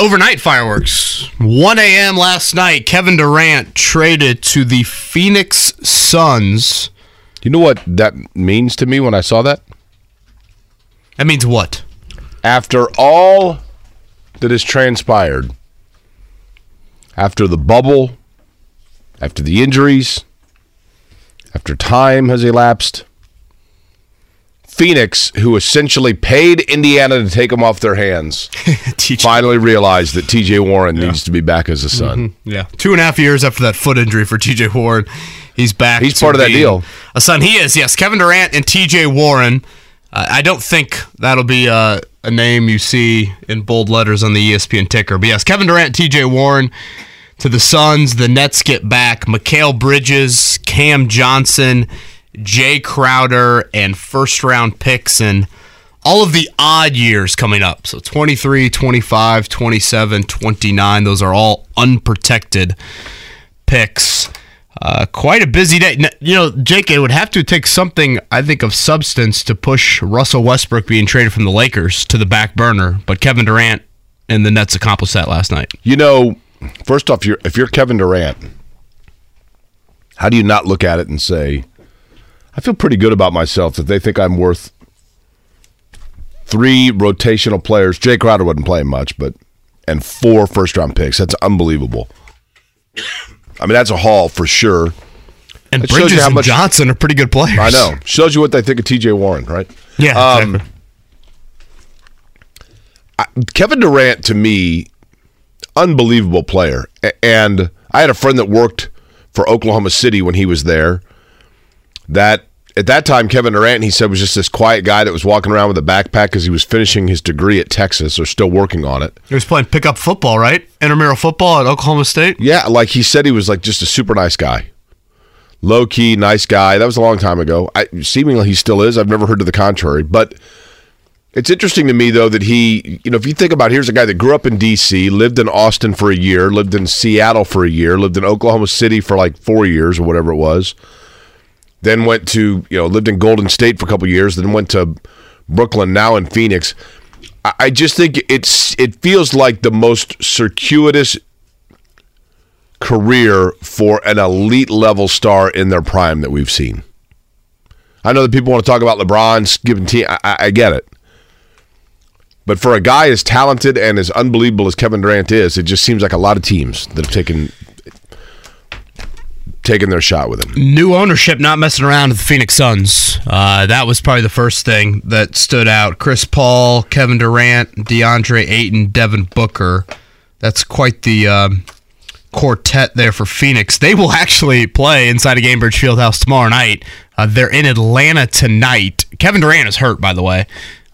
Overnight fireworks. 1 a.m. last night, Kevin Durant traded to the Phoenix Suns. You know what that means to me when I saw that? That means what? After all that has transpired, after the bubble, after the injuries, after time has elapsed, Phoenix, who essentially paid Indiana to take them off their hands, finally realized that TJ Warren needs to be back as a Sun. Yeah. Two and a half years after that foot injury for TJ Warren, he's back. He's part of that deal. A Sun. He is, yes. Kevin Durant and TJ Warren. Uh, I don't think that'll be uh, a name you see in bold letters on the ESPN ticker. But yes, Kevin Durant, TJ Warren to the Suns. The Nets get back Mikal Bridges, Cam Johnson, Jae Crowder, and first round picks and all of the odd years coming up. So 23, 25, 27, 29. Those are all unprotected picks. Uh, quite a busy day. You know, Jake, it would have to take something, I think, of substance to push Russell Westbrook being traded from the Lakers to the back burner. But Kevin Durant and the Nets accomplished that last night. You know, first off, you're, if you're Kevin Durant, how do you not look at it and say, I feel pretty good about myself that they think I'm worth three rotational players. Jae Crowder wasn't playing much, but and four first round picks. That's unbelievable. I mean, that's a haul for sure. And It Bridges and much- Johnson are pretty good players. I know. Shows you what they think of TJ Warren, right? Yeah, Um, exactly. Kevin Durant to me, unbelievable player. And I had a friend that worked for Oklahoma City when he was there. That at that time, Kevin Durant, he said, was just this quiet guy that was walking around with a backpack because he was finishing his degree at Texas or still working on it. He was playing pickup football, right? Intramural football at Oklahoma State. Yeah, like he said, he was like just a super nice guy, low key, nice guy. That was a long time ago. I, seemingly, he still is. I've never heard to the contrary, but it's interesting to me though that he, you know, if you think about, it, here's a guy that grew up in D.C., lived in Austin for a year, lived in Seattle for a year, lived in Oklahoma City for like four years or whatever it was. Then went to, you know, lived in Golden State for a couple years. Then went to Brooklyn, now in Phoenix. I, just think it's it feels like the most circuitous career for an elite level star in their prime that we've seen. I know that people want to talk about LeBron's giving team. I I get it, but for a guy as talented and as unbelievable as Kevin Durant is, it just seems like a lot of teams that have taken taken their shot with him. New ownership not messing around with the Phoenix Suns. Uh, that was probably the first thing that stood out. Chris Paul, Kevin Durant, DeAndre Ayton, Devin Booker. That's quite the um, quartet there for Phoenix. They will actually play inside a Gainbridge Fieldhouse tomorrow night. Uh, they're in Atlanta tonight. Kevin Durant is hurt, by the way.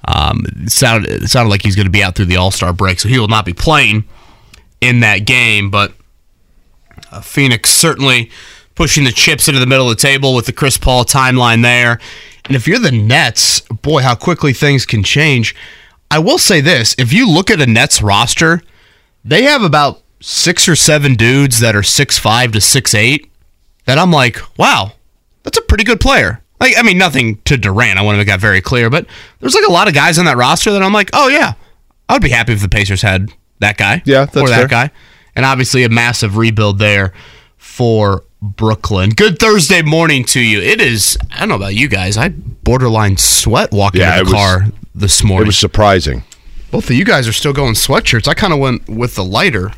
Um, it sounded, sounded like he's going to be out through the All Star break, so he will not be playing in that game. But uh, Phoenix certainly pushing the chips into the middle of the table with the Chris Paul timeline there. And if you're the Nets, boy, how quickly things can change. I will say this if you look at a Nets roster, they have about six or seven dudes that are six five to six eight. that I'm like, wow, that's a pretty good player. Like, I mean, nothing to Durant. I want to make that very clear, but there's like a lot of guys on that roster that I'm like, oh yeah, I would be happy if the Pacers had that guy. Yeah, that's or that fair. guy, and obviously a massive rebuild there for Brooklyn. Good Thursday morning to you. It is. I don't know about you guys. I borderline sweat walking Yeah, to it the was- car this morning. It was surprising. Both of you guys are still going sweatshirts. I kind of went with the lighter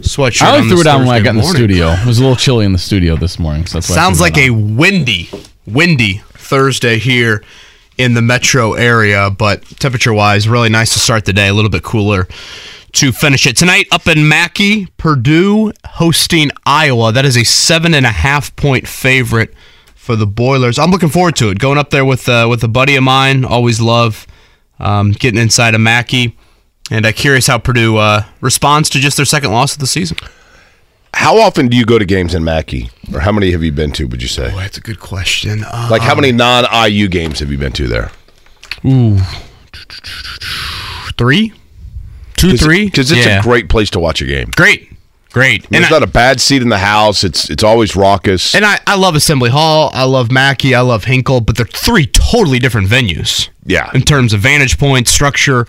sweatshirt. I on only threw this it on when I Thursday got in the morning. studio. It was a little chilly in the studio this morning. So that's why Sounds like a windy, windy Thursday here in the metro area, but temperature wise, really nice to start the day. A little bit cooler to finish it tonight. Up in Mackey, Purdue hosting Iowa. That is a seven and a half point favorite for the Boilers. I'm looking forward to it. Going up there with uh, with a buddy of mine. Always love um, getting inside of Mackey. And I'm curious how Purdue uh, responds to just their second loss of the season. How often do you go to games in Mackey, or how many have you been to? Would you say? Boy, that's a good question. Uh, Like how many non-IU games have you been to there? Ooh, three, two, three. Because it's Yeah. a great place to watch a game. great, great. There's And I, not a bad seat in the house. It's it's always raucous. and I, I love Assembly Hall. I love Mackey. I love Hinkle. But they're three totally different venues. Yeah. In terms of vantage point, structure,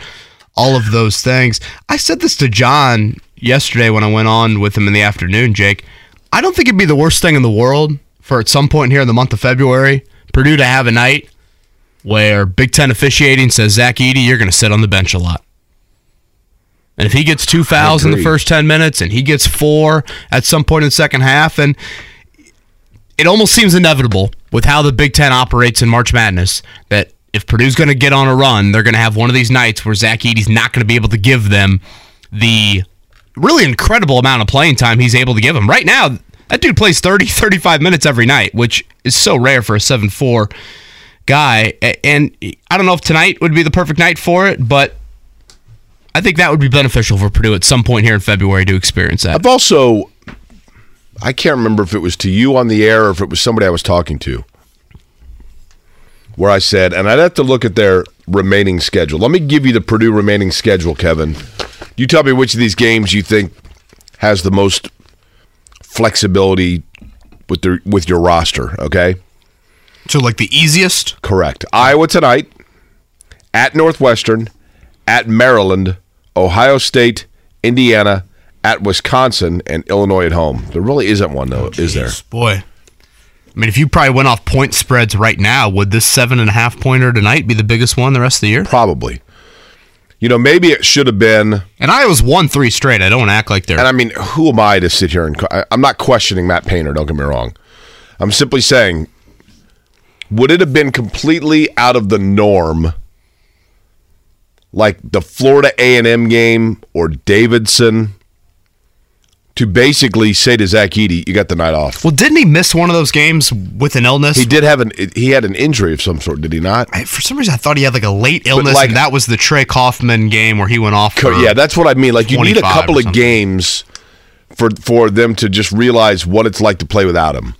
all of those things. I said this to John yesterday when I went on with him in the afternoon, Jake. I don't think it'd be the worst thing in the world for at some point here in the month of February, Purdue to have a night where Big Ten officiating says, Zach Edey, you're going to sit on the bench a lot. And if he gets two fouls in the first 10 minutes and he gets four at some point in the second half, and it almost seems inevitable with how the Big Ten operates in March Madness that if Purdue's going to get on a run, they're going to have one of these nights where Zach Edey's not going to be able to give them the really incredible amount of playing time he's able to give them. Right now, that dude plays 30, 35 minutes every night, which is so rare for a 7 4 guy. And I don't know if tonight would be the perfect night for it, but I think that would be beneficial for Purdue at some point here in February to experience that. I've also, I can't remember if it was to you on the air or if it was somebody I was talking to, where I said, and I'd have to look at their remaining schedule. Let me give you the Purdue remaining schedule, Kevin. You tell me which of these games you think has the most flexibility with their with your roster. Okay, So, like the easiest? correct. Iowa tonight, at Northwestern, at Maryland, Ohio State, Indiana, at Wisconsin, and Illinois at home. There really isn't one though, is there? Boy. I mean, if you probably went off point spreads right now, would this seven and a half pointer tonight be the biggest one the rest of the year? Probably. You know, maybe it should have been. And I was one three straight. I don't act like they're. And I mean, who am I to sit here and? I'm not questioning Matt Painter. Don't get me wrong. I'm simply saying, would it have been completely out of the norm, like the Florida A and M game or Davidson, to basically say to Zach Edey, "You got the night off." well, didn't he miss one of those games with an illness? He did have an he had an injury of some sort, did he not? I, for some reason, I thought he had like a late illness, like- and that was the Trey Kaufman game where he went off. Co- yeah, that's what I mean. Like you need a couple of games for for them to just realize what it's like to play without him.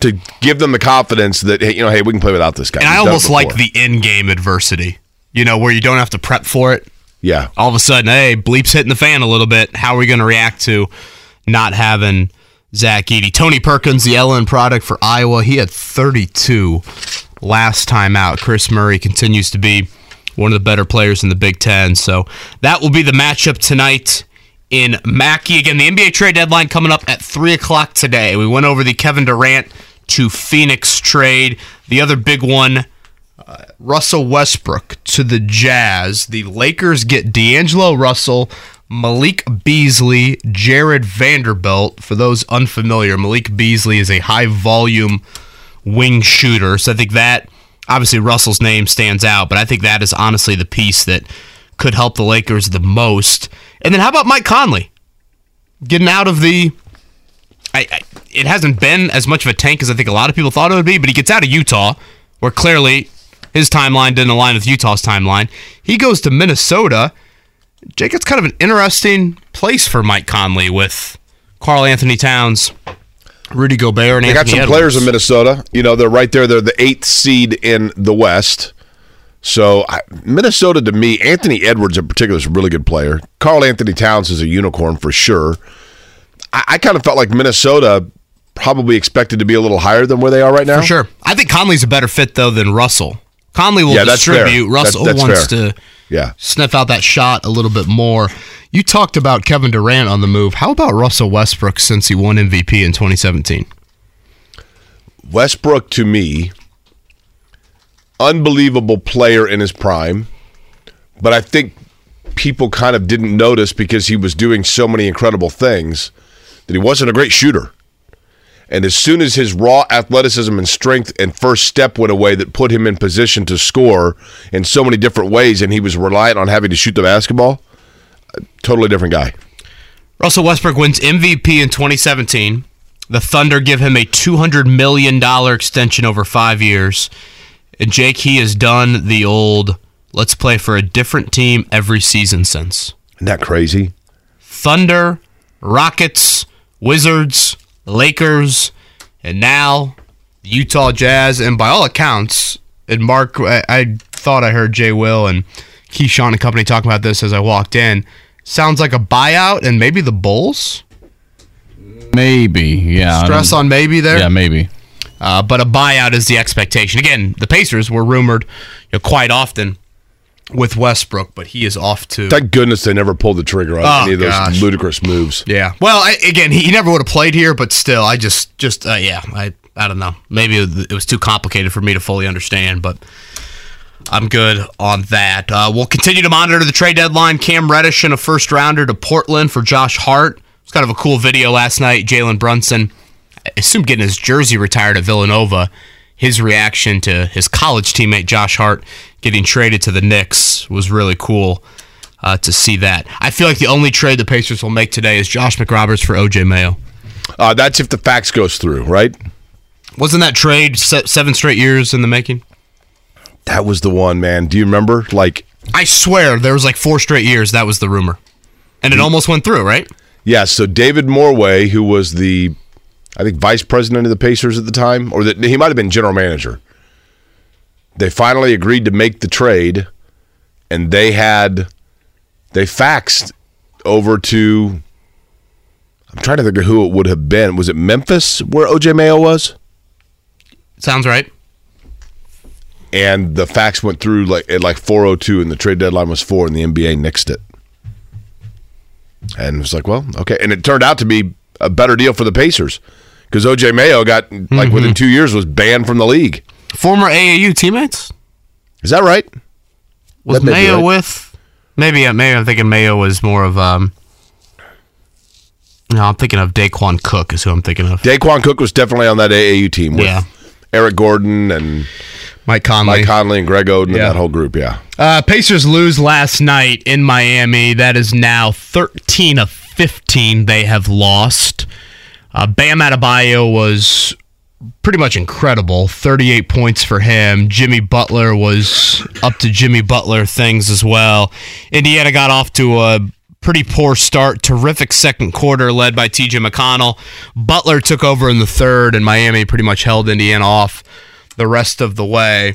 To give them the confidence that hey, you know, hey, we can play without this guy. and We've I almost like the in-game adversity. You know, where you don't have to prep for it. yeah. all of a sudden, hey, bleep's hitting the fan a little bit. How are we going to react to not having Zach Edey? Tony Perkins, the LN product for Iowa, he had 32 last time out. Kris Murray continues to be one of the better players in the Big Ten. So that will be the matchup tonight in Mackey. Again, the NBA trade deadline coming up at 3 o'clock today. We went over the Kevin Durant to Phoenix trade. The other big one Russell Westbrook to the Jazz. The Lakers get D'Angelo Russell, Malik Beasley, Jarred Vanderbilt. For those unfamiliar, Malik Beasley is a high volume wing shooter. So I think that obviously Russell's name stands out, but I think that is honestly the piece that could help the Lakers the most. And then how about Mike Conley? Getting out of the I, I, it hasn't been as much of a tank as I think a lot of people thought it would be, but he gets out of Utah, where clearly his timeline didn't align with Utah's timeline. He goes to Minnesota. Jake, it's kind of an interesting place for Mike Conley with Karl Anthony Towns, Rudy Gobert, and They got Anthony some players in Minnesota. You know, they're right there. They're the eighth seed in the West. So I, Minnesota, to me, Anthony Edwards in particular is a really good player. Karl Anthony Towns is a unicorn for sure. I, I kind of felt like Minnesota probably expected to be a little higher than where they are right now. For sure. I think Conley's a better fit, though, than Russell. Conley will Yeah, distribute. Russell wants fair. to Yeah. sniff out that shot a little bit more. You talked about Kevin Durant on the move. How about Russell Westbrook since he won MVP in 2017? Westbrook to me, unbelievable player in his prime, but I think people kind of didn't notice because he was doing so many incredible things that he wasn't a great shooter. And as soon as his raw athleticism and strength and first step went away that put him in position to score in so many different ways and he was reliant on having to shoot the basketball, totally different guy. Russell Westbrook wins MVP in 2017. The Thunder give him a $200 million extension over five years. And Jake, he has done the old let's play for a different team every season since. Isn't that crazy? Thunder, Rockets, Wizards, Lakers, and now Utah Jazz. And by all accounts, and Mark, I, I thought I heard Jay Will and Keyshawn and company talking about this as I walked in. Sounds like a buyout and maybe the Bulls. Maybe, yeah. Stress on maybe there. Yeah, maybe. Uh, but a buyout is the expectation. Again, the Pacers were rumored you know, quite often with Westbrook, but he is off to. Thank goodness they never pulled the trigger on Oh, any of those gosh. ludicrous moves. Yeah. Well, I, again, he, he never would have played here, but still, I just, just, uh, yeah, I, I don't know. Maybe it was too complicated for me to fully understand, but I'm good on that. Uh, we'll continue to monitor the trade deadline. Cam Reddish in a first rounder to Portland for Josh Hart. It's kind of a cool video last night. Jalen Brunson, I assume getting his jersey retired at Villanova. His reaction to his college teammate Josh Hart getting traded to the Knicks was really cool uh, to see that. I feel like the only trade the Pacers will make today is Josh McRoberts for OJ Mayo. Uh, that's if the fax goes through, right? Wasn't that trade se- seven straight years in the making? That was the one, man. Do you remember? Like, I swear there was like four straight years that was the rumor, and it almost went through, right? yeah. So David Morway, who was the, I think, vice president of the Pacers at the time, or that he might have been general manager. They finally agreed to make the trade, and they had, they faxed over to. I'm trying to think of who it would have been. Was it Memphis where OJ Mayo was? Sounds right. and the fax went through like at like 402 and the trade deadline was 4 and the NBA nixed it. And it was like, well, okay. And it turned out to be a better deal for the Pacers because OJ Mayo got like within mm-hmm. 2 years was banned from the league. Former AAU teammates Is that right? was That Mayo right. with? Maybe uh, maybe I'm thinking Mayo was more of um. No, I'm thinking of Daequan Cook is who I'm thinking of. Daequan Cook was definitely on that AAU team with Yeah. Eric Gordon and Mike Conley. Mike Conley and Greg Oden Yeah. and that whole group, yeah. Uh, Pacers lose last night in Miami. That is now 13 of 15 they have lost. Uh, Bam Adebayo was pretty much incredible. 38 points for him. Jimmy Butler was up to Jimmy Butler things as well. Indiana got off to a pretty poor start. Terrific second quarter led by TJ McConnell. Butler took over in the third, and Miami pretty much held Indiana off the rest of the way.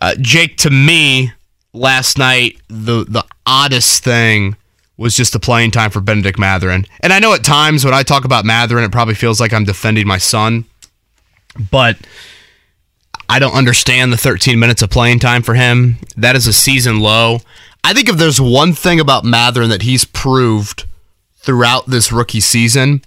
Uh, Jake, to me, last night the the oddest thing was just the playing time for Bennedict Mathurin. And I know at times when I talk about Mathurin, it probably feels like I'm defending my son, but I don't understand the 13 minutes of playing time for him. That is a season low. I think if there's one thing about Mathurin that he's proved throughout this rookie season,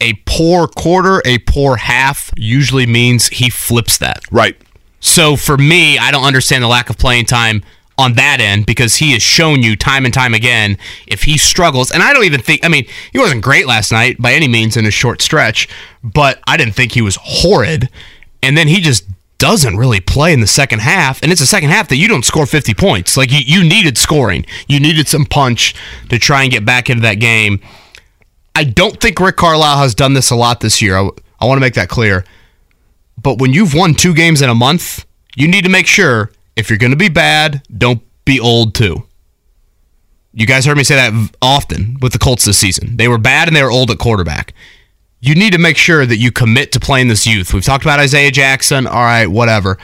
a poor quarter, a poor half usually means he flips that. Right. So for me, I don't understand the lack of playing time on that end because he has shown you time and time again if he struggles. And I don't even think, I mean, he wasn't great last night by any means in a short stretch, but I didn't think he was horrid. And then he just doesn't really play in the second half. And it's a second half that you don't score 50 points. Like you, you needed scoring, you needed some punch to try and get back into that game. I don't think Rick Carlisle has done this a lot this year. I, I want to make that clear. But when you've won two games in a month, you need to make sure if you're going to be bad, don't be old too. You guys heard me say that often with the Colts this season. They were bad and they were old at quarterback. You need to make sure that you commit to playing this youth. We've talked about Isaiah Jackson. All right, whatever.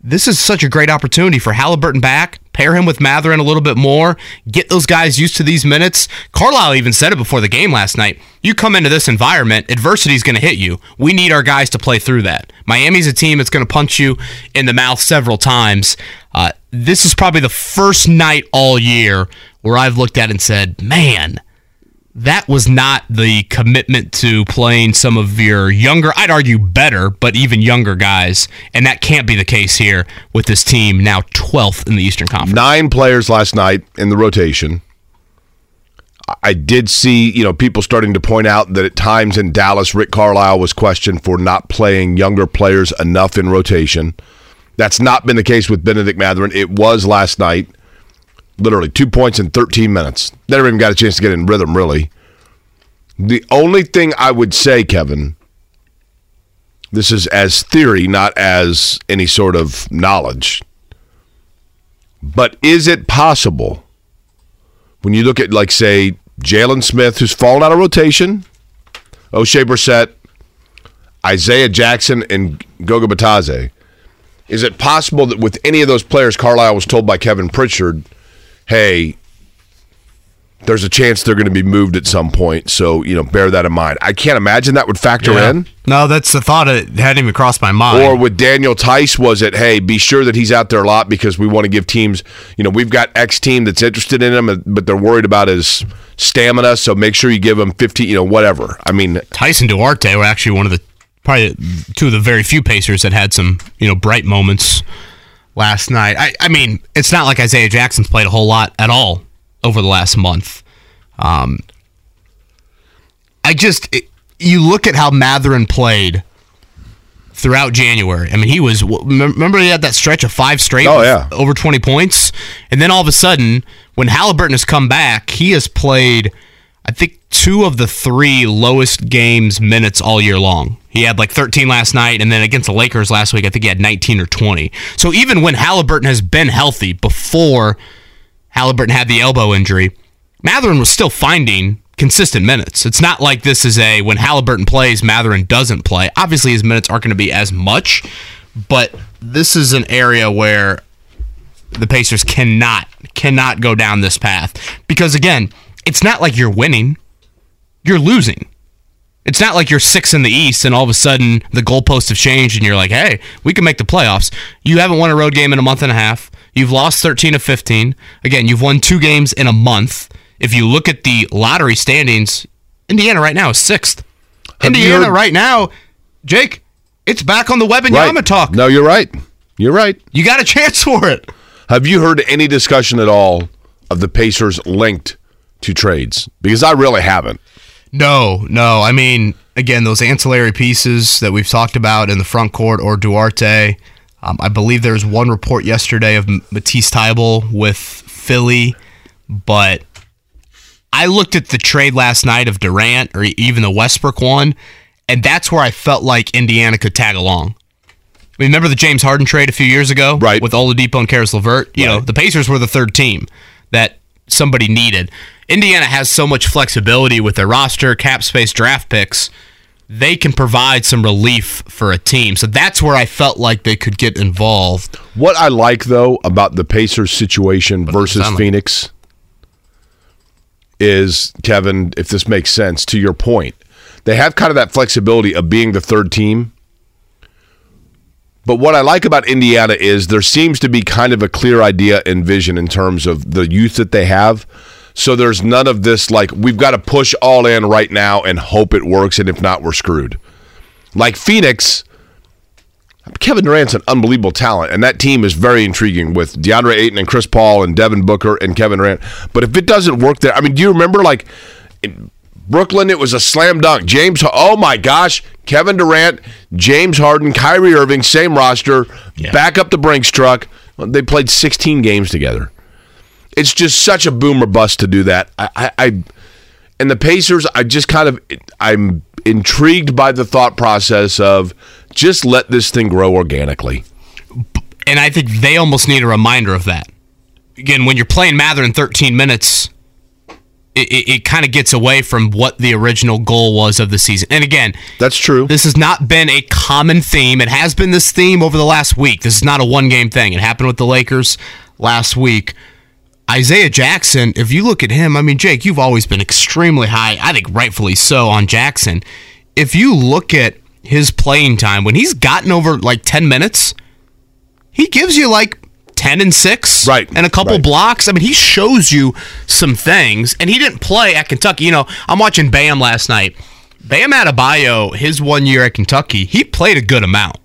This is such a great opportunity for Halliburton back. Pair him with Mathurin a little bit more. Get those guys used to these minutes. Carlisle even said it before the game last night. You come into this environment, adversity is going to hit you. We need our guys to play through that. Miami's a team that's going to punch you in the mouth several times. Uh, this is probably the first night all year where I've looked at and said, man, that was not the commitment to playing some of your younger, I'd argue better, but even younger guys. And that can't be the case here with this team now 12th in the Eastern Conference. Nine players last night in the rotation. I- did see, you know, people starting to point out that at times in Dallas, Rick Carlisle was questioned for not playing younger players enough in rotation. That's not been the case with Bennedict Mathurin. It was last night. Literally two points in 13 minutes. Never even got a chance to get in rhythm, really. The only thing I would say, Kevin, this is as theory, not as any sort of knowledge. But is it possible when you look at, like, say, Jalen Smith, who's fallen out of rotation, Oshae Brissett, Isaiah Jackson, and Goga Bitadze. Is it possible that with any of those players, Carlisle was told by Kevin Pritchard, hey, there's a chance they're going to be moved at some point. So, you know, bear that in mind. I can't imagine that would factor Yeah. in. No, that's the thought that hadn't even crossed my mind. Or with Daniel Theis, was it, hey, be sure that he's out there a lot because we want to give teams, you know, we've got X team that's interested in him, but they're worried about his stamina. So make sure you give him 15, you know, whatever. I mean, Tyson Duarte were actually one of the probably two of the very few Pacers that had some you know bright moments last night. I, I mean, it's not like Isaiah Jackson's played a whole lot at all over the last month. Um, I just it, you look at how Mathurin played throughout January. I mean, he was remember he had that stretch of five straight, Oh, yeah. over twenty points, and then all of a sudden, when Halliburton has come back, he has played. I think two of the three lowest games minutes all year long. He had like 13 last night, and then against the Lakers last week, I think he had 19 or 20. So even when Halliburton has been healthy before Halliburton had the elbow injury, Mathurin was still finding consistent minutes. It's not like this is a when Halliburton plays, Mathurin doesn't play. Obviously, his minutes aren't going to be as much, but this is an area where the Pacers cannot cannot go down this path because again, it's not like you're winning, you're losing. It's not like you're six in the East and all of a sudden the goalposts have changed and you're like, hey, we can make the playoffs. You haven't won a road game in a month and a half. You've lost 13 of 15. Again, you've won two games in a month. If you look at the lottery standings, Indiana right now is sixth. Have Indiana heard- right now, Jake, it's back on the web and right. Yama talk. No, you're right. You're right. You got a chance for it. Have you heard any discussion at all of the Pacers linked to trades? Because I really haven't. No, no. I mean, again, those ancillary pieces that we've talked about in the front court or Duarte. Um, I believe there was one report yesterday of Matisse Thybulle with Philly, but I looked at the trade last night of Durant or even the Westbrook one, and that's where I felt like Indiana could tag along. Remember the James Harden trade a few years ago, Right. With Oladipo and Caris LeVert. You know, Right. the Pacers were the third team that somebody needed. Indiana has so much flexibility with their roster, cap space, draft picks. They can provide some relief for a team. So that's where I felt like they could get involved. What I like though about the Pacers situation versus like- Phoenix is Kevin, if this makes sense to your point, they have kind of that flexibility of being the third team. But what I like about Indiana is there seems to be kind of a clear idea and vision in terms of the youth that they have. So there's none of this like we've got to push all in right now and hope it works, and if not, we're screwed. Like Phoenix, Kevin Durant's an unbelievable talent, and that team is very intriguing with DeAndre Ayton and Chris Paul and Devin Booker and Kevin Durant. But if it doesn't work there, I mean, do you remember like in Brooklyn? It was a slam dunk. James, oh my gosh, Kevin Durant, James Harden, Kyrie Irving, same roster, back up the Brinks truck. They played 16 games together. It's just such a boomer bust to do that. I, I, I and the Pacers, I just kind of I'm intrigued by the thought process of just let this thing grow organically. And I think they almost need a reminder of that. Again, when you're playing Mathurin 13 minutes, it, it, it kind of gets away from what the original goal was of the season. And again, That's true. This has not been a common theme. It has been this theme over the last week. This is not a one game thing. It happened with the Lakers last week. Isaiah Jackson, if you look at him, I mean, Jake, you've always been extremely high, I think rightfully so, on Jackson. If you look at his playing time, when he's gotten over like 10 minutes, he gives you like 10 and 6 Right, and a couple right. blocks. I mean, he shows you some things, and he didn't play at Kentucky. You know, I'm watching Bam last night. Bam Adebayo, his one year at Kentucky, he played a good amount.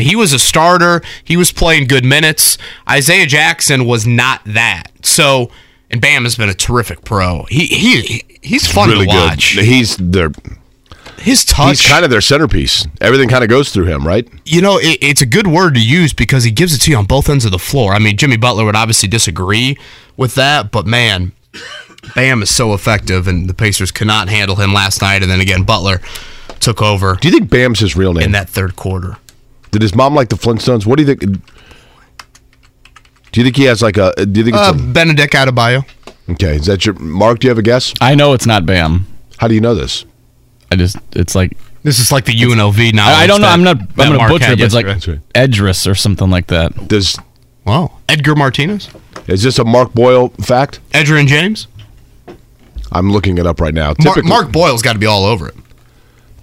He was a starter. He was playing good minutes. Isaiah Jackson was not that. So, and Bam has been a terrific pro. He he he's fun really to watch. good. He's their His touch, he's kind of their centerpiece. Everything kind of goes through him, right? you know, it, it's a good word to use because he gives it to you on both ends of the floor. I mean, Jimmy Butler would obviously disagree with that, but man, Bam is so effective, and the Pacers could not handle him last night. And then again, Butler took over Do you think Bam's his real name? in that third quarter. Did his mom like the Flintstones? What do you think? Do you think he has like a? Do you think it's Uh, Benedict Adebayo. okay? Is that your Mark? Do you have a guess? I know it's not Bam. How do you know this? I just it's like This is like the UNLV now. I, I don't know. that- I'm not. I'm gonna Mark butcher it, but it's like yesterday. Edrice or something like that. Does wow, Edgar Martinez, is this a Mark Boyle fact? Edgar and James. I'm looking it up right now. Mark, Mark Boyle's got to be all over it.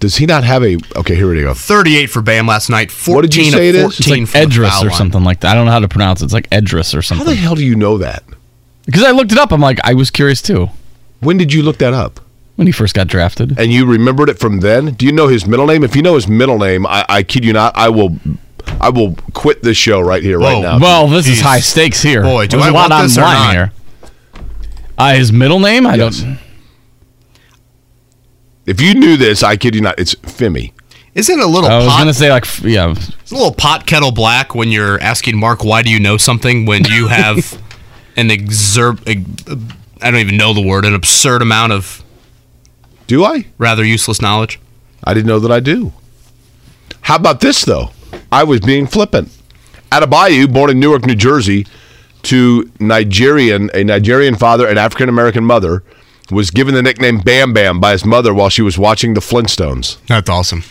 Does he not have a? Okay, here we go. 38 for Bam last night. 14 What did you say it of is? 14 It's It's like Edrice or something like that. I don't know how to pronounce it. It's like Edrice or something. How the hell do you know that? Because I looked it up. I'm like, I was curious too When did you look that up? when he first got drafted. And you remembered it from then? Do you know his middle name? If you know his middle name, I, I kid you not, I will, I will quit this show right here, right Whoa. now. Well, this is high stakes here. Boy, do There's I a lot want on this or not? here. Uh, his middle name? I Yes. don't. If you knew this, I kid you not, it's Femi. Isn't it a little I was pot, gonna say like yeah. it's a little pot kettle black when you're asking Mark why do you know something when you have an exurb I don't even know the word an absurd amount of Do I? rather useless knowledge. I didn't know that I do. How about this though? I was being flippant. Adebayo, born in Newark, New Jersey, to Nigerian, a Nigerian father and African American mother, was given the nickname Bam Bam by his mother while she was watching the Flintstones. That's awesome.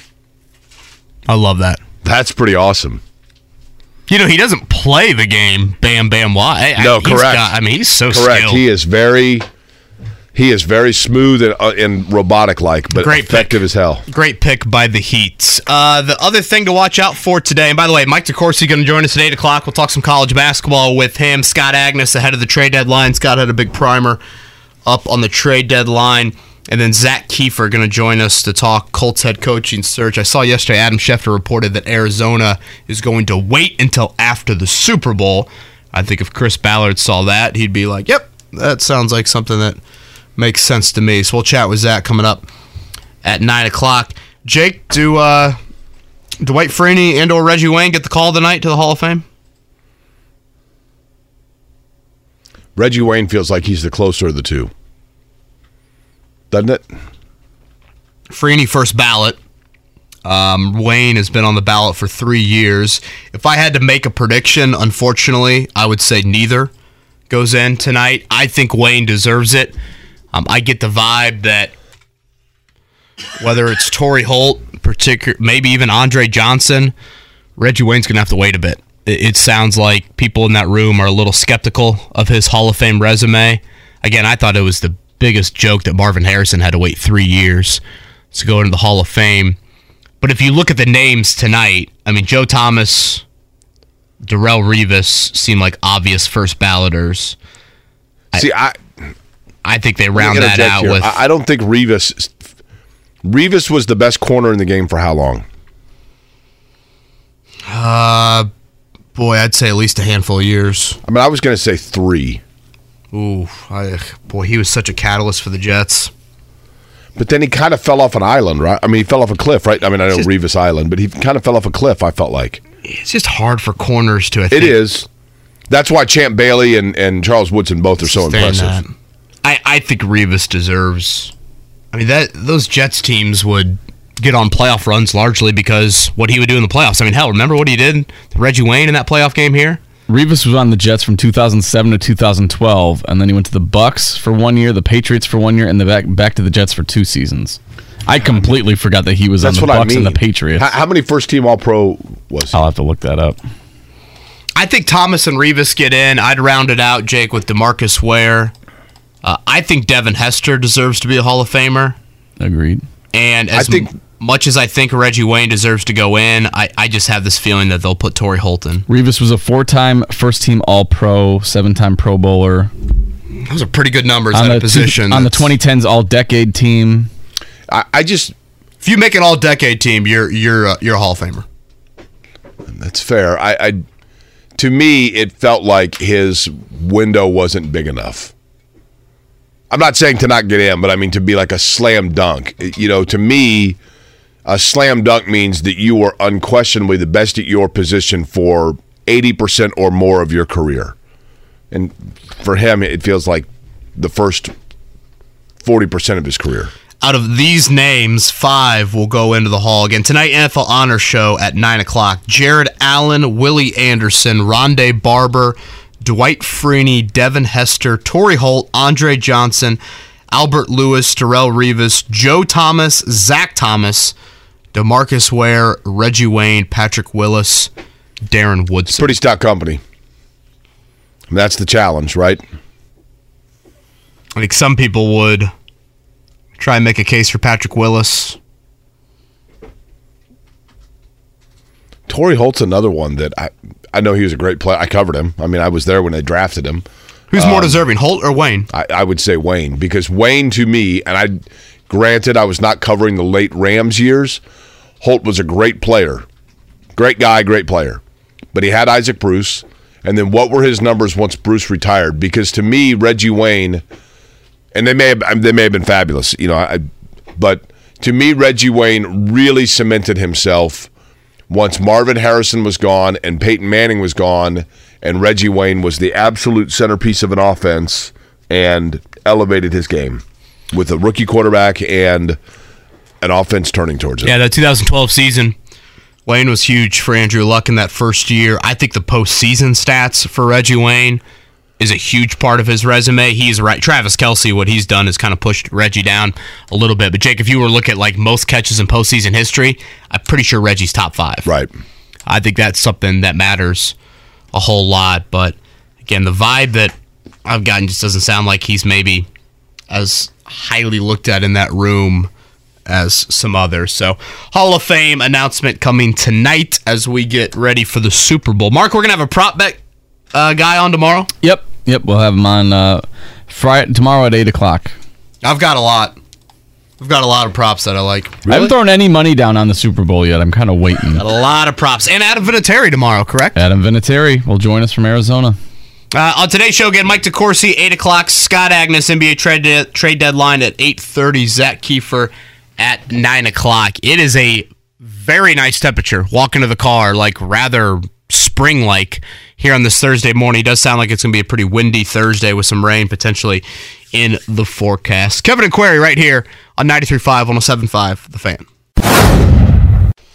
I love that. That's pretty awesome. You know, he doesn't play the game Bam Bam Why? No, correct. got- I mean, he's so Correct. skilled. He is very, he is very smooth and, uh, and robotic like, but Great effective pick. as hell. Great pick by the Heat. Uh, the other thing to watch out for today, and by the way, Mike DeCourcy going to join us at 8 o'clock. We'll talk some college basketball with him. Scott Agness ahead of the trade deadline. Scott had a big primer up on the trade deadline. And then Zak Keefer going to join us to talk Colts head coaching search. I saw yesterday Adam Schefter reported that Arizona is going to wait until after the Super Bowl. I think if Chris Ballard saw that, he'd be like, yep, that sounds like something that makes sense to me. So we'll chat with Zach coming up at nine o'clock. Jake, do uh, Dwight Freeney and or Reggie Wayne get the call tonight to the Hall of Fame? Reggie Wayne feels like he's the closer of the two, doesn't it? Freeney first ballot. Um, Wayne has been on the ballot for three years. If I had to make a prediction, unfortunately, I would say neither goes in tonight. I think Wayne deserves it. Um, I get the vibe that whether it's Torry Holt, particular, maybe even Andre Johnson, Reggie Wayne's gonna have to wait a bit. It, it sounds like people in that room are a little skeptical of his Hall of Fame resume. Again, I thought it was the biggest joke that Marvin Harrison had to wait three years to go into the Hall of Fame. But if you look at the names tonight, I mean, Joe Thomas, Darrelle Revis seem like obvious first balloters. See, I I think they round that out here. with. I, I don't think Revis. Revis was the best corner in the game for how long? uh, boy, I'd say at least a handful of years. I mean, I was going to say three, Ooh, I, boy, he was such a catalyst for the Jets. but then he kind of fell off an island, right? I mean, he fell off a cliff, right? I mean, I know Just- Revis Island, but he kind of fell off a cliff. I felt like It's just hard for corners to. It is. That's why Champ Bailey and, and Charles Woodson both are so impressive. that. I, I think Revis deserves. I mean that those Jets teams would get on playoff runs largely because what he would do in the playoffs. I mean, hell, remember what he did to Reggie Wayne in that playoff game here? Revis was on the Jets from 2007 to 2012, and then he went to the Bucks for one year, the Patriots for one year, and the back back to the Jets for two seasons. I completely forgot that he was That's on the what Bucks I mean. and the Patriots. How, how many first team All Pro was he? I'll have to look that up. I think Thomas and Revis get in. I'd round it out, Jake, with Demarcus Ware. Uh, I think Devin Hester deserves to be a Hall of Famer. Agreed. And as I think- m- much as I think Reggie Wayne deserves to go in, I, I just have this feeling that they'll put Torry Holt in. Revis was a four-time first-team All-Pro, seven-time Pro Bowler Those are pretty good numbers on at the a position. two, on the 2010s All-Decade team. I, I just If you make an all-decade team, you're you're uh, you're a Hall of Famer. That's fair. I, I to me it felt like his window wasn't big enough. I'm not saying to not get in, but I mean to be like a slam dunk. You know, to me, a slam dunk means that you are unquestionably the best at your position for 80% or more of your career. And for him, it feels like the first 40% of his career. Out of these names, five will go into the Hall again tonight. NFL Honor Show at nine o'clock. Jared Allen, Willie Anderson, Rondé Barber, Dwight Freeney, Devin Hester, Torry Holt, Andre Johnson, Albert Lewis, Darrelle Revis, Joe Thomas, Zach Thomas, Demarcus Ware, Reggie Wayne, Patrick Willis, Darren Woodson. Pretty stout company. And that's the challenge, right? I think some people would try and make a case for Patrick Willis. Torry Holt's another one that I I know he was a great player. I covered him. I mean, I was there when they drafted him. Who's more um, deserving, Holt or Wayne? I, I would say Wayne because Wayne to me, and I granted I was not covering the late Rams years. Holt was a great player, great guy, great player, but he had Isaac Bruce. And then what were his numbers once Bruce retired? Because to me, Reggie Wayne, and they may have they may have been fabulous, you know, I, but to me, Reggie Wayne really cemented himself once Marvin Harrison was gone and Peyton Manning was gone, and Reggie Wayne was the absolute centerpiece of an offense and elevated his game with a rookie quarterback and an offense turning towards him. Yeah, that 2012 season, Wayne was huge for Andrew Luck in that first year. I think the postseason stats for Reggie Wayne is a huge part of his resume. He's right. Travis Kelce, what he's done is kind of pushed Reggie down a little bit. But Jake, if you were to look at like most catches in postseason history, I'm pretty sure Reggie's top five. Right. I think that's something that matters a whole lot. But again, the vibe that I've gotten just doesn't sound like he's maybe as highly looked at in that room as some others. So, Hall of Fame announcement coming tonight as we get ready for the Super Bowl. Mark, we're gonna have a prop bet uh, guy on tomorrow. Yep, yep. We'll have him on uh, Friday tomorrow at eight o'clock. I've got a lot. I've got a lot of props that I like. I haven't thrown any money down on the Super Bowl yet. I'm kind of waiting. Got a lot of props. And Adam Vinatieri tomorrow, correct? Adam Vinatieri will join us from Arizona. Uh, on today's show, again, Mike DeCourcy, 8 o'clock. Scott Agness, NBA trade, de- trade deadline at 8.30. Zak Keefer at 9 o'clock. It is a very nice temperature. Walk into the car, like rather spring-like here on this Thursday morning. It does sound like it's going to be a pretty windy Thursday with some rain potentially in the forecast. Kevin and Query right here on 93.5, 107.5, The Fan.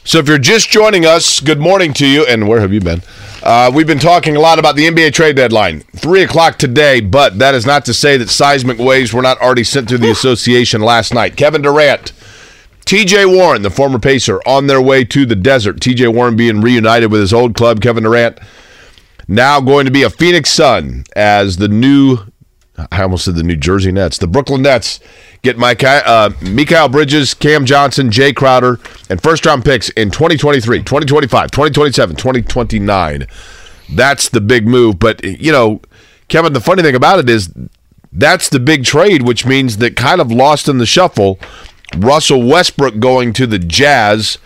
So if you're just joining us, good morning to you. And where have you been? Uh, we've been talking a lot about the NBA trade deadline. Three o'clock today, but that is not to say that seismic waves were not already sent through the association last night. Kevin Durant, TJ Warren, the former Pacer, on their way to the desert. TJ Warren being reunited with his old club, Kevin Durant, now going to be a Phoenix Sun as the new, I almost said the New Jersey Nets, the Brooklyn Nets get Mike, uh, Mikal Bridges, Cam Johnson, Jae Crowder, and first round picks in 2023, 2025, 2027, 2029. That's the big move. But, you know, Kevin, the funny thing about it is that's the big trade, which means that kind of lost in the shuffle. Russell Westbrook going to the Jazz,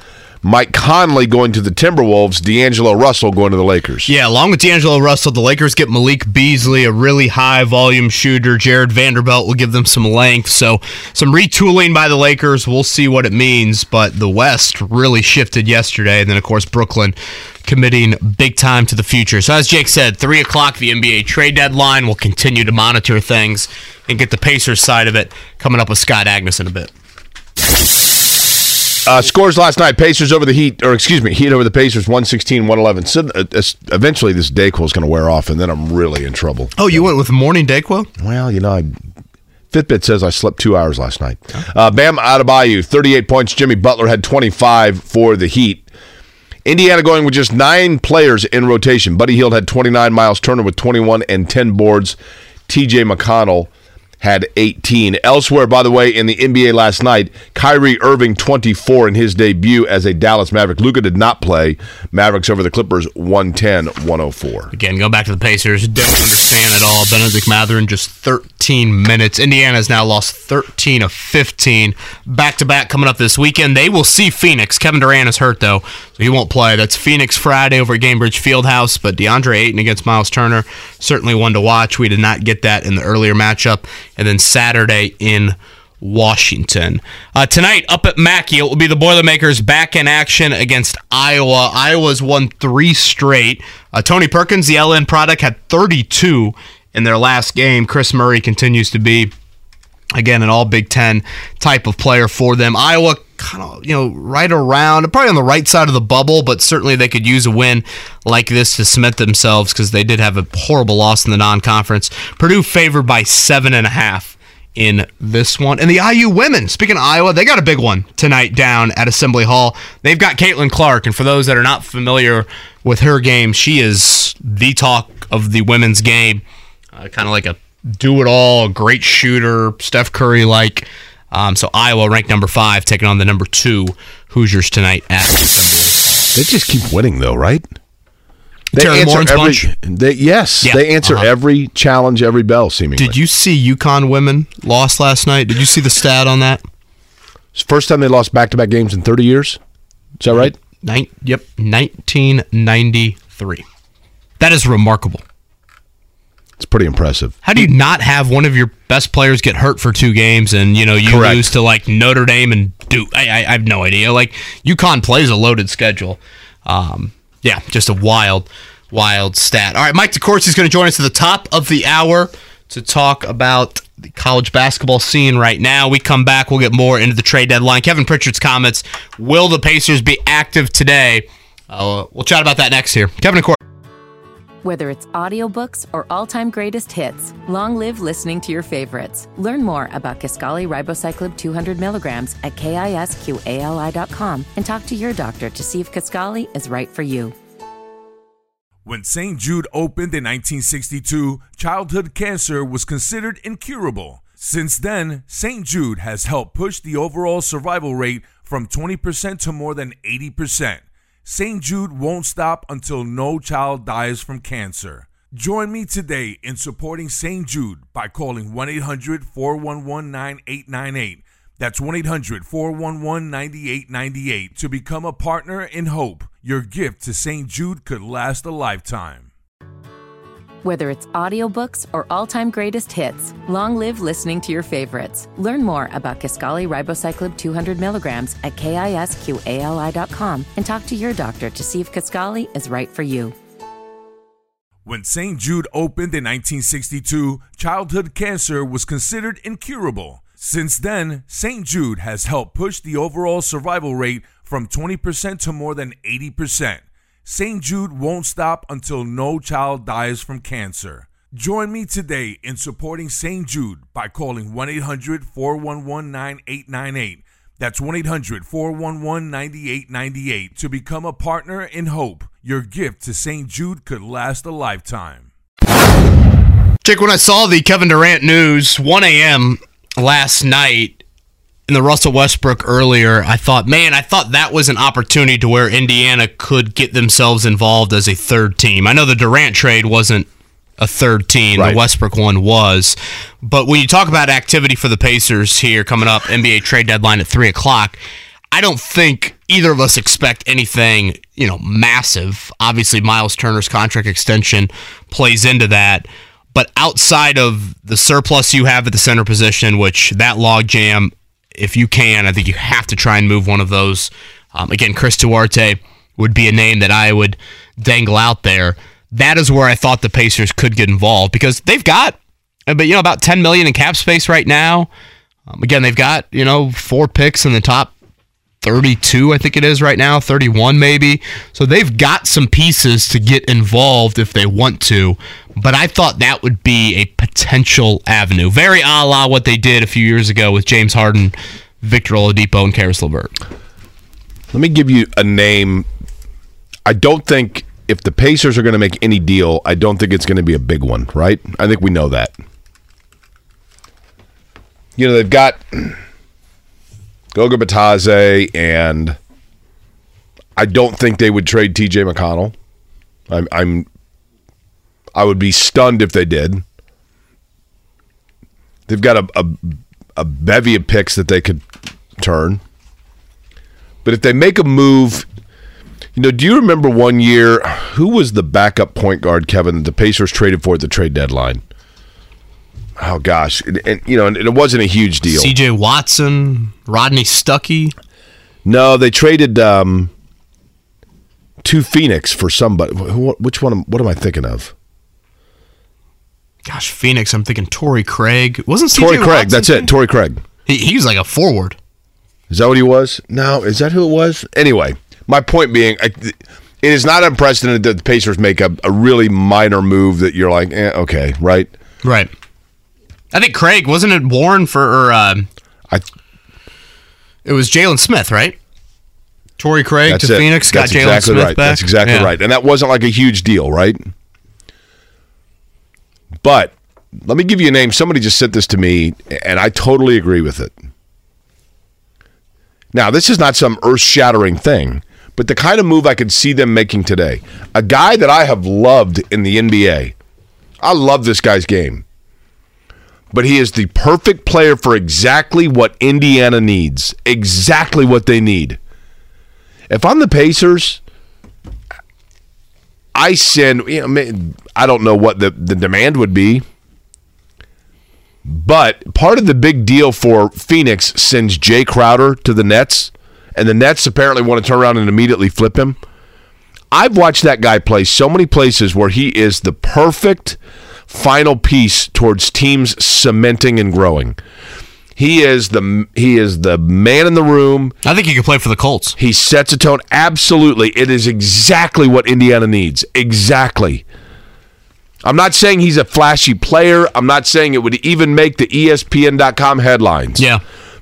Mike Conley going to the Timberwolves, D'Angelo Russell going to the Lakers. Yeah, along with D'Angelo Russell, the Lakers get Malik Beasley, a really high volume shooter. Jarred Vanderbilt will give them some length. So, some retooling by the Lakers. We'll see what it means. But the West really shifted yesterday. And then, of course, Brooklyn committing big time to the future. So, as Jake said, 3 o'clock, the NBA trade deadline. We'll continue to monitor things and get the Pacers side of it coming up with Scott Agness in a bit. Uh, scores last night: Pacers over the Heat, or excuse me, Heat over the Pacers, 116-111. So, uh, eventually, this Dayquil is going to wear off, and then I'm really in trouble. Oh, you went with morning Dayquil? Well, you know, I, Fitbit says I slept two hours last night. Uh, Bam Adebayo, 38 points. Jimmy Butler had 25 for the Heat. Indiana going with just nine players in rotation. Buddy Hield had 29. Miles Turner with 21 and 10 boards. T.J. McConnell had 18. Elsewhere, by the way, in the NBA last night, Kyrie Irving 24 in his debut as a Dallas Maverick. Luka did not play. Mavericks over the Clippers 110-104. Again, going back to the Pacers, don't understand at all. Bennedict Mathurin just 13 minutes. Indiana has now lost 13 of 15 back to back coming up this weekend. They will see Phoenix. Kevin Durant is hurt though, so he won't play. That's Phoenix Friday over at Gainbridge Fieldhouse. But DeAndre Ayton against Miles Turner certainly one to watch. We did not get that in the earlier matchup, and then Saturday in. Washington. Uh, tonight, up at Mackey, it will be the Boilermakers back in action against Iowa. Iowa's won three straight. Uh, Tony Perkins, the LN product, had 32 in their last game. Kris Murray continues to be, again, an all Big Ten type of player for them. Iowa kind of, you know, right around, probably on the right side of the bubble, but certainly they could use a win like this to cement themselves because they did have a horrible loss in the non conference. Purdue favored by seven and a half in this one. And the IU women, speaking of Iowa, they got a big one tonight down at Assembly Hall. They've got Caitlin Clark, and for those that are not familiar with her game, she is the talk of the women's game. Uh, kind of like a do it all, great shooter, Steph Curry like. Um, so Iowa ranked number five, taking on the number two Hoosiers tonight at They just keep winning, though, right? They Terry answer Morin's every. bunch? They, yes, Yeah, they answer uh-huh. every challenge, every bell. Seemingly, Did you see UConn women lost last night? Did you see the stat on that? First time they lost back-to-back games in 30 years. Is that right? Nin- yep, 1993. That is remarkable. It's pretty impressive. How do you not have one of your best players get hurt for two games and you know you Correct. lose to like Notre Dame and Duke? I, I, I have no idea. Like UConn plays a loaded schedule. Um, yeah, just a wild, wild stat. All right, Mike DeCourcy is going to join us at the top of the hour to talk about the college basketball scene right now. We come back, we'll get more into the trade deadline. Kevin Pritchard's comments: Will the Pacers be active today? Uh, we'll chat about that next here. Kevin DeCourcy. Whether it's audiobooks or all-time greatest hits, long live listening to your favorites. Learn more about Kisqali Ribociclib 200 milligrams at kisqali.com and talk to your doctor to see if Kisqali is right for you. When St. Jude opened in 1962, childhood cancer was considered incurable. Since then, St. Jude has helped push the overall survival rate from 20% to more than 80%. St. Jude won't stop until no child dies from cancer. Join me today in supporting St. Jude by calling 1 800 411 9898. That's 1 800 411 9898 to become a partner in hope. Your gift to St. Jude could last a lifetime. Whether it's audiobooks or all-time greatest hits, long live listening to your favorites. Learn more about Kisqali Ribociclib 200 milligrams at kisqali.com and talk to your doctor to see if Kisqali is right for you. When St. Jude opened in 1962, childhood cancer was considered incurable. Since then, St. Jude has helped push the overall survival rate from 20% to more than 80%. St. Jude won't stop until no child dies from cancer. Join me today in supporting St. Jude by calling 1 800 411 9898. That's 1 800 411 9898 to become a partner in hope. Your gift to St. Jude could last a lifetime. Jake, when I saw the Kevin Durant news, 1 a.m. last night, in the Russell Westbrook earlier, I thought, man, I thought that was an opportunity to where Indiana could get themselves involved as a third team. I know the Durant trade wasn't a third team, Right. the Westbrook one was. But when you talk about activity for the Pacers here coming up, NBA trade deadline at 3 o'clock, I don't think either of us expect anything, you know, massive. Obviously, Miles Turner's contract extension plays into that. But outside of the surplus you have at the center position, which that logjam, if you can, I think you have to try and move one of those. Um, again, Chris Duarte would be a name that I would dangle out there. That is where I thought the Pacers could get involved because they've got, uh, but you know, about 10 million in cap space right now. Um, again, they've got you know four picks in the top 32, I think it is right now, 31 maybe. So they've got some pieces to get involved if they want to. But I thought that would be a potential avenue. Very a la what they did a few years ago with James Harden, Victor Oladipo, and Caris LeVert. Let me give you a name. I don't think if the Pacers are going to make any deal, I don't think it's going to be a big one, right? I think we know that. You know, they've got Goga Bitadze, and I don't think they would trade TJ McConnell. I'm, I'm, I would be stunned if they did. They've got a, a, a bevy of picks that they could turn. But if they make a move, you know, do you remember one year who was the backup point guard, Kevin, the Pacers traded for at the trade deadline? Oh gosh, and, and, you know, and it wasn't a huge deal. CJ Watson, Rodney Stuckey. No, they traded um, to Phoenix for somebody. Wh- Which one? What am I thinking of? Gosh, Phoenix, I'm thinking Torrey Craig. Wasn't CJ Torrey Craig. Watson That's it. Torrey Craig. He, he was like a forward. Is that what he was? No, is that who it was? Anyway, my point being, I, it is not unprecedented that the Pacers make a, a really minor move that you're like, eh, okay, right? Right. I think Craig wasn't it Warren for or uh, I it was Jalen Smith, right? Torrey Craig that's to it. Phoenix got That's Jalen exactly Smith right. back. That's exactly Yeah. right. And that wasn't like a huge deal, right? But let me give you a name. Somebody just sent this to me, and I totally agree with it. Now, this is not some earth shattering thing, but the kind of move I could see them making today. A guy that I have loved in the NBA. I love this guy's game. But he is the perfect player for exactly what Indiana needs. Exactly what they need. If I'm the Pacers, I send. You know, I don't know what the, the demand would be, but part of the big deal for Phoenix sends Jae Crowder to the Nets, and the Nets apparently want to turn around and immediately flip him. I've watched that guy play so many places where he is the perfect final piece towards teams cementing and growing. He is the he is the man in the room. I think he could play for the Colts. He sets a tone. Absolutely. It is exactly what Indiana needs. Exactly. I'm not saying he's a flashy player. I'm not saying it would even make the ESPN.com headlines. Yeah.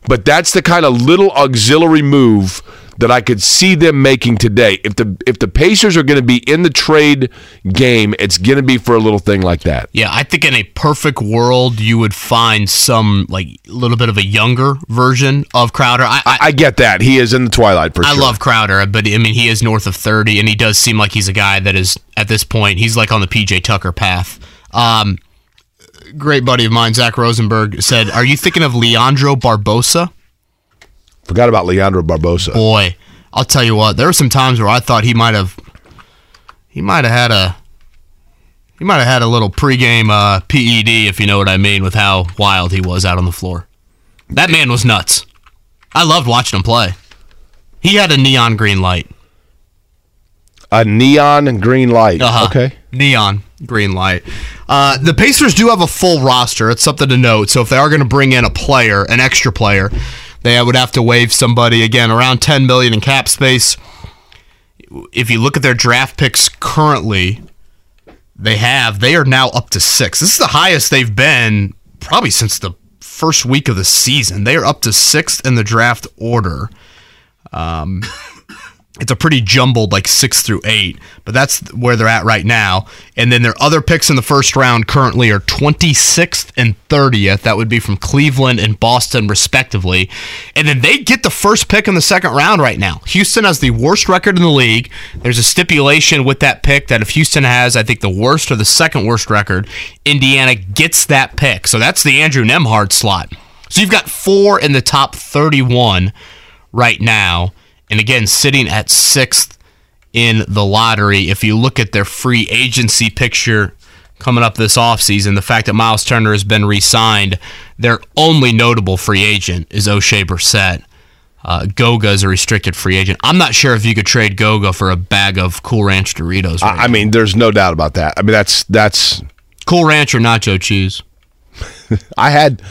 But that's the kind of little auxiliary move that I could see them making today. If the if the Pacers are going to be in the trade game, it's going to be for a little thing like that. Yeah, I think in a perfect world, you would find some like a little bit of a younger version of Crowder. I, I, I get that. He is in the twilight for I sure. love Crowder, but I mean, he is north of 30, and he does seem like he's a guy that is, at this point, he's like on the PJ Tucker path. Um, great buddy of mine, Zach Rosenberg, said, Are you thinking of Leandro Barbosa? Forgot about Leandro Barbosa. Boy, I'll tell you what, there were some times where I thought he might have, he might have had a, he might have had a little pregame uh, PED, if you know what I mean, with how wild he was out on the floor. That man was nuts. I loved watching him play. He had a neon green light. A neon green light. Uh-huh. Okay. Neon green light. Uh, the Pacers do have a full roster. It's something to note. So if they are going to bring in a player, an extra player, they would have to waive somebody again around 10 million in cap space. If you look at their draft picks currently, they have they are now up to six. This is the highest they've been probably since the first week of the season. They are up to sixth in the draft order. Um, it's a pretty jumbled like six through eight, but that's where they're at right now. And then their other picks in the first round currently are 26th and 30th. That would be from Cleveland and Boston, respectively. And then they get the first pick in the second round right now. Houston has the worst record in the league. There's a stipulation with that pick that if Houston has, I think, the worst or the second worst record, Indiana gets that pick. So that's the Andrew Nembhard slot. So you've got four in the top 31 right now. And again, sitting at sixth in the lottery. If you look at their free agency picture coming up this offseason, the fact that Miles Turner has been re signed, their only notable free agent is Oshae Brissett. Uh, Goga is a restricted free agent. I'm not sure if you could trade Goga for a bag of Cool Ranch Doritos. Right I, I mean, there's no doubt about that. I mean, that's that's. Cool Ranch or nacho cheese? I had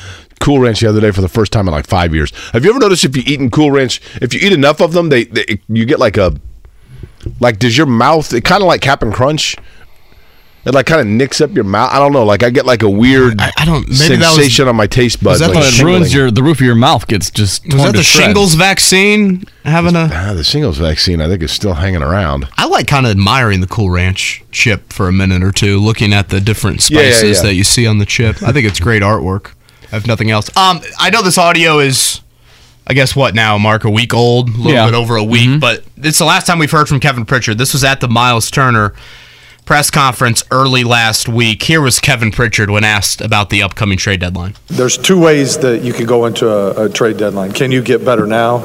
Cool Ranch the other day for the first time in like five years. Have you ever noticed if you eat in Cool Ranch, if you eat enough of them, they, they you get like a like does your mouth? It kind of like Cap'n Crunch. It like kind of nicks up your mouth. I don't know. Like I get like a weird I- I don't- maybe that was- sensation on my taste buds. that like the it ruins your the roof of your mouth gets just Was that the shreds. shingles vaccine having a. Ah, the shingles vaccine, I think, is still hanging around. I like kind of admiring the Cool Ranch chip for a minute or two, looking at the different Yeah, yeah, spices yeah. that you see on the chip. I think it's great artwork, if nothing else. Um, I know this audio is, I guess, what now, Mark, a week old, a little Yeah. bit over a week, but it's the last time we've heard from Kevin Pritchard. This was at the Miles Turner press conference early last week. Here was Kevin Pritchard when asked about the upcoming trade deadline. There's two ways that you can go into a, a trade deadline. Can you get better now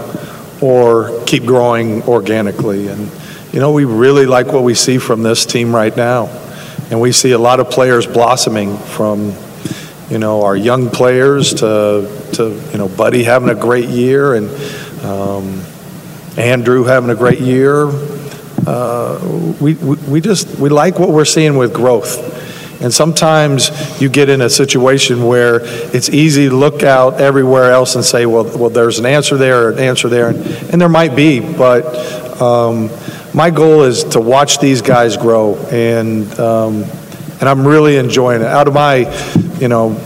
or keep growing organically? And, you know, we really like what we see from this team right now. And we see a lot of players blossoming from, you know, our young players to, to you know, Buddy having a great year and um, Andrew having a great year. Uh, we, we, we just, we like what we're seeing with growth. And sometimes you get in a situation where it's easy to look out everywhere else and say, well, well, there's an answer there or an answer there, and, and there might be, but um, my goal is to watch these guys grow, and um, and I'm really enjoying it. Out of my, you know,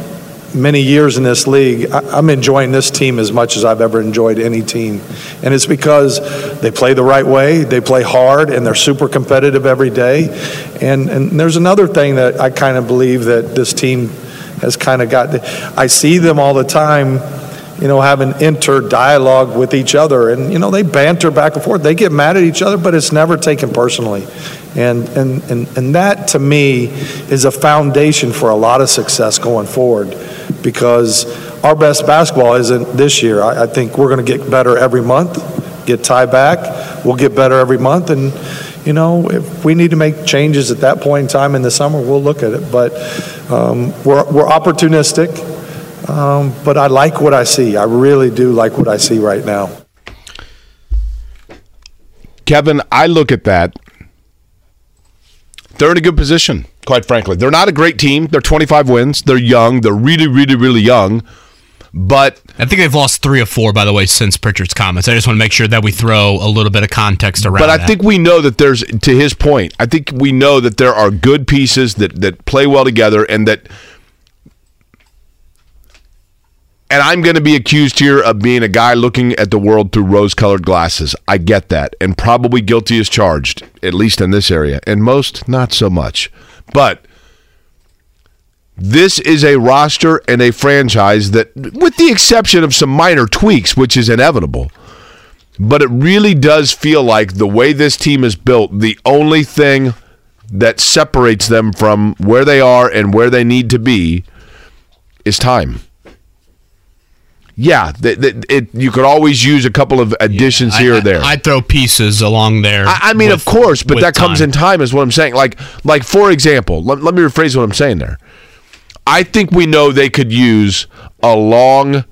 many years in this league, I- I'm enjoying this team as much as I've ever enjoyed any team. And it's because they play the right way, they play hard, and they're super competitive every day. And, and there's another thing that I kind of believe that this team has kind of got. I see them all the time, you know, having inter dialogue with each other. And, you know, they banter back and forth. They get mad at each other, but it's never taken personally. And, and, and, and that, to me, is a foundation for a lot of success going forward because our best basketball isn't this year. I, I think we're going to get better every month, get tie back. We'll get better every month. And, you know, if we need to make changes at that point in time in the summer, we'll look at it. But um, we're, we're opportunistic, um, but I like what I see. I really do like what I see right now. Kevin, I look at that. They're in a good position, quite frankly. They're not a great team. They're 25 wins. They're young. They're really, really, really young. But I think they've lost three or four, by the way, since Pritchard's comments. I just want to make sure that we throw a little bit of context around. but I that. think we know that there's to his point. I think we know that there are good pieces that that play well together, and that. And I'm going to be accused here of being a guy looking at the world through rose-colored glasses. I get that, and probably guilty as charged, at least in this area, and most not so much. But this is a roster and a franchise that, with the exception of some minor tweaks, which is inevitable, but it really does feel like the way this team is built, the only thing that separates them from where they are and where they need to be is time. Yeah, th- th- it, you could always use a couple of additions here I, or there. I, would throw pieces along there. I, I mean, with- of course, but that comes in time, is what I'm saying. Like, like for example, let, let me rephrase what I'm saying there. I think we know they could use a long,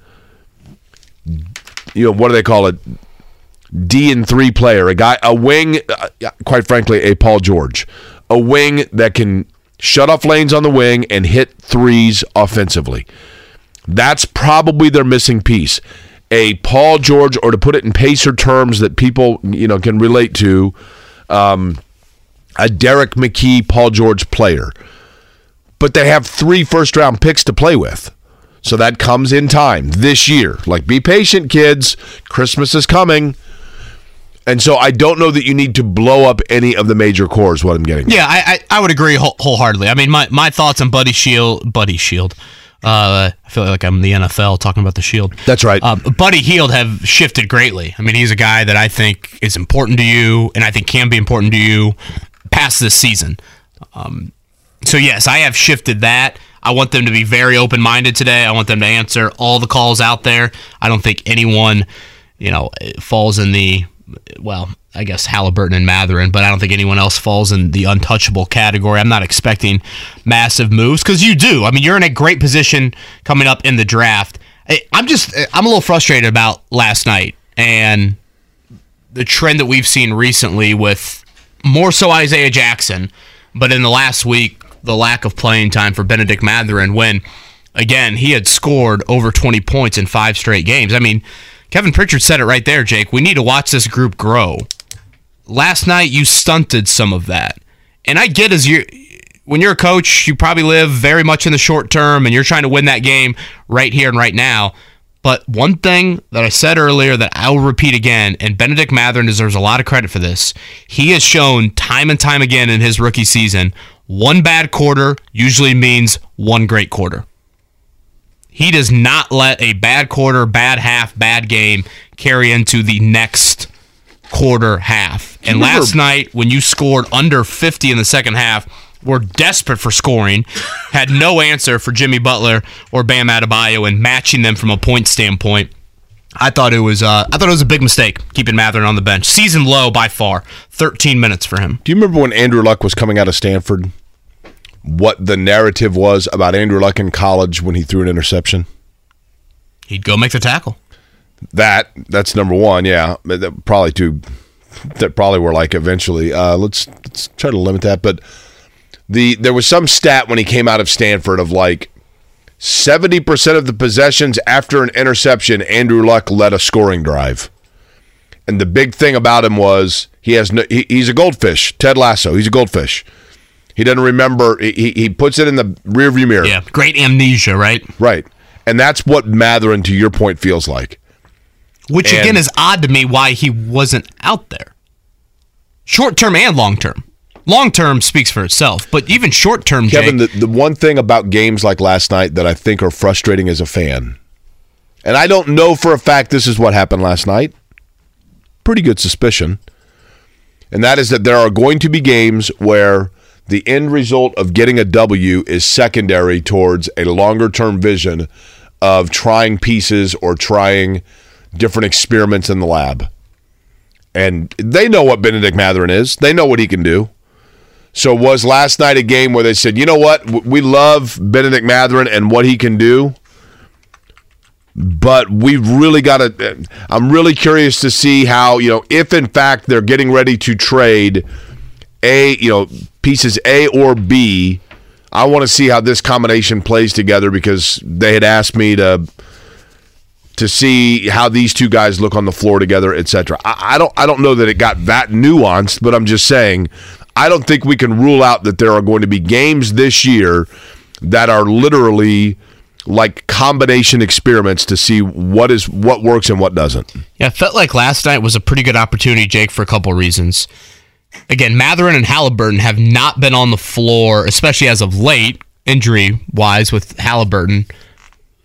you know, what do they call it? D and three player, a guy, a wing. Uh, quite frankly, a Paul George, a wing that can shut off lanes on the wing and hit threes offensively. That's probably their missing piece. A Paul George, or to put it in Pacer terms that people you know can relate to, um, a Derrick McKey, Paul George player. But they have three first round picks to play with. So that comes in time this year. Like, be patient, kids. Christmas is coming. And so I don't know that you need to blow up any of the major cores, what I'm getting. Yeah, I, I, I would agree whole, wholeheartedly. I mean, my, my thoughts on Buddy Shield, Buddy Shield. Uh, I feel like I'm the NFL talking about the Shield. That's right. Um, Buddy Hield have shifted greatly. I mean, he's a guy that I think is important to you, and I think can be important to you past this season. Um, so yes, I have shifted that. I want them to be very open minded today. I want them to answer all the calls out there. I don't think anyone, you know, falls in the well, I guess Halliburton and Mathurin, but I don't think anyone else falls in the untouchable category. I'm not expecting massive moves because you do. I mean, you're in a great position coming up in the draft. I'm just, I'm a little frustrated about last night and the trend that we've seen recently with more so Isaiah Jackson, but in the last week, the lack of playing time for Bennedict Mathurin when, again, he had scored over 20 points in five straight games. I mean, Kevin Pritchard said it right there, Jake. We need to watch this group grow. Last night, you stunted some of that. And I get as you when you're a coach, you probably live very much in the short term and you're trying to win that game right here and right now. But one thing that I said earlier that I'll repeat again, and Bennedict Mathurin deserves a lot of credit for this. He has shown time and time again in his rookie season, one bad quarter usually means one great quarter. He does not let a bad quarter, bad half, bad game carry into the next quarter half. And remember- last night, when you scored under 50 in the second half, were desperate for scoring, had no answer for Jimmy Butler or Bam Adebayo and matching them from a point standpoint. I thought it was uh, I thought it was a big mistake keeping Mathurin on the bench. Season low by far, 13 minutes for him. Do you remember when Andrew Luck was coming out of Stanford? What the narrative was about Andrew Luck in college when he threw an interception? He'd go make the tackle. That that's number one. Yeah, that- probably two. That probably were like eventually. Uh, let's let's try to limit that. But the there was some stat when he came out of Stanford of like seventy percent of the possessions after an interception, Andrew Luck led a scoring drive. And the big thing about him was he has no, he, he's a goldfish. Ted Lasso, he's a goldfish. He doesn't remember. He, he puts it in the rearview mirror. Yeah, great amnesia, right? Right. And that's what Mathurin, to your point, feels like. Which And- again is odd to me why he wasn't out there. Short term and long term. Long term speaks for itself, but even short term, Kevin, Jake, the, the one thing about games like last night that I think are frustrating as a fan, and I don't know for a fact this is what happened last night, pretty good suspicion, and that is that there are going to be games where the end result of getting a W is secondary towards a longer term vision of trying pieces or trying different experiments in the lab. And they know what Bennedict Mathurin is. They know what he can do. So was last night a game where they said, you know what, we love Bennedict Mathurin and what he can do, but we've really got to. Uh, I'm really curious to see how you know if in fact they're getting ready to trade a you know pieces A or B. I want to see how this combination plays together because they had asked me to to see how these two guys look on the floor together, etc. I, I don't I don't know that it got that nuanced, but I'm just saying I don't think we can rule out that there are going to be games this year that are literally like combination experiments to see what is what works and what doesn't. Yeah, it felt like last night was a pretty good opportunity, Jake, for a couple of reasons. Again, Mathurin and Halliburton have not been on the floor, especially as of late, injury wise, with Halliburton,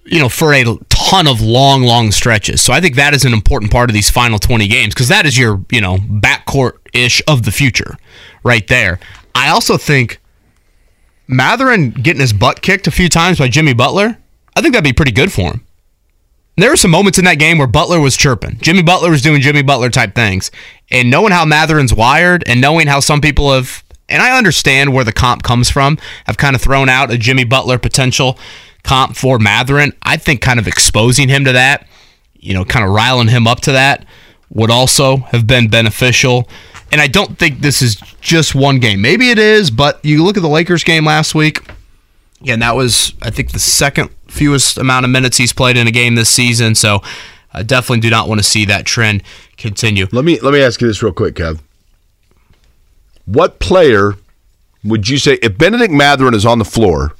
you know, for a ton of long, long stretches. So I think that is an important part of these final 20 games because that is your, you know, backcourt ish of the future right there. I also think Mathurin getting his butt kicked a few times by Jimmy Butler, I think that'd be pretty good for him. There were some moments in that game where Butler was chirping. Jimmy Butler was doing Jimmy Butler type things. And knowing how Mathurin's wired and knowing how some people have, and I understand where the comp comes from, have kind of thrown out a Jimmy Butler potential comp for Mathurin. I think kind of exposing him to that, you know, kind of riling him up to that would also have been beneficial. And I don't think this is just one game. Maybe it is, but you look at the Lakers game last week. Again, that was I think the second fewest amount of minutes he's played in a game this season. So I definitely do not want to see that trend continue. Let me let me ask you this real quick, Kev. What player would you say if Bennedict Mathurin is on the floor?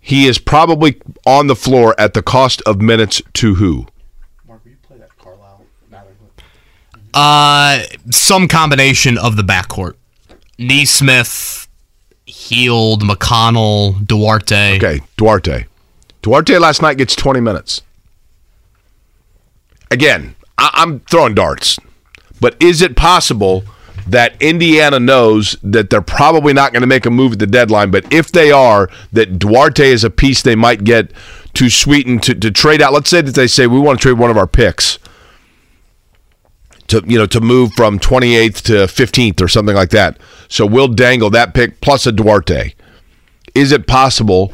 He is probably on the floor at the cost of minutes to who? Mark, will you play that Carlisle Mather? Uh, some combination of the backcourt. Nesmith, Hield, McConnell, Duarte. Okay, Duarte. Duarte last night gets 20 minutes. Again, I- I'm throwing darts, but is it possible that Indiana knows that they're probably not going to make a move at the deadline, but if they are, that Duarte is a piece they might get to sweeten to, to trade out? Let's say that they say we want to trade one of our picks to you know to move from 28th to 15th or something like that. So we'll dangle that pick plus a Duarte. Is it possible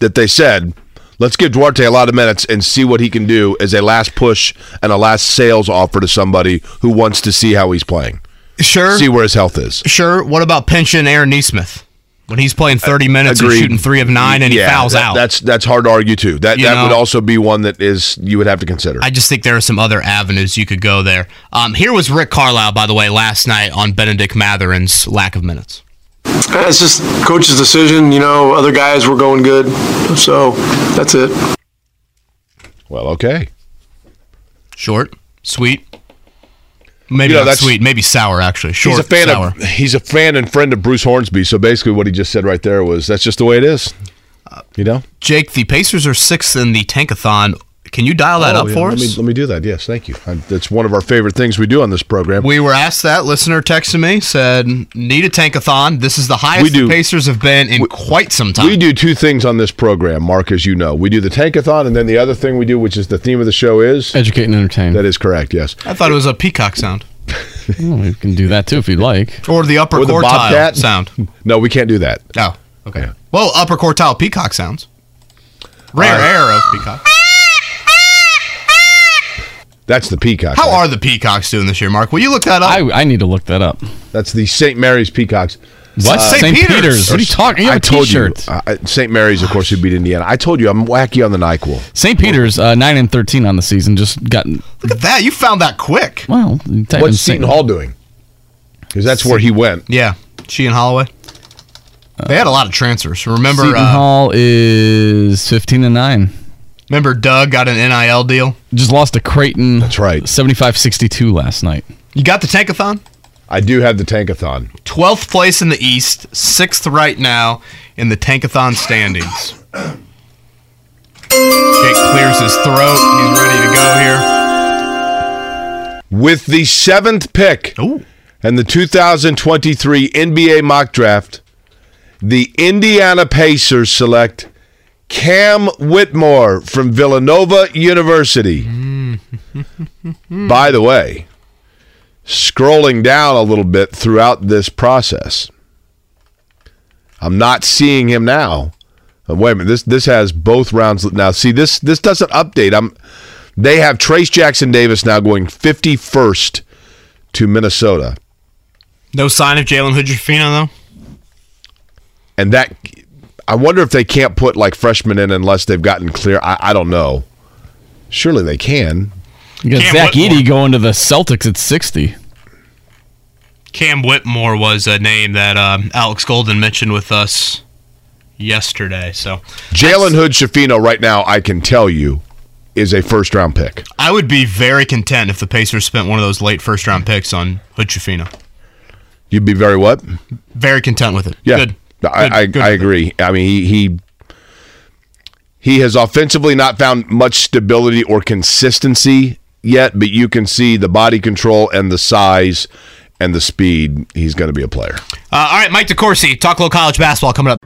that they said, let's give Duarte a lot of minutes and see what he can do as a last push and a last sales offer to somebody who wants to see how he's playing, Sure. see where his health is. Sure. What about pension Aaron Nesmith? When he's playing 30 minutes Agreed. and shooting three of nine and he fouls that- out. That's that's hard to argue too. That You that know? would also be one that is you would have to consider. I just think there are some other avenues you could go there. Um, here was Rick Carlisle, by the way, last night on Bennedict Mathurin's lack of minutes. It's just coach's decision. You know, other guys were going good, so that's it. well, okay. Short, sweet. Maybe You know, not sweet, maybe sour actually. Short, he's a fan sour. of he's a fan and friend of Bruce Hornsby. So basically, what he just said right there was that's just the way it is. You know. Jake, the Pacers are sixth in the Tankathon. Can you dial that Oh, up yeah, for let us? Me, let me do that. Yes, thank you. I, that's one of our favorite things we do on this program. we were asked that. Listener texted me, said, need a Tankathon. This is the highest We do. the Pacers have been in quite some time. We do two things on this program, Mark, as you know. We do the Tankathon, and then the other thing we do, which is the theme of the show, is Educate and entertain. that is correct. Yes. I thought it was a peacock sound. Well, you can do that too if you'd like. Or the upper Or the quartile Bobcat. sound. No, we can't do that. Oh, okay. Well, upper quartile peacock sounds. Rare All right. air of peacock. That's the peacock. How right? are the peacocks doing this year, Mark? Will you look that up? I, I need to look that up. That's the St. Mary's Peacocks. What? St. St. Peter's. Peter's. What are you talking? You have I a told t-shirt. you. Uh, St. Mary's, of course, who beat Indiana. I told you I'm wacky on the Nyquil. St. Peter's uh, nine and thirteen on the season. Just got look at that. You found that quick. well. type What's St. Seton Hall doing? because that's where he went. Yeah, Shaheen Holloway. They had a lot of transfers. Remember, Seton uh, Hall is 15 and 9. Remember Doug got an NIL deal. Just lost to Creighton. That's right. 75 62 last night. You got the tankathon. I do have the tankathon. 12th place in the East, sixth right now in the tankathon standings. Jake clears his throat. He's ready to go here. With the seventh pick Ooh. and the 2023 NBA mock draft, the Indiana Pacers select Cam Whitmore from Villanova University. By the way, scrolling down a little bit throughout this process, I'm not seeing him now. Uh, Wait a minute. This this has both rounds now. See this this doesn't update. I'm they have Trayce Jackson Davis now going 51st to Minnesota. No sign of Jalen Hood-Schifino, though. and that I wonder if they can't put like freshmen in unless they've gotten clear. I, I don't know. Surely they can. You got Cam Zach Whitmore. Edey going to the Celtics at 60. Cam Whitmore was a name that um, Alex Golden mentioned with us yesterday. So Jalen Hood Schifino right now, I can tell you, is a first round pick. I would be very content if the Pacers spent one of those late first round picks on Hood-Schifino. You'd be very what? Very content with it. Yeah, Good. I, Good- I, good I agree. I mean, he, he he has offensively not found much stability or consistency yet, but you can see the body control and the size and the speed. He's going to be a player. Uh, all right, Mike DeCourcy, talk low college basketball coming up.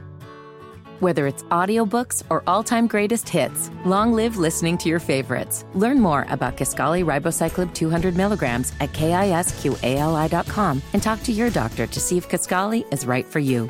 Whether it's audiobooks or all-time greatest hits, long live listening to your favorites. Learn more about Kisqali Ribociclib 200 milligrams at kisqali.com and talk to your doctor to see if Kisqali is right for you.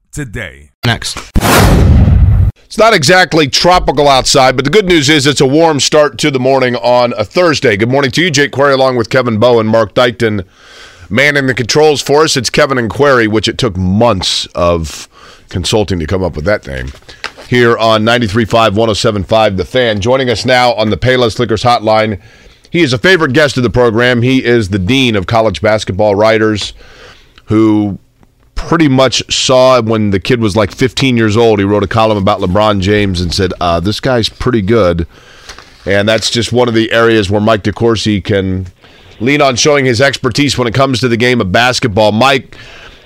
today. Next. It's not exactly tropical outside, but the good news is it's a warm start to the morning on a Thursday. Good morning to you, Jake Query, along with Kevin Bowe and Mark Dykton. Manning the controls for us, it's Kevin and Query, which it took months of consulting to come up with that name. Here on 93.5, 107.5, The Fan. Joining us now on the Payless Liquors Hotline. He is a favorite guest of the program. He is the Dean of College Basketball Writers who pretty much saw when the kid was like 15 years old. He wrote a column about LeBron James and said, uh, "This guy's pretty good," and that's just one of the areas where Mike DeCourcy can lean on showing his expertise when it comes to the game of basketball. Mike,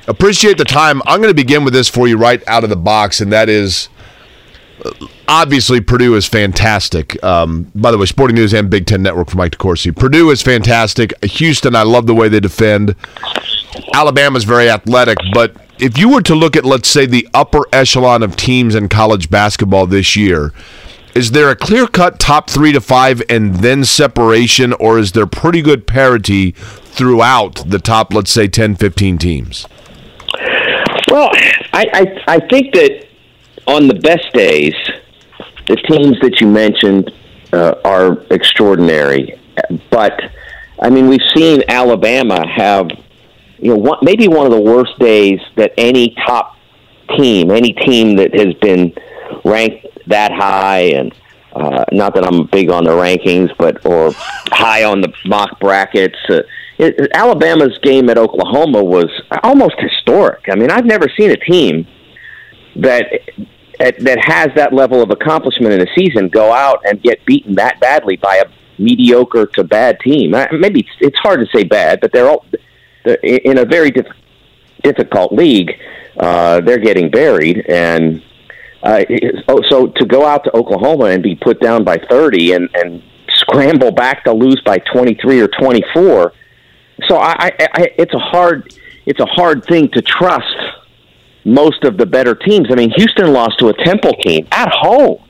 appreciate the time. I'm going to begin with this for you right out of the box, and that is. uh, Obviously, Purdue is fantastic. Um, by the way, Sporting News and Big Ten Network for Mike DeCourcy. Purdue is fantastic. Houston, I love the way they defend. Alabama's very athletic, but if you were to look at, let's say, the upper echelon of teams in college basketball this year, is there a clear cut top three to five and then separation, or is there pretty good parity throughout the top, let's say, 10, 15 teams? Well, I, I I think that on the best days, the teams that you mentioned uh, are extraordinary. But I mean, we've seen Alabama have you know one, maybe one of the worst days that any top team, any team that has been ranked that high and. Uh, not that I'm big on the rankings, but or high on the mock brackets. Uh, it, Alabama's game at Oklahoma was almost historic. I mean, I've never seen a team that that has that level of accomplishment in a season go out and get beaten that badly by a mediocre to bad team. Maybe it's, it's hard to say bad, but they're all in a very diff, difficult league. Uh, they're getting buried, and uh, oh, so to go out to Oklahoma and be put down by thirty and and scramble back to lose by twenty three or twenty four. So I, I, I, it's a hard, it's a hard thing to trust most of the better teams. I mean, Houston lost to a Temple team at home,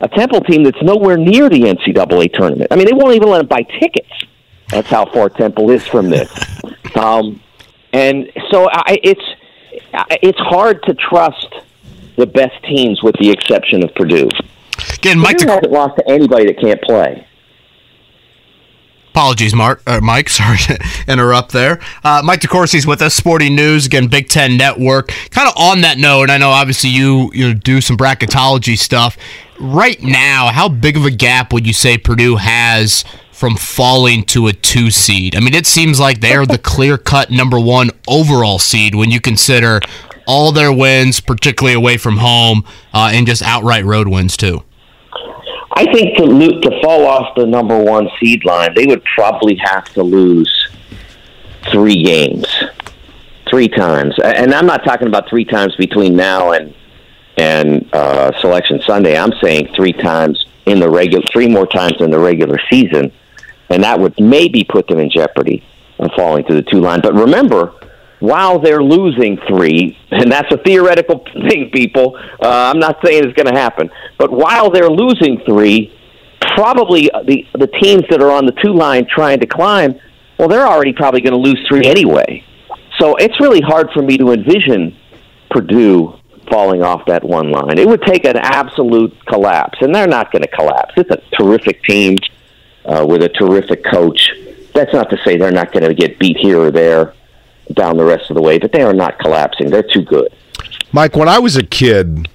a Temple team that's nowhere near the NCAA tournament. I mean, they won't even let them buy tickets. That's how far Temple is from this. Um, and so I, it's it's hard to trust the best teams, with the exception of Purdue. Again, Mike Purdue hasn't lost to anybody that can't play. Apologies, Mark, uh, Mike. Sorry to interrupt there. Uh, Mike DeCourcy's with us, Sporting News, again, Big Ten Network. Kind of on that note, and I know obviously you you do some bracketology stuff. Right now, how big of a gap would you say Purdue has from falling to a two seed? I mean, it seems like they're the clear cut number one overall seed when you consider all their wins, particularly away from home, uh, and just outright road wins too. I think to lo- to fall off the number one seed line, they would probably have to lose three games, three times, and I'm not talking about three times between now and and uh, Selection Sunday. I'm saying three times in the regular, three more times in the regular season, and that would maybe put them in jeopardy of falling to the two line. But remember, while they're losing three, and that's a theoretical thing, people. Uh, I'm not saying it's going to happen, but while they're losing three, probably the the teams that are on the two line trying to climb, well, they're already probably going to lose three anyway. So it's really hard for me to envision Purdue falling off that one line. It would take an absolute collapse, and they're not going to collapse. It's a terrific team uh, with a terrific coach. That's not to say they're not going to get beat here or there down the rest of the way, but they are not collapsing. They're too good. Mike, when I was a kid,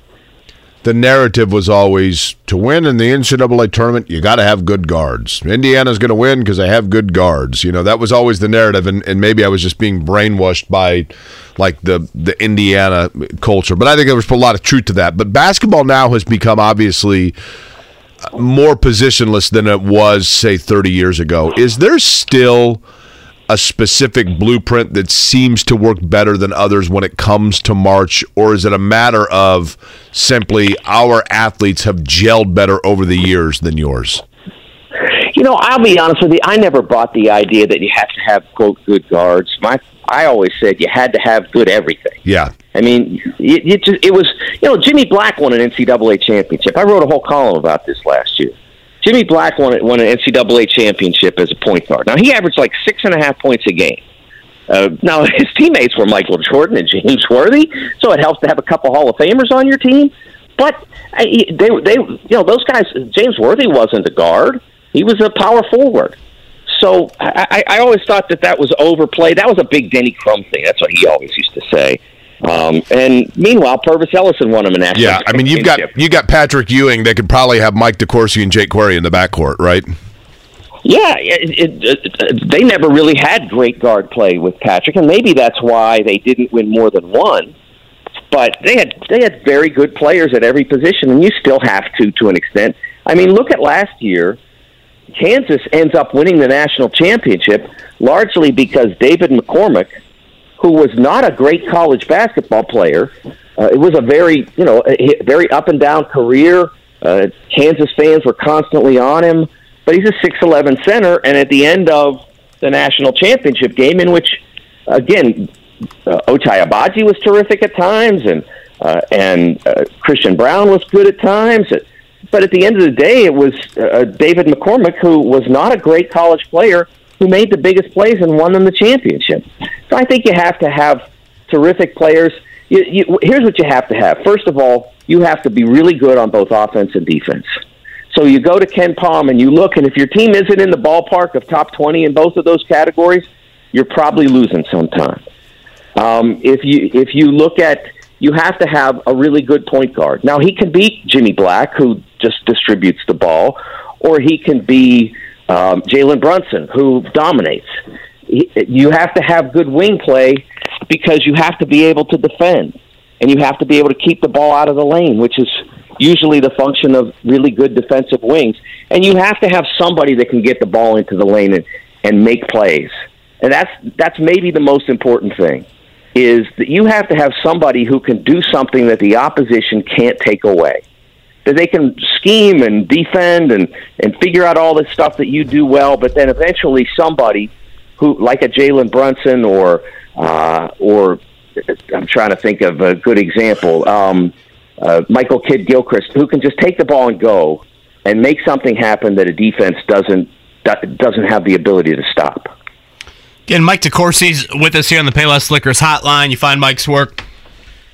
the narrative was always to win in the NCAA tournament, you got to have good guards. Indiana's going to win because they have good guards. You know, that was always the narrative, and, and maybe I was just being brainwashed by like the the Indiana culture. But I think there was a lot of truth to that. But basketball now has become obviously more positionless than it was, say, 30 years ago. Is there still a specific blueprint that seems to work better than others when it comes to March, or is it a matter of simply our athletes have gelled better over the years than yours? You know, I'll be honest with you. I never bought the idea that you have to have quote good guards. My, I always said you had to have good everything. Yeah. I mean, it, it, just, it was you know Jimmy Black won an NCAA championship. I wrote a whole column about this last year. Jimmy Black won, won an NCAA championship as a point guard. Now he averaged like six and a half points a game. Uh, now his teammates were Michael Jordan and James Worthy, so it helps to have a couple Hall of Famers on your team. But I, they, they, you know, those guys. James Worthy wasn't a guard; he was a power forward. So I, I always thought that that was overplayed. That was a big Denny Crum thing. That's what he always used to say. Um, and meanwhile, Pervis Ellison won him a national. Yeah, I mean you've got you got Patrick Ewing. They could probably have Mike DeCourcy and Jake Query in the backcourt, right? Yeah, it, it, it, they never really had great guard play with Patrick, and maybe that's why they didn't win more than one. But they had they had very good players at every position, and you still have to to an extent. I mean, look at last year. Kansas ends up winning the national championship largely because David McCormack who was not a great college basketball player. Uh, it was a very, you know, a very up and down career. Uh, Kansas fans were constantly on him, but he's a six eleven center. And at the end of the national championship game, in which, again, uh, Ochai Agbaji was terrific at times, and uh, and uh, Christian Braun was good at times. But at the end of the day, it was uh, David McCormack, who was not a great college player, who made the biggest plays and won them the championship. So I think you have to have terrific players. You, you, here's what you have to have. First of all, you have to be really good on both offense and defense. So you go to KenPom and you look, and if your team isn't in the ballpark of top 20 in both of those categories, you're probably losing sometime. Um, if you if you look at you have to have a really good point guard. Now he can be Jimmy Black, who just distributes the ball, or he can be um, Jalen Brunson, who dominates. You have to have good wing play because you have to be able to defend, and you have to be able to keep the ball out of the lane, which is usually the function of really good defensive wings. And you have to have somebody that can get the ball into the lane and, and make plays. And that's that's maybe the most important thing is that you have to have somebody who can do something that the opposition can't take away that they can scheme and defend and and figure out all this stuff that you do well, but then eventually somebody who like a Jalen Brunson or uh, or I'm trying to think of a good example, um, uh, Michael Kidd Gilchrist, who can just take the ball and go and make something happen that a defense doesn't doesn't have the ability to stop. Again, Mike DeCourcy's with us here on the Payless Liquors hotline. You find Mike's work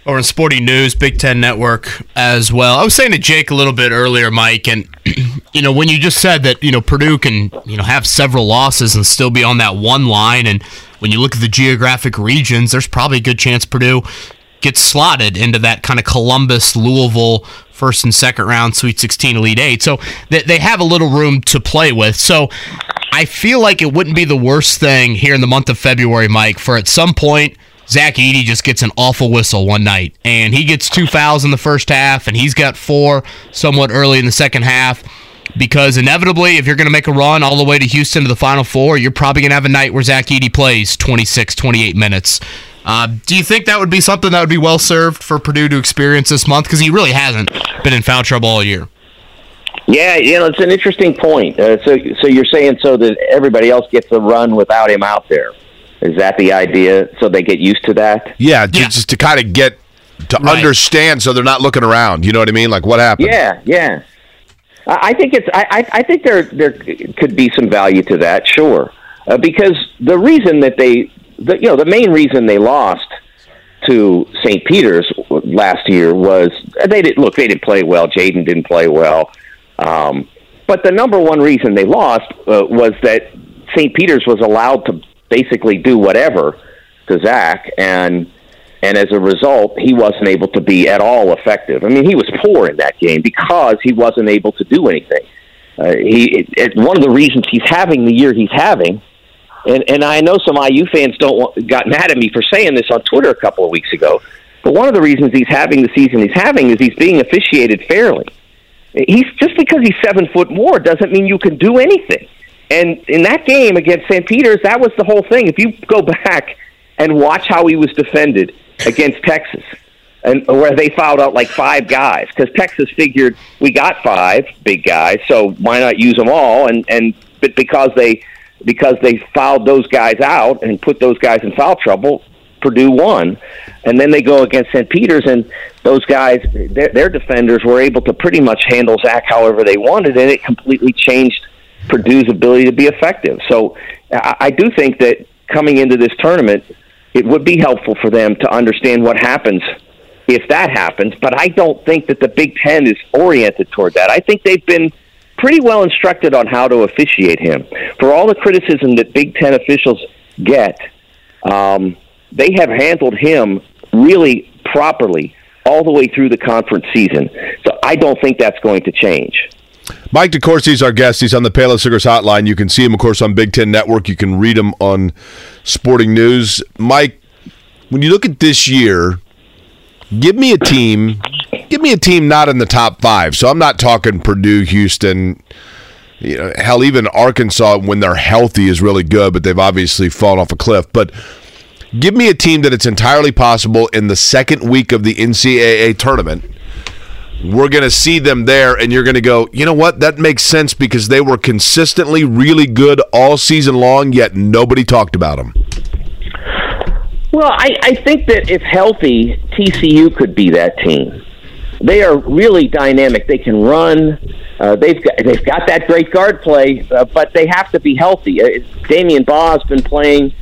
over in Sporting News, Big Ten Network as well. I was saying to Jake a little bit earlier, Mike, and you know when you just said that you know Purdue can you know have several losses and still be on that one line, and when you look at the geographic regions, there's probably a good chance Purdue gets slotted into that kind of Columbus, Louisville first and second round Sweet 16 Elite Eight. So they, they have a little room to play with. So I feel like it wouldn't be the worst thing here in the month of February, Mike, for at some point Zach Edey just gets an awful whistle one night, and he gets two fouls in the first half, and he's got four somewhat early in the second half. Because inevitably, if you're going to make a run all the way to Houston to the Final Four, you're probably going to have a night where Zach Edey plays 26, 28 minutes. Uh, do you think that would be something that would be well served for Purdue to experience this month? Because he really hasn't been in foul trouble all year. Yeah, you know, it's an interesting point. Uh, so, so you're saying so that everybody else gets a run without him out there? Is that the idea? So they get used to that? Yeah, yeah. just to kind of get to right. understand, so they're not looking around. You know what I mean? Like what happened? Yeah, yeah. I think it's. I, I think there there could be some value to that, sure, uh, because the reason that they, the, you know, the main reason they lost to St. Peter's last year was they didn't look. They didn't play well. Jaden didn't play well, um, but the number one reason they lost uh, was that St. Peter's was allowed to basically do whatever to Zach, and and as a result, he wasn't able to be at all effective. I mean, he was poor in that game because he wasn't able to do anything. Uh, he it, it, one of the reasons he's having the year he's having, and and I know some IU fans don't want, got mad at me for saying this on Twitter a couple of weeks ago, but one of the reasons he's having the season he's having is he's being officiated fairly. He's just because he's seven foot more doesn't mean you can do anything. And in that game against St. Peter's, that was the whole thing. If you go back and watch how he was defended against Texas, and where they fouled out like five guys, because Texas figured we got five big guys, so why not use them all? And and but because they because they fouled those guys out and put those guys in foul trouble, Purdue won. And then they go against St. Peter's, and those guys, their, their defenders, were able to pretty much handle Zach however they wanted, and it completely changed Purdue's ability to be effective. So I, I do think that coming into this tournament, it would be helpful for them to understand what happens if that happens. But I don't think that the Big Ten is oriented toward that. I think they've been pretty well instructed on how to officiate him. For all the criticism that Big Ten officials get, um, they have handled him really properly all the way through the conference season. So I don't think that's going to change. Mike DeCourcy is our guest. He's on the Payless Liquors Hotline. You can see him, of course, on Big Ten Network. You can read him on Sporting News. Mike, when you look at this year, give me a team. Give me a team not in the top five. So I'm not talking Purdue, Houston. You know, hell, even Arkansas when they're healthy is really good, but they've obviously fallen off a cliff. But give me a team that it's entirely possible in the second week of the NCAA tournament we're going to see them there, and you're going to go, you know what? That makes sense because they were consistently really good all season long, yet nobody talked about them. Well, I, I think that if healthy, TCU could be that team. They are really dynamic. They can run. Uh, they've got they've got that great guard play, uh, but they have to be healthy. Uh, Damion Baugh's been playing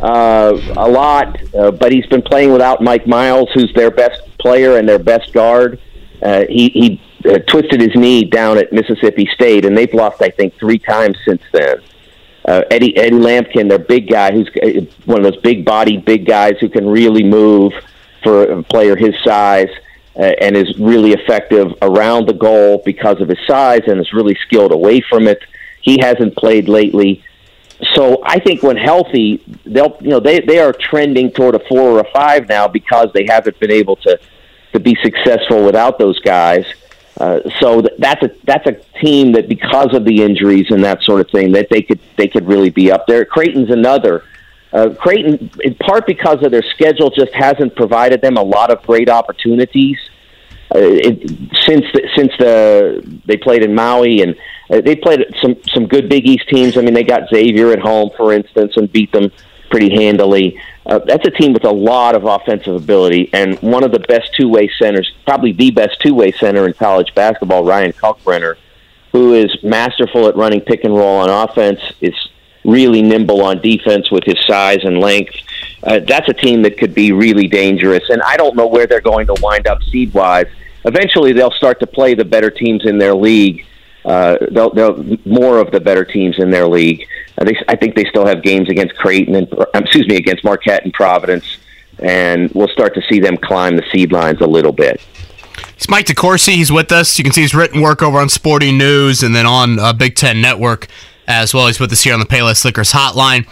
uh, a lot, uh, but he's been playing without Mike Miles, who's their best player and their best guard. Uh, he he uh, twisted his knee down at Mississippi State, and they've lost I think three times since then. Uh, Eddie Eddie Lampkin, their big guy, who's uh, one of those big body big guys who can really move for a player his size. Uh, and is really effective around the goal because of his size and is really skilled away from it. He hasn't played lately. So I think when healthy, they'll you know they they are trending toward a four or a five now because they haven't been able to to be successful without those guys. Uh, so that's a that's a team that because of the injuries and that sort of thing that they could they could really be up there. Creighton's another. Uh, Creighton, in part because of their schedule, just hasn't provided them a lot of great opportunities. Uh, it, since the, since the they played in Maui and uh, they played some some good Big East teams. I mean, they got Xavier at home, for instance, and beat them pretty handily. Uh, that's a team with a lot of offensive ability and one of the best two way centers, probably the best two way center in college basketball, Ryan Kalkbrenner, who is masterful at running pick and roll on offense, is really nimble on defense with his size and length. Uh, that's a team that could be really dangerous. And I don't know where they're going to wind up seed wise. Eventually, they'll start to play the better teams in their league. Uh, they'll, they'll more of the better teams in their league. Uh, they, I think they still have games against Creighton and excuse me against Marquette and Providence, and we'll start to see them climb the seed lines a little bit. It's Mike DeCourcy. He's with us. You can see his written work over on Sporting News and then on uh, Big Ten Network as well. He's with us here on the Payless Liquors Hotline.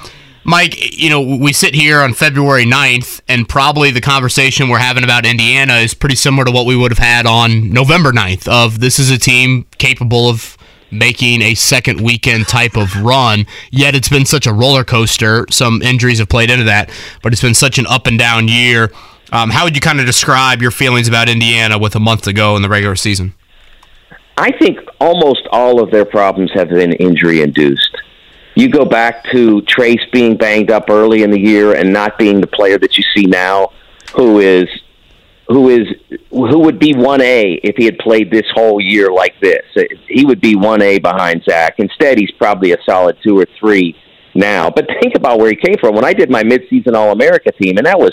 Mike, you know, we sit here on February 9th, and probably the conversation we're having about Indiana is pretty similar to what we would have had on November 9th of this is a team capable of making a second weekend type of run. Yet it's been such a roller coaster. Some injuries have played into that, but it's been such an up and down year. Um, how would you kind of describe your feelings about Indiana with a month to go in the regular season? I think almost all of their problems have been injury induced. You go back to Trayce being banged up early in the year and not being the player that you see now, who is who is who would be one A if he had played this whole year like this. He would be one A behind Zach. Instead, he's probably a solid two or three now. But think about where he came from. When I did my midseason All America team, and that was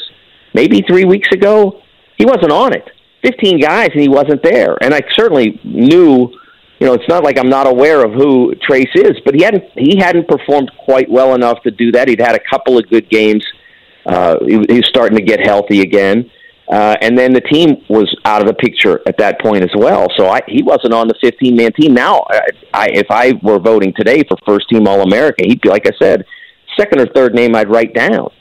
maybe three weeks ago, he wasn't on it. Fifteen guys, and he wasn't there. And I certainly knew you know, it's not like I'm not aware of who Trayce is, but he hadn't he hadn't performed quite well enough to do that. He'd had a couple of good games. Uh, he, he was starting to get healthy again, uh, and then the team was out of the picture at that point as well. So I, he wasn't on the 15 man team. Now, I, I, if I were voting today for first team All America, he'd be like I said, second or third name I'd write down.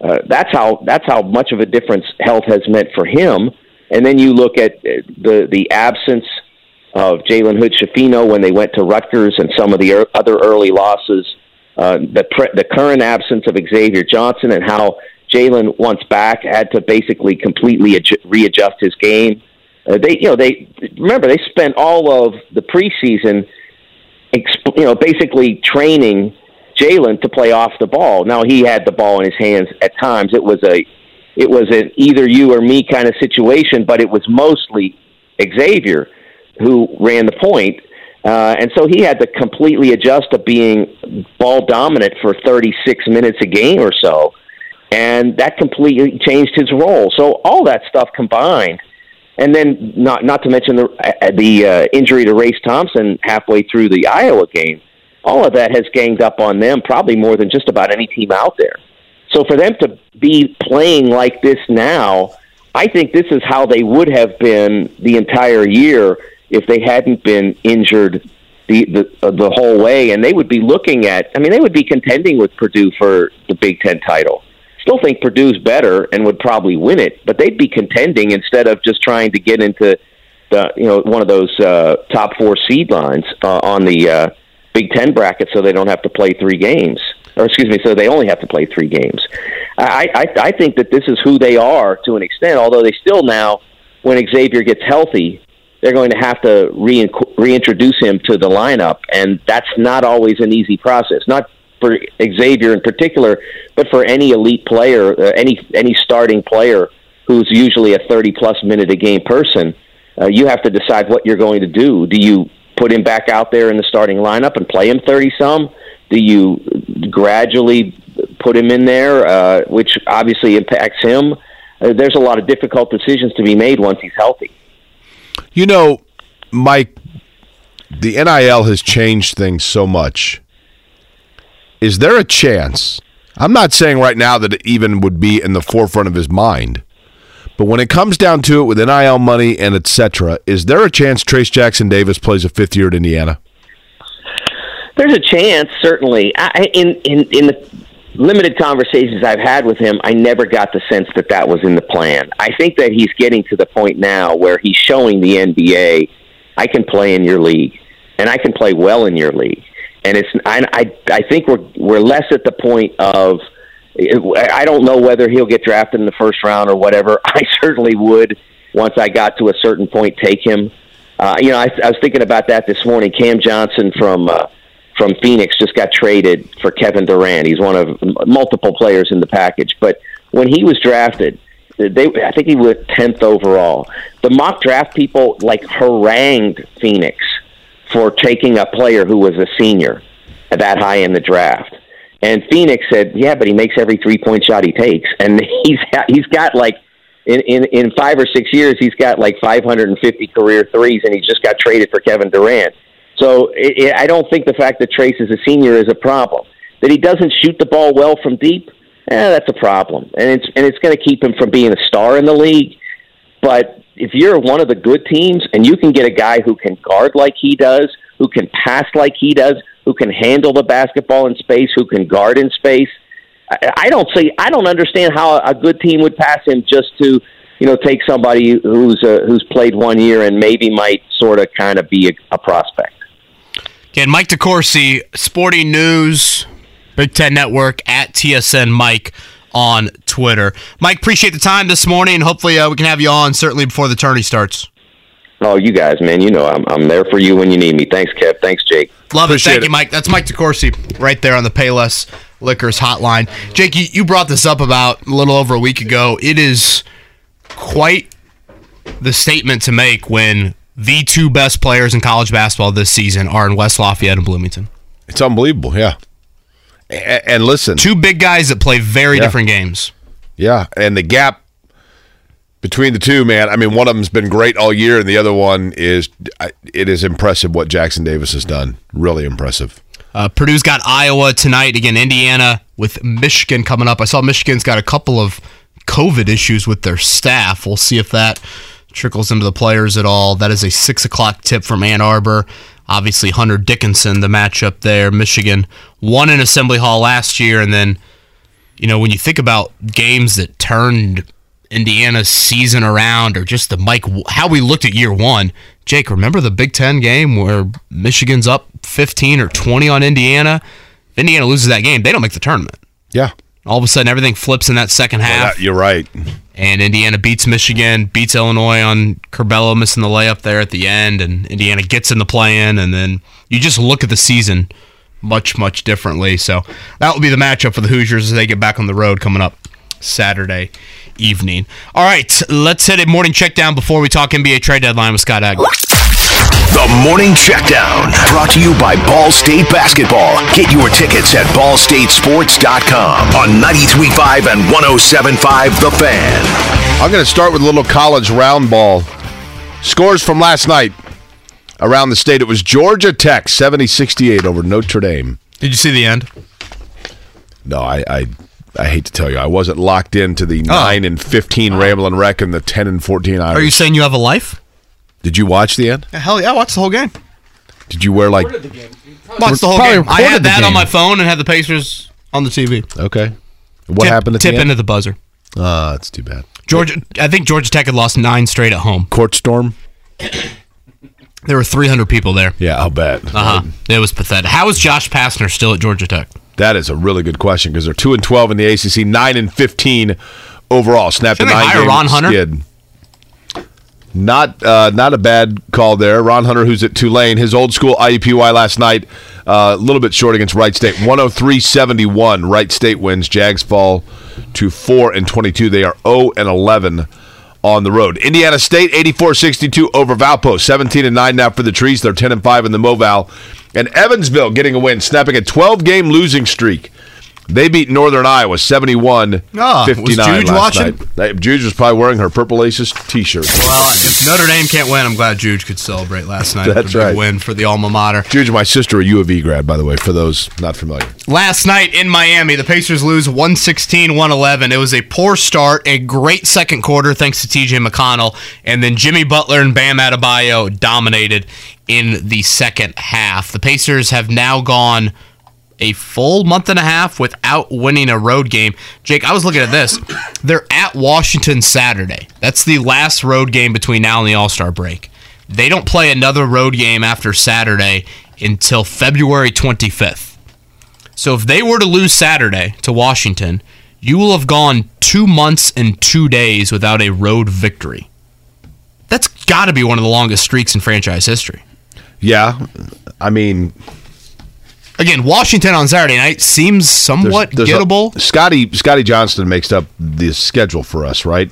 Uh, that's how that's how much of a difference health has meant for him. And then you look at the the absence of Jalen Hood Schifino when they went to Rutgers and some of the er- other early losses, uh, the, pre- the current absence of Xavier Johnson and how Jalen, once back, had to basically completely adju- readjust his game. Uh, they, you know, they remember they spent all of the preseason, exp- you know, basically training Jalen to play off the ball. Now he had the ball in his hands at times. It was a, it was an either you or me kind of situation, but it was mostly Xavier who ran the point. Uh, and so he had to completely adjust to being ball dominant for 36 minutes a game or so. And that completely changed his role. So all that stuff combined, and then not not to mention the uh, the uh, injury to Race Thompson halfway through the Iowa game, all of that has ganged up on them probably more than just about any team out there. So for them to be playing like this now, I think this is how they would have been the entire year if they hadn't been injured the the uh, the whole way, and they would be looking at. I mean, they would be contending with Purdue for the Big Ten title. Still think Purdue's better and would probably win it, but they'd be contending instead of just trying to get into the you know one of those uh, top four seed lines uh, on the uh, Big Ten bracket, so they don't have to play three games, or excuse me, so they only have to play three games. I I, I think that this is who they are to an extent, although they still now, when Xavier gets healthy, they're going to have to re- reintroduce him to the lineup, and that's not always an easy process. Not for Xavier in particular, but for any elite player, uh, any any starting player who's usually a thirty plus minute a game person. Uh, you have to decide what you're going to do. Do you put him back out there in the starting lineup and play him thirty some? Do you gradually put him in there, uh, which obviously impacts him? Uh, there's a lot of difficult decisions to be made once he's healthy. You know, Mike, the NIL has changed things so much. Is there a chance? I'm not saying right now that it even would be in the forefront of his mind. But when it comes down to it with NIL money and etc., is there a chance Trayce Jackson Davis plays a fifth year at Indiana? There's a chance, certainly. I, in in in the limited conversations I've had with him, I never got the sense that that was in the plan. I think that he's getting to the point now where he's showing the NBA, I can play in your league, and I can play well in your league. And it's I I, I think we're we're less at the point of I don't know whether he'll get drafted in the first round or whatever. I certainly would once I got to a certain point take him. Uh, you know, I, I was thinking about that this morning. Cam Johnson from uh, from Phoenix just got traded for Kevin Durant. He's one of multiple players in the package. But when he was drafted, they I think he was tenth overall. The mock draft people like harangued Phoenix for taking a player who was a senior at that high in the draft. And Phoenix said, "Yeah, but he makes every three point shot he takes, and he's he's got like." In, in in five or six years, he's got like 550 career threes, and he just got traded for Kevin Durant. So it, it, I don't think the fact that Trayce is a senior is a problem. That he doesn't shoot the ball well from deep, eh, that's a problem, and it's and it's going to keep him from being a star in the league. But if you're one of the good teams and you can get a guy who can guard like he does, who can pass like he does, who can handle the basketball in space, who can guard in space, I, don't see. I don't understand how a good team would pass him just to you know take somebody who's uh, who's played one year and maybe might sort of kind of be a, a prospect. Again, Mike DeCourcy, Sporting News, Big Ten Network at TSN Mike on Twitter. Mike, appreciate the time this morning. Hopefully, uh, we can have you on certainly before the tourney starts. Oh, you guys, man, you know I'm I'm there for you when you need me. Thanks, Kev. Thanks, Jake. Love Appreciate it. Thank it. you, Mike. That's Mike DeCourcy right there on the Payless Liquors hotline. Jake, you, you brought this up about a little over a week ago. It is quite the statement to make when the two best players in college basketball this season are in West Lafayette and Bloomington. It's unbelievable, yeah. And, and listen, two big guys that play very yeah. different games. Yeah, and the gap between the two, man. I mean, one of them's been great all year, and the other one is it is impressive what Jackson Davis has done. Really impressive. Uh, Purdue's got Iowa tonight. Again, Indiana with Michigan coming up. I saw Michigan's got a couple of COVID issues with their staff. We'll see if that trickles into the players at all. That is a six o'clock tip from Ann Arbor. Obviously, Hunter Dickinson, the matchup there. Michigan won in Assembly Hall last year, and then, you know, when you think about games that turned Indiana's season around, or just the Mike, how we looked at year one. Jake, remember the Big Ten game where Michigan's up 15 or 20 on Indiana? If Indiana loses that game, they don't make the tournament. Yeah. All of a sudden, everything flips in that second half. Well, that, you're right and Indiana beats Michigan, beats Illinois on Curbelo missing the layup there at the end, and Indiana gets in the play-in, and then you just look at the season much, much differently. So that will be the matchup for the Hoosiers as they get back on the road coming up Saturday evening. All right, let's hit a morning check down before we talk NBA trade deadline with Scott Agness. The Morning Checkdown, brought to you by Ball State Basketball. Get your tickets at ballstatesports.com on 93.5 and 107.5 The Fan. I'm going to start with a little college round ball. Scores from last night around the state. It was Georgia Tech 70-68 over Notre Dame. Did you see the end? No, I, I I hate to tell you, I wasn't locked into the oh. nine and fifteen oh. Rambling Wreck and the ten and fourteen Irish. Are you saying you have a life? Did you watch the end? Hell yeah, I watched the whole game. Did you wear like? Watched the whole game. I had that on my phone and had the Pacers on the TV. Okay. What tip, happened at tip the end? into the buzzer? Ah, uh, that's too bad. Georgia, I think Georgia Tech had lost nine straight at home. Court storm. There were 300 people there. Yeah, I'll bet. Uh huh. It was pathetic. How is Josh Pastner still at Georgia Tech? That is a really good question because they're two and 12 in the ACC, nine and 15 overall. Snapped a nine game Ron Hunter? skid. Not uh, not a bad call there. Ron Hunter, who's at Tulane, his old school IUPUI last night, uh, a little bit short against Wright State. 103-71. Wright State wins. Jags fall to 4 and 22. They are 0 and 11 on the road. Indiana State 84-62 over Valpo. 17 and 9 now for the Trees. They're 10 and 5 in the Moval. And Evansville getting a win, snapping a 12 game losing streak they beat Northern Iowa 71 oh, 59 last watching? night. Juge was probably wearing her Purple Aces t shirt. Well, if Notre Dame can't win, I'm glad Juge could celebrate last night. That's right. win for the alma mater. Juge, my sister, a U of E grad, by the way, for those not familiar. Last night in Miami, the Pacers lose 116 111. It was a poor start, a great second quarter, thanks to TJ McConnell. And then Jimmy Butler and Bam Adebayo dominated in the second half. The Pacers have now gone a full month and a half without winning a road game. Jake, I was looking at this. They're at Washington Saturday. That's the last road game between now and the All Star break. They don't play another road game after Saturday until February 25th. So if they were to lose Saturday to Washington, you will have gone two months and two days without a road victory. That's got to be one of the longest streaks in franchise history. Yeah. I mean, Again, Washington on Saturday night seems somewhat there's, there's gettable. A, Scotty Scotty Johnston makes up the schedule for us, right?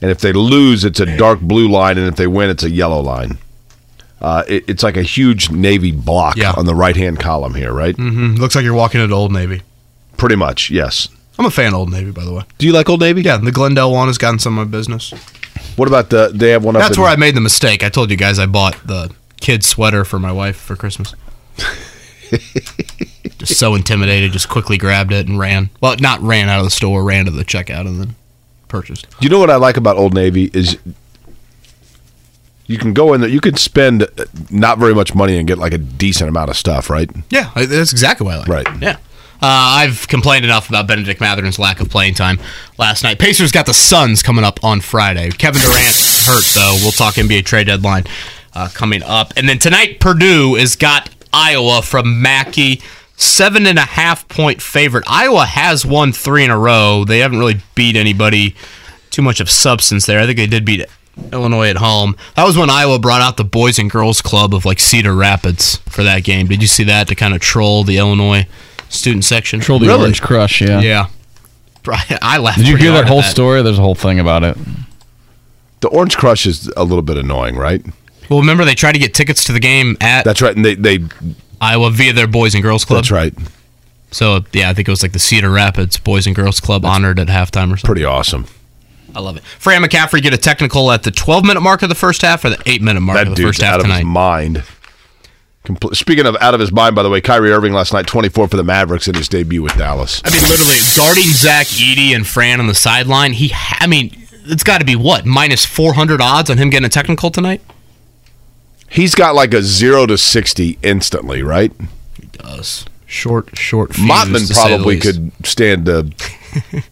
And if they lose, it's a dark blue line, and if they win, it's a yellow line. Uh, it, it's like a huge Navy block yeah. on the right hand column here, right? Mm-hmm. Looks like you're walking into Old Navy. Pretty much, yes. I'm a fan of Old Navy, by the way. Do you like Old Navy? Yeah, the Glendale one has gotten some of my business. What about the? They have one up. That's in- where I made the mistake. I told you guys I bought the kid sweater for my wife for Christmas. just so intimidated, just quickly grabbed it and ran. Well, not ran out of the store, ran to the checkout and then purchased. Do You know what I like about Old Navy is you can go in there. You can spend not very much money and get like a decent amount of stuff, right? Yeah, that's exactly what I like. Right. Yeah. Uh, I've complained enough about Bennedict Mathurin's lack of playing time last night. Pacers got the Suns coming up on Friday. Kevin Durant hurt, though. We'll talk NBA trade deadline uh, coming up. And then tonight, Purdue has got Iowa from Mackey. Seven and a half point favorite. Iowa has won three in a row. They haven't really beat anybody too much of substance there. I think they did beat Illinois at home. That was when Iowa brought out the Boys and Girls Club of like Cedar Rapids for that game. Did you see that to kind of troll the Illinois student section? Troll the Orange Crush, yeah. Yeah. I laughed. Did you hear that at whole story? There's a whole thing about it. The Orange Crush is a little bit annoying, right? Well, remember they tried to get tickets to the game at That's right, and they they Iowa via their Boys and Girls Club. that's right. So yeah, I think it was like the Cedar Rapids Boys and Girls Club honored at halftime or something. Pretty awesome. I love it. Fran McCaffery get a technical at the 12 minute mark of the first half or the 8 minute mark That of the dude's first half out of tonight. his mind. Speaking of out of his mind, by the way, Kyrie Irving last night, 24 for the Mavericks in his debut with Dallas. I mean, literally guarding Zach Edey and Fran on the sideline. He, I mean, it's got to be what minus 400 odds on him getting a technical tonight. He's got like a zero to 60 instantly, right? He does. Short, short. fuse, Mottman to say the probably least. could stand to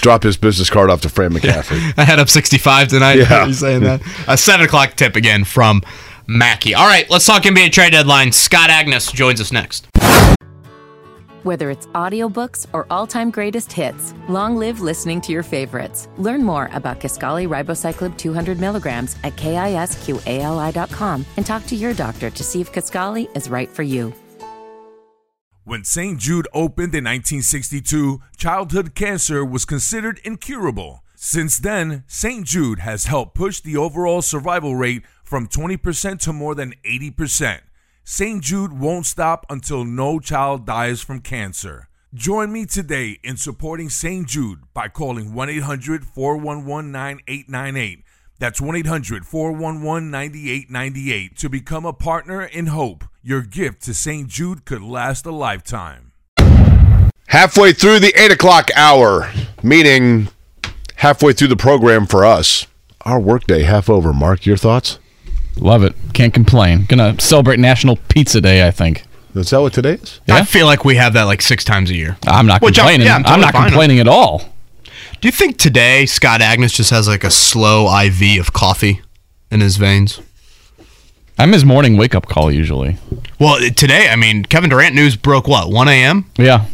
drop his business card off to Fran McCaffery. I had up 65 tonight. Yeah. you saying that? A 7 o'clock tip again from Mackey. All right, let's talk NBA trade deadline. Scott Agness joins us next. Whether it's audiobooks or all-time greatest hits, long live listening to your favorites. Learn more about Kisqali Ribociclib 200 milligrams at kisqali.com and talk to your doctor to see if Kisqali is right for you. When St. Jude opened in 1962, childhood cancer was considered incurable. Since then, St. Jude has helped push the overall survival rate from 20% to more than 80%. St. Jude won't stop until no child dies from cancer. Join me today in supporting St. Jude by calling 1 800 411 9898. That's 1 800 411 9898 to become a partner in hope. Your gift to St. Jude could last a lifetime. halfway through the 8 o'clock hour, meaning halfway through the program for us. Our workday half over. Mark, your thoughts? Love it. Can't complain. Gonna celebrate National Pizza Day, I think. Is that what today is? I feel like we have that like six times a year. I'm not Which I'm- complaining. yeah, I'm, I'm not fine with. complaining at all. Do you think today Scott Agness just has like a slow IV of coffee in his veins? I'm his morning wake up call usually. Well, uh, today, I mean, Kevin Durant news broke what, 1 a.m.? Yeah.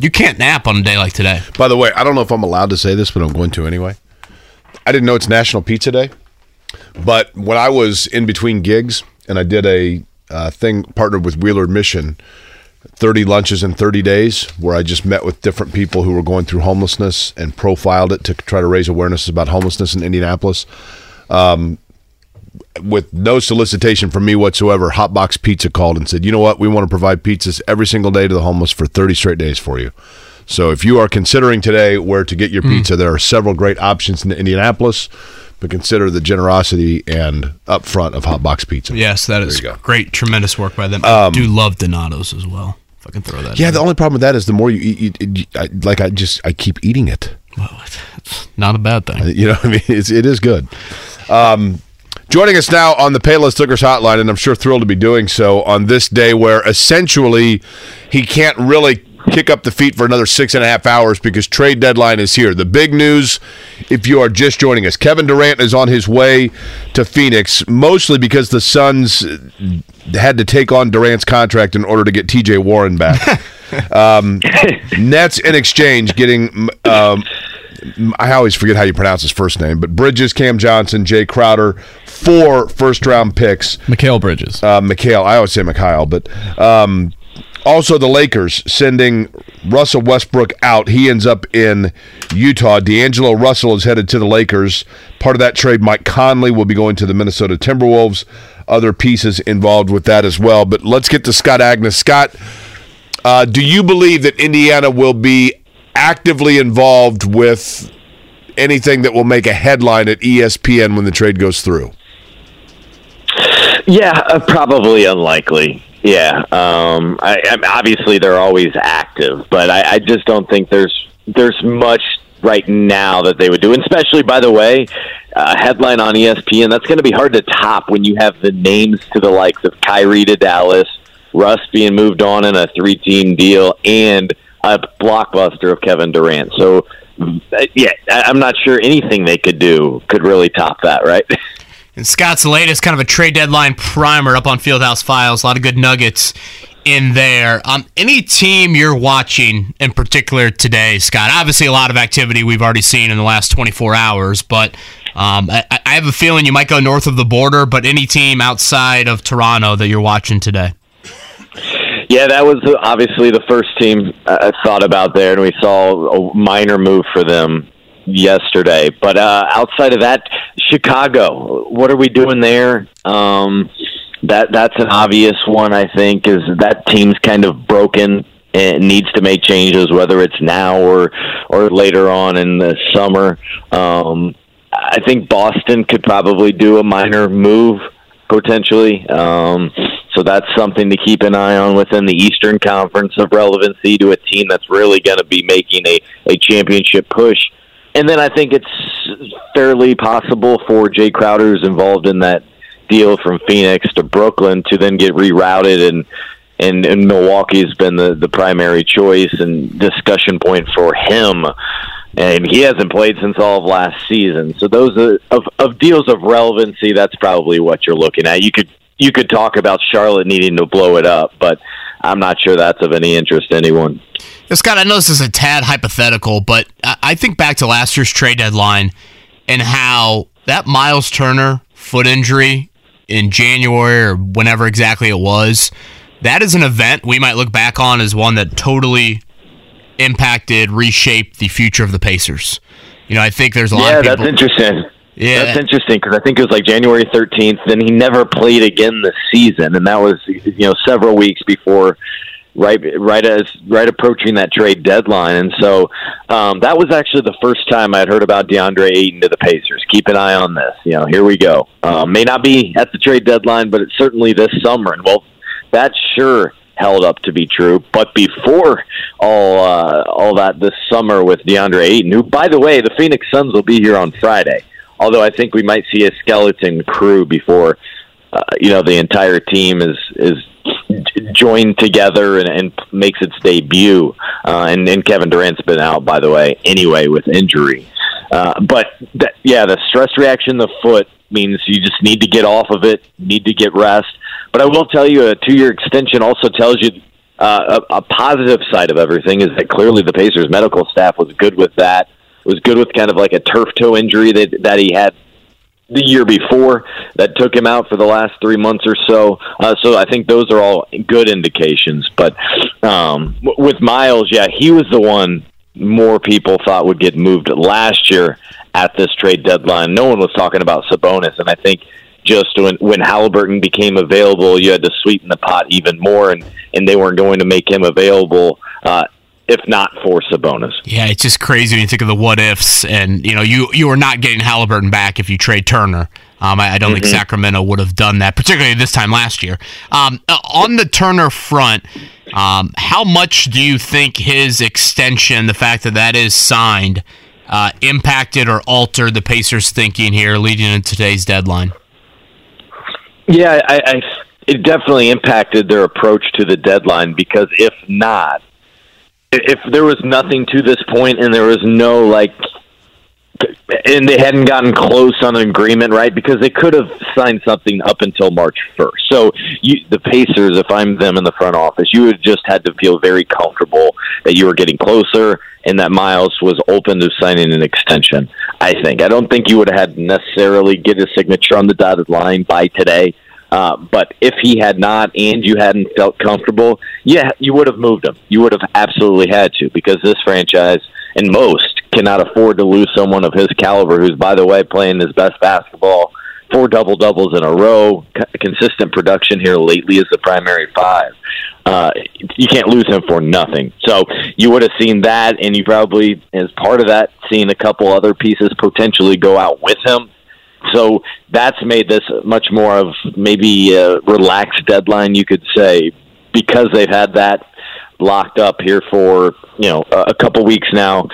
You can't nap on a day like today. By the way, I don't know if I'm allowed to say this, but I'm going to anyway. I didn't know it's National Pizza Day, but when I was in between gigs and I did a uh, thing partnered with Wheeler Mission, 30 lunches in 30 days, where I just met with different people who were going through homelessness and profiled it to try to raise awareness about homelessness in Indianapolis. Um, with no solicitation from me whatsoever, Hotbox Pizza called and said, "You know what? We want to provide pizzas every single day to the homeless for 30 straight days for you." So if you are considering today where to get your pizza, there are several great options in Indianapolis, but consider the generosity and upfront of Hot Box Pizza. Yes, that is you go. great, tremendous work by them. I do love Donato's as well. If I can throw that. Yeah, in. the only problem with that is the more you eat, you, you, I, like I just I keep eating it. Well, it's not a bad thing. You know, what I mean, it's, it is good. Um, joining us now on the Payless Liquors Hotline, and I'm sure thrilled to be doing so on this day where essentially he can't really kick up the feet for another six and a half hours because trade deadline is here. The big news, if you are just joining us, Kevin Durant is on his way to Phoenix, mostly because the Suns had to take on Durant's contract in order to get T.J. Warren back. um, Nets in exchange getting. Um, I always forget how you pronounce his first name, but Bridges, Cam Johnson, Jae Crowder, four first round picks. Mikal Bridges. Uh, Mikhail, I always say Mikhail, but um, also the Lakers sending Russell Westbrook out. He ends up in Utah. D'Angelo Russell is headed to the Lakers. Part of that trade, Mike Conley will be going to the Minnesota Timberwolves. Other pieces involved with that as well. But let's get to Scott Agness. Scott, Uh, do you believe that Indiana will be actively involved with anything that will make a headline at ESPN when the trade goes through? Yeah, uh, probably unlikely. Yeah, um, I, I, obviously they're always active, but I, I just don't think there's there's much right now that they would do. And especially, by the way, uh, headline on ESPN that's going to be hard to top when you have the names to the likes of Kyrie to Dallas, Russ being moved on in a three-team deal, and a blockbuster of Kevin Durant. So, uh, yeah, I'm not sure anything they could do could really top that, right? And Scott's latest kind of a trade deadline primer up on Fieldhouse Files. A lot of good nuggets in there. Um, any team you're watching in particular today, Scott? Obviously, a lot of activity we've already seen in the last 24 hours, but um, I, I have a feeling you might go north of the border. But any team outside of Toronto that you're watching today? Yeah, that was obviously the first team I thought about there, and we saw a minor move for them yesterday. But uh, outside of that, Chicago, what are we doing there? Um, that that's an obvious one. I think is that team's kind of broken and needs to make changes, whether it's now or or later on in the summer. Um, I think Boston could probably do a minor move potentially. Um, so that's something to keep an eye on within the Eastern Conference of relevancy to a team that's really going to be making a, a championship push and then I think it's fairly possible for Jae Crowder, who's involved in that deal from Phoenix to Brooklyn, to then get rerouted and and, and Milwaukee's been the, the primary choice and discussion point for him. And he hasn't played since all of last season. So those are, of of deals of relevancy, that's probably what you're looking at. You could you could talk about Charlotte needing to blow it up, but I'm not sure that's of any interest to anyone. Scott, I know this is a tad hypothetical, but I think back to last year's trade deadline and how that Miles Turner foot injury in January or whenever exactly it was, that is an event we might look back on as one that totally impacted, reshaped the future of the Pacers. You know, I think there's a lot yeah, of people. that's interesting. Yeah, that's interesting because I think it was like January 13th. Then he never played again this season, and that was you know several weeks before right right as right approaching that trade deadline and so um, that was actually the first time I'd heard about DeAndre Ayton to the Pacers. Keep an eye on this. You know, here we go. Um, may not be at the trade deadline, but it's certainly this summer. And well, that sure held up to be true. But before all uh, all that this summer with DeAndre Ayton, who by the way, the Phoenix Suns will be here on Friday. Although I think we might see a skeleton crew before uh, you know the entire team is is joined together and, and makes its debut. Uh, and, and Kevin Durant's been out, by the way, anyway with injury. Uh, but that, yeah, the stress reaction, the foot means you just need to get off of it, need to get rest. But I will tell you, a two-year extension also tells you uh, a, a positive side of everything is that clearly the Pacers medical staff was good with that. Was good with kind of like a turf toe injury that that he had the year before that took him out for the last three months or so. Uh, so I think those are all good indications. But um, with Miles, yeah, he was the one more people thought would get moved last year at this trade deadline. No one was talking about Sabonis, and I think just when when Halliburton became available, you had to sweeten the pot even more, and and they weren't going to make him available. Uh, if not for Sabonis. Yeah, it's just crazy when you think of the what ifs, and you know, you you are not getting Halliburton back if you trade Turner. Um, I, I, don't mm-hmm. think Sacramento would have done that, particularly this time last year. Um, uh, on the Turner front, um, how much do you think his extension, the fact that that is signed, uh, impacted or altered the Pacers' thinking here leading into today's deadline? Yeah, I, I, it definitely impacted their approach to the deadline because if not, if there was nothing to this point and there was no like and they hadn't gotten close on an agreement, right? Because they could have signed something up until March 1st. So you, the Pacers, if I'm them in the front office, you would just had to feel very comfortable that you were getting closer and that Miles was open to signing an extension. I think. I don't think you would have had necessarily get a signature on the dotted line by today. Uh, but if he had not and you hadn't felt comfortable, yeah, you would have moved him. You would have absolutely had to because this franchise and most cannot afford to lose someone of his caliber who's, by the way, playing his best basketball, four double doubles in a row, consistent production here lately as the primary five. uh, you can't lose him for nothing. So you would have seen that, and you probably, as part of that, seen a couple other pieces potentially go out with him. So that's made this much more of maybe a relaxed deadline, you could say, because they've had that locked up here for you know a couple weeks now.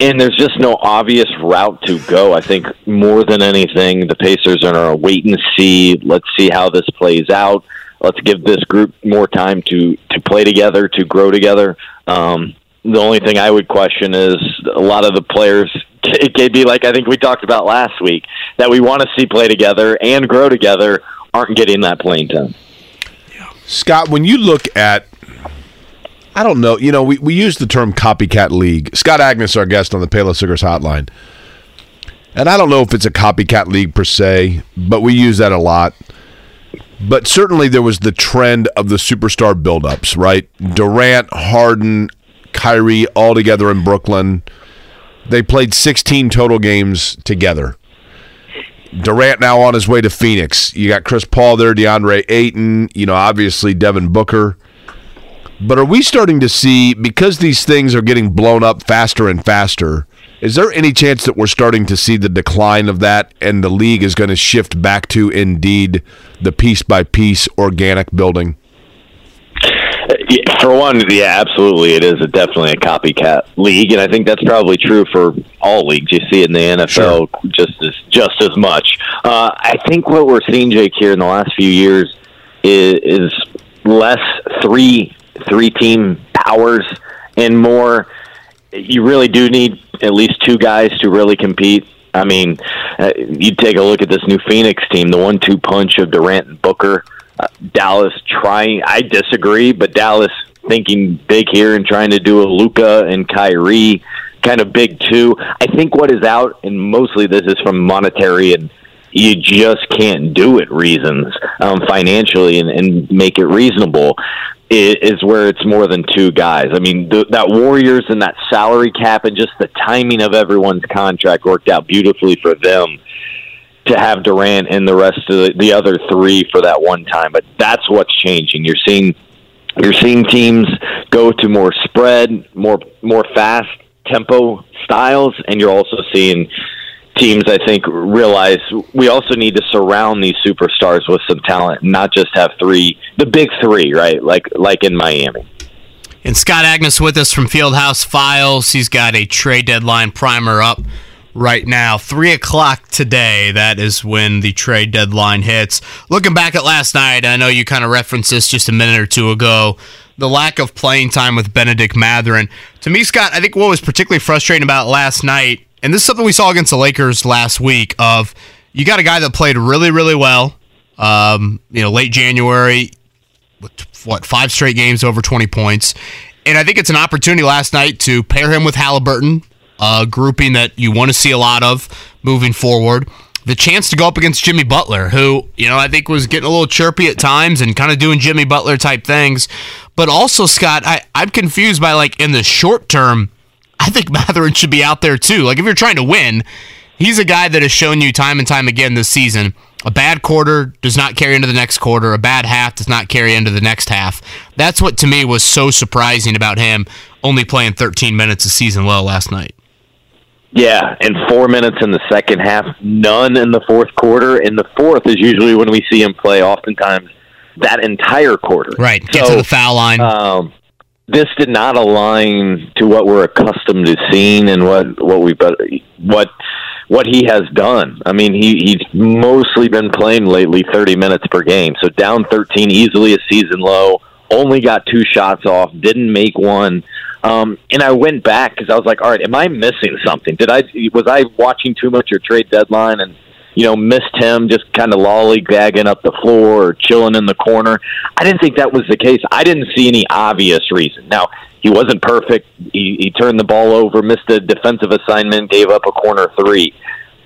And there's just no obvious route to go. I think more than anything, the Pacers are a wait and see. Let's see how this plays out. Let's give this group more time to to play together, to grow together. Um, the only thing I would question is a lot of the players. It could be like I think we talked about last week that we want to see play together and grow together aren't getting that playing time. Scott, when you look at I don't know. You know, we, we use the term copycat league. Scott Agness, our guest on the Payless Cigars Hotline. And I don't know if it's a copycat league per se, but we use that a lot. But certainly there was the trend of the superstar buildups, right? Durant, Harden, Kyrie all together in Brooklyn. They played 16 total games together. Durant now on his way to Phoenix. You got Chris Paul there, DeAndre Ayton, you know, obviously Devin Booker. But are we starting to see, because these things are getting blown up faster and faster, is there any chance that we're starting to see the decline of that and the league is going to shift back to indeed the piece by piece organic building? For one, yeah, absolutely, it is a, definitely a copycat league, and I think that's probably true for all leagues. You see it in the NFL sure. just as just as much. Uh, I think what we're seeing, Jake, here in the last few years is, is less three three team powers and more. You really do need at least two guys to really compete. I mean, uh, you take a look at this new Phoenix team, the one-two punch of Durant and Booker. Dallas trying. I disagree, but Dallas thinking big here and trying to do a Luka and Kyrie kind of big too. I think what is out, and mostly this is from monetary and you just can't do it reasons um, financially and, and make it reasonable is where it's more than two guys. I mean, the, that Warriors and that salary cap and just the timing of everyone's contract worked out beautifully for them to have Durant and the rest of the, the other three for that one time. But that's what's changing. You're seeing you're seeing teams go to more spread, more more fast tempo styles, and you're also seeing teams I think realize we also need to surround these superstars with some talent, and not just have three, the big three, right? Like like in Miami. And Scott Agness with us from Fieldhouse Files. He's got a trade deadline primer up right now. Three o'clock today. That is when the trade deadline hits. Looking back at last night, I know you kind of referenced this just a minute or two ago. The lack of playing time with Bennedict Mathurin. To me, Scott, I think what was particularly frustrating about last night and this is something we saw against the Lakers last week. Of you got a guy that played really, really well. Um, you know, late January, what five straight games over twenty points, and I think it's an opportunity last night to pair him with Halliburton, a grouping that you want to see a lot of moving forward. The chance to go up against Jimmy Butler, who, you know, I think was getting a little chirpy at times and kind of doing Jimmy Butler type things. But also, Scott, I, I'm confused by like in the short term, I think Mathurin should be out there too. Like if you're trying to win, he's a guy that has shown you time and time again this season. A bad quarter does not carry into the next quarter. A bad half does not carry into the next half. That's what to me was so surprising about him only playing 13 minutes a season low last night. Yeah, and four minutes in the second half, none in the fourth quarter. And the fourth is usually when we see him play, oftentimes that entire quarter. Right, get so, to the foul line. Um, this did not align to what we're accustomed to seeing and what what we what what he has done. I mean, he he's mostly been playing lately 30 minutes per game. So down 13 easily a season low, only got two shots off, didn't make one. Um, and I went back because I was like, all right, am I missing something? Did I was I watching too much your trade deadline and you know, missed him just kind of lollygagging up the floor or chilling in the corner. I didn't think that was the case. I didn't see any obvious reason. Now, he wasn't perfect. He, he turned the ball over, missed a defensive assignment, gave up a corner three.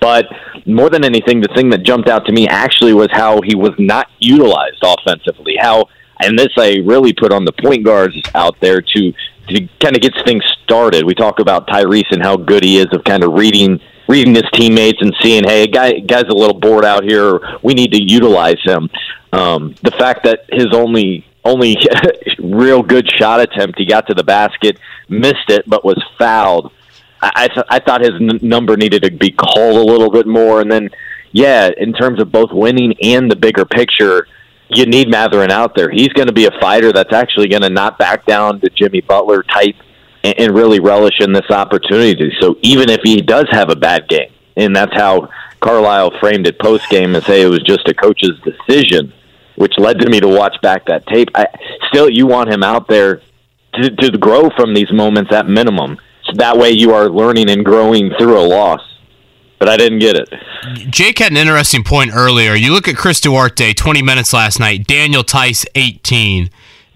But more than anything, the thing that jumped out to me actually was how he was not utilized offensively. How, and this I really put on the point guards out there to to kind of get things started. We talk about Tyrese and how good he is of kind of reading reading his teammates and seeing, hey, a guy guy's a little bored out here. We need to utilize him. Um, the fact that his only only real good shot attempt. He got to the basket, missed it, but was fouled. I I, th- I thought his n- number needed to be called a little bit more, and then yeah, in terms of both winning and the bigger picture, you need Mathurin out there. He's going to be a fighter that's actually going to not back down to Jimmy Butler type and, and really relish in this opportunity. So even if he does have a bad game, and that's how Carlisle framed it post game and say it was just a coach's decision, which led to me to watch back that tape. I still you want him out there to, to grow from these moments at minimum. So that way you are learning and growing through a loss. But I didn't get it. Jake had an interesting point earlier. You look at Chris Duarte, 20 minutes last night, Daniel Theis, 18.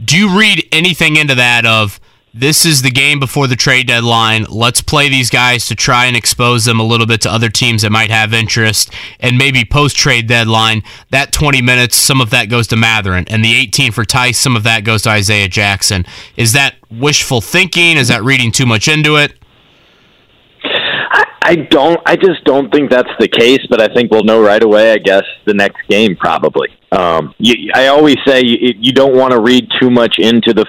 Do you read anything into that of this is the game before the trade deadline. Let's play these guys to try and expose them a little bit to other teams that might have interest. And maybe post trade deadline, that 20 minutes, some of that goes to Mathurin. And the 18 for Theis, some of that goes to Isaiah Jackson. Is that wishful thinking? Is that reading too much into it? I don't. I just don't think that's the case. But I think we'll know right away. I guess the next game probably. Um, you, I always say you, you don't want to read too much into the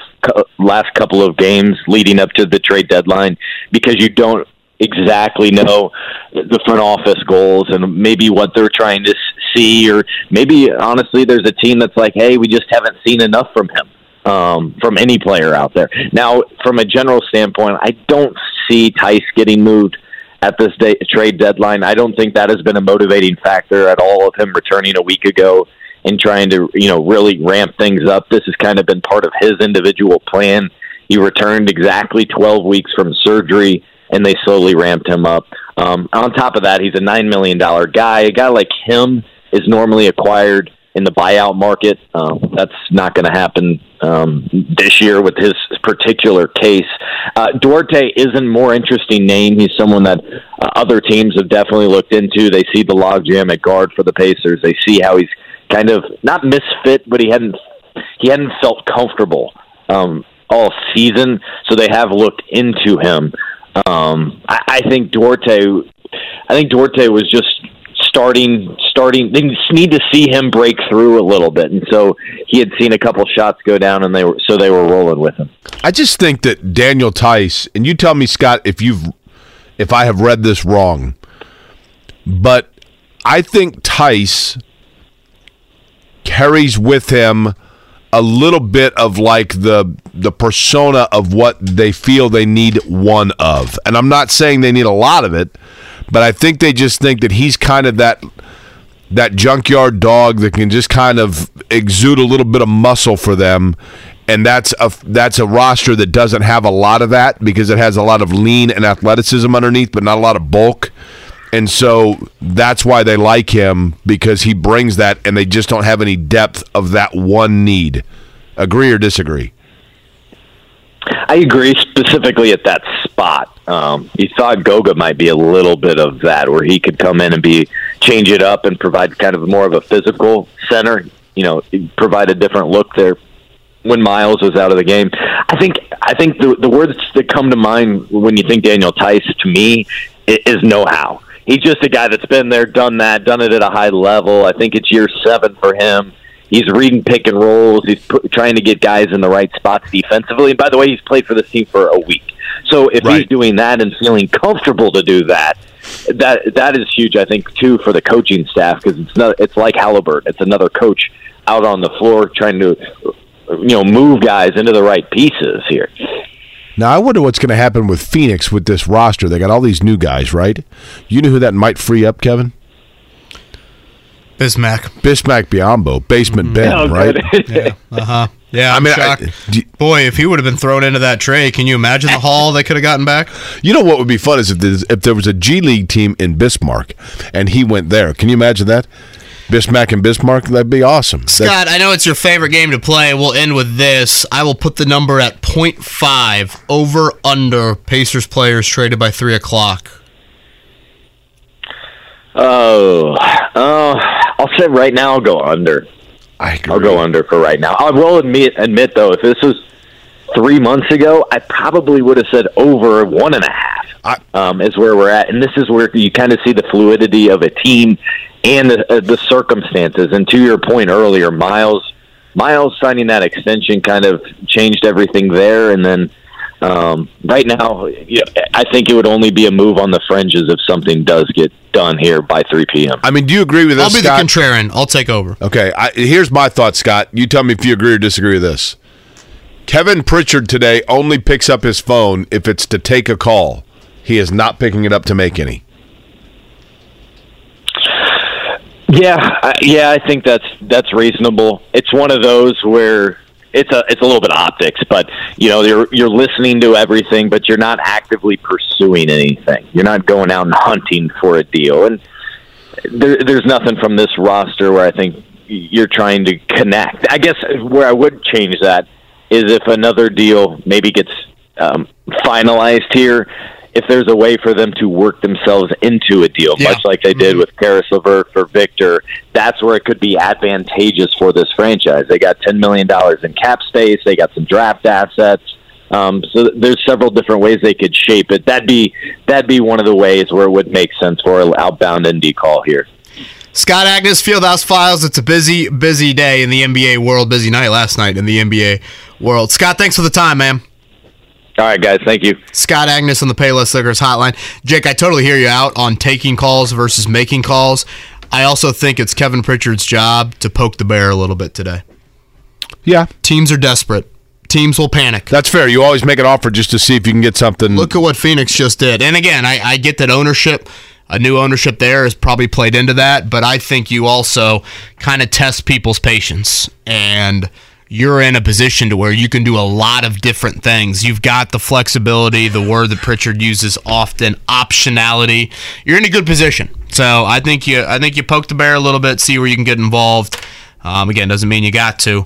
last couple of games leading up to the trade deadline because you don't exactly know the front office goals and maybe what they're trying to see, or maybe honestly, there's a team that's like, hey, we just haven't seen enough from him. Um, from any player out there. Now, from a general standpoint, I don't see Theis getting moved at this day, trade deadline. I don't think that has been a motivating factor at all of him returning a week ago and trying to, you know, really ramp things up. This has kind of been part of his individual plan. He returned exactly 12 weeks from surgery and they slowly ramped him up. Um, on top of that, he's a $9 million guy. A guy like him is normally acquired in the buyout market. Uh, that's not going to happen um, this year with his particular case. Uh, Duarte is a more interesting name. He's someone that uh, other teams have definitely looked into. They see the logjam at guard for the Pacers. They see how he's kind of not misfit, but he hadn't he hadn't felt comfortable um, all season. So they have looked into him. Um, I, I think Duarte. I think Duarte was just starting starting they need to see him break through a little bit. And so he had seen a couple shots go down and they were so they were rolling with him. I just think that Daniel Theis and you tell me scott if you've if i have read this wrong but i think Theis carries with him a little bit of like the the persona of what they feel they need one of. And i'm not saying they need a lot of it but I think they just think that he's kind of that that junkyard dog that can just kind of exude a little bit of muscle for them. And that's a that's a roster that doesn't have a lot of that because it has a lot of lean and athleticism underneath but not a lot of bulk. And so that's why they like him because he brings that and they just don't have any depth of that one need. Agree or disagree I agree specifically at that spot. Um, you thought Goga might be a little bit of that, where he could come in and be change it up and provide kind of more of a physical center. You know, provide a different look there when Myles was out of the game. I think I think the the words that come to mind when you think Daniel Theis to me is know how. He's just a guy that's been there, done that, done it at a high level. I think it's year seven for him. He's reading pick and rolls. He's put, trying to get guys in the right spots defensively. And by the way, he's played for this team for a week. So if right. he's doing that and feeling comfortable to do that, that that is huge. I think too for the coaching staff because it's not. It's like Halliburton. It's another coach out on the floor trying to you know move guys into the right pieces here. Now I wonder what's going to happen with Phoenix with this roster. They got all these new guys, right? You know who that might free up, Kevin? Bismack. Bismack Biyombo, basement mm-hmm. Ben, oh, right? yeah. Uh huh. Yeah, I'm I mean, I, you, boy, if he would have been thrown into that tray, can you imagine the haul they could have gotten back? You know what would be fun is if, if there was a G League team in Bismarck and he went there. Can you imagine that? Bismack and Bismarck, that'd be awesome. Scott, That's, I know it's your favorite game to play. We'll end with this. I will put the number at 0.5 over under Pacers players traded by 3 o'clock. Oh, oh, I'll say right now I'll go under. I agree. I'll go under for right now. I will admit, admit though, if this was three months ago, I probably would have said over one and a half. I, um, is where we're at, and this is where you kind of see the fluidity of a team and the, uh, the circumstances. And to your point earlier, Myles Myles signing that extension kind of changed everything there, and then um, right now, you know, I think it would only be a move on the fringes if something does get done here by 3 p.m. I mean, do you agree with this? I'll be Scott? the contrarian. I'll take over. Okay, I, here's my thought, Scott. You tell me if you agree or disagree with this. Kevin Pritchard today only picks up his phone if it's to take a call. He is not picking it up to make any. Yeah, I, yeah, I think that's that's reasonable. It's one of those where it's a it's a little bit optics, but you know you're you're listening to everything, but you're not actively pursuing anything. You're not going out and hunting for a deal, and there, there's nothing from this roster where I think you're trying to connect. I guess where I would change that is if another deal maybe gets um, finalized here if there's a way for them to work themselves into a deal, Yeah. much like they did with Caris LeVert for Victor, that's where it could be advantageous for this franchise. They got $10 million in cap space, they got some draft assets. Um, so there's several different ways they could shape it. That'd be that'd be one of the ways where it would make sense for an outbound indie call here. Scott Agness, Fieldhouse Files. It's a busy, busy day in the NBA world. Busy night last night in the NBA world. Scott, thanks for the time, man. All right, guys. Thank you. Scott Agness on the Payless Liquors hotline. Jake, I totally hear you out on taking calls versus making calls. I also think it's Kevin Pritchard's job to poke the bear a little bit today. Yeah, Teams are desperate. Teams will panic. that's fair. You always make an offer just to see if you can get something. Look at what Phoenix just did. And again, I, I get that ownership, a new ownership there has probably played into that, but I think you also kind of test people's patience. And you're in a position to where you can do a lot of different things. You've got the flexibility, the word that Pritchard uses often, optionality. You're in a good position. So I think you I think you poke the bear a little bit, see where you can get involved. Um, again, doesn't mean you got to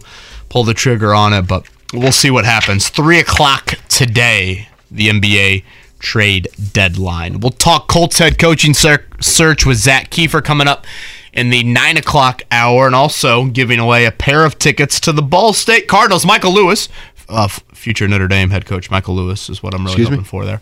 pull the trigger on it, but we'll see what happens. Three o'clock today, the NBA trade deadline. We'll talk Colts head coaching search with Zak Keefer coming up in the nine o'clock hour, and also giving away a pair of tickets to the Ball State Cardinals. Michael Lewis, uh, future Notre Dame head coach Michael Lewis, is what I'm really Excuse me? hoping for there.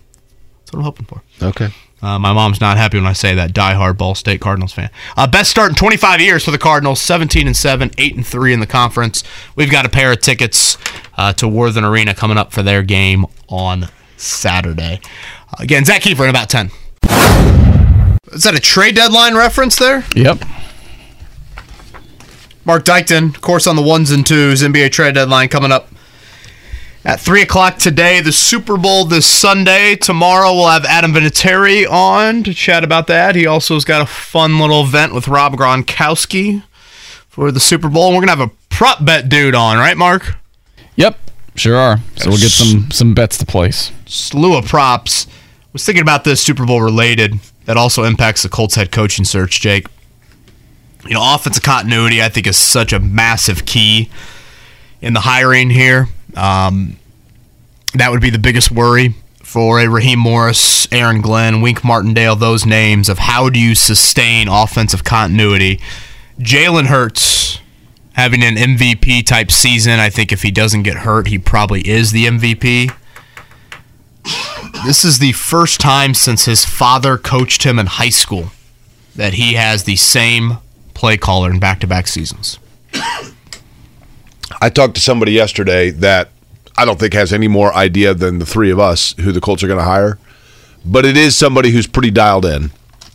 That's what I'm hoping for. okay. Uh, my mom's not happy when I say that. Diehard Ball State Cardinals fan. Uh, best start in 25 years for the Cardinals. 17 and seven, eight and three in the conference. We've got a pair of tickets uh, to Worthen Arena coming up for their game on Saturday. Uh, again, Zak Keefer in about 10. Is that a trade deadline reference there? Yep. Mark Dykton, of course, on the ones and twos. NBA trade deadline coming up at 3 o'clock today. The Super Bowl this Sunday. Tomorrow we'll have Adam Vinatieri on to chat about that. He also has got a fun little event with Rob Gronkowski for the Super Bowl. And we're going to have a prop bet dude on, right, Mark? Yep. Sure are. So we'll get some some bets to place. Slew of props. Was thinking about this Super Bowl related that also impacts the Colts head coaching search, Jake. You know, offensive continuity, I think, is such a massive key in the hiring here. Um, that would be the biggest worry for a Raheem Morris, Aaron Glenn, Wink Martindale, those names of how do you sustain offensive continuity. Jalen Hurts having an MVP type season. I think if he doesn't get hurt, he probably is the MVP. This is the first time since his father coached him in high school that he has the same play caller in back to back seasons. I talked to somebody yesterday that I don't think has any more idea than the three of us who the Colts are going to hire, but it is somebody who's pretty dialed in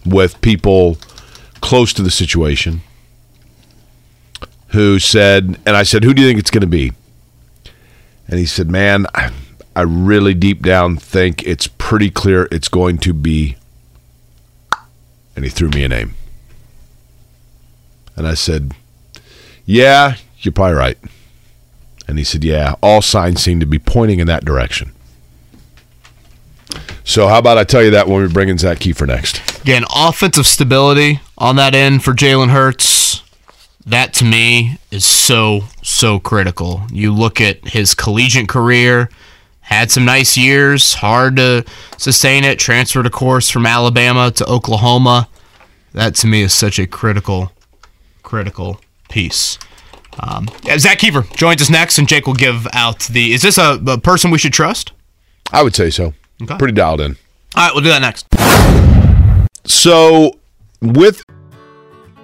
with people close to the situation. Who said, and I said, "Who do you think it's going to be?" And he said, "Man, I, I really deep down think it's pretty clear it's going to be." And he threw me a name, and I said, "Yeah, you're probably right." And he said, Yeah, all signs seem to be pointing in that direction. So, how about I tell you that when we bring in Zak Keefer next? Again, offensive stability on that end for Jalen Hurts. That to me is so, so critical. You look at his collegiate career, had some nice years, hard to sustain it, transferred, of course, from Alabama to Oklahoma. That to me is such a critical, critical piece. Um, Zak Keefer joins us next, and Jake will give out the. Is this a, a person we should trust? I would say so. Okay. Pretty dialed in. All right, we'll do that next. So, with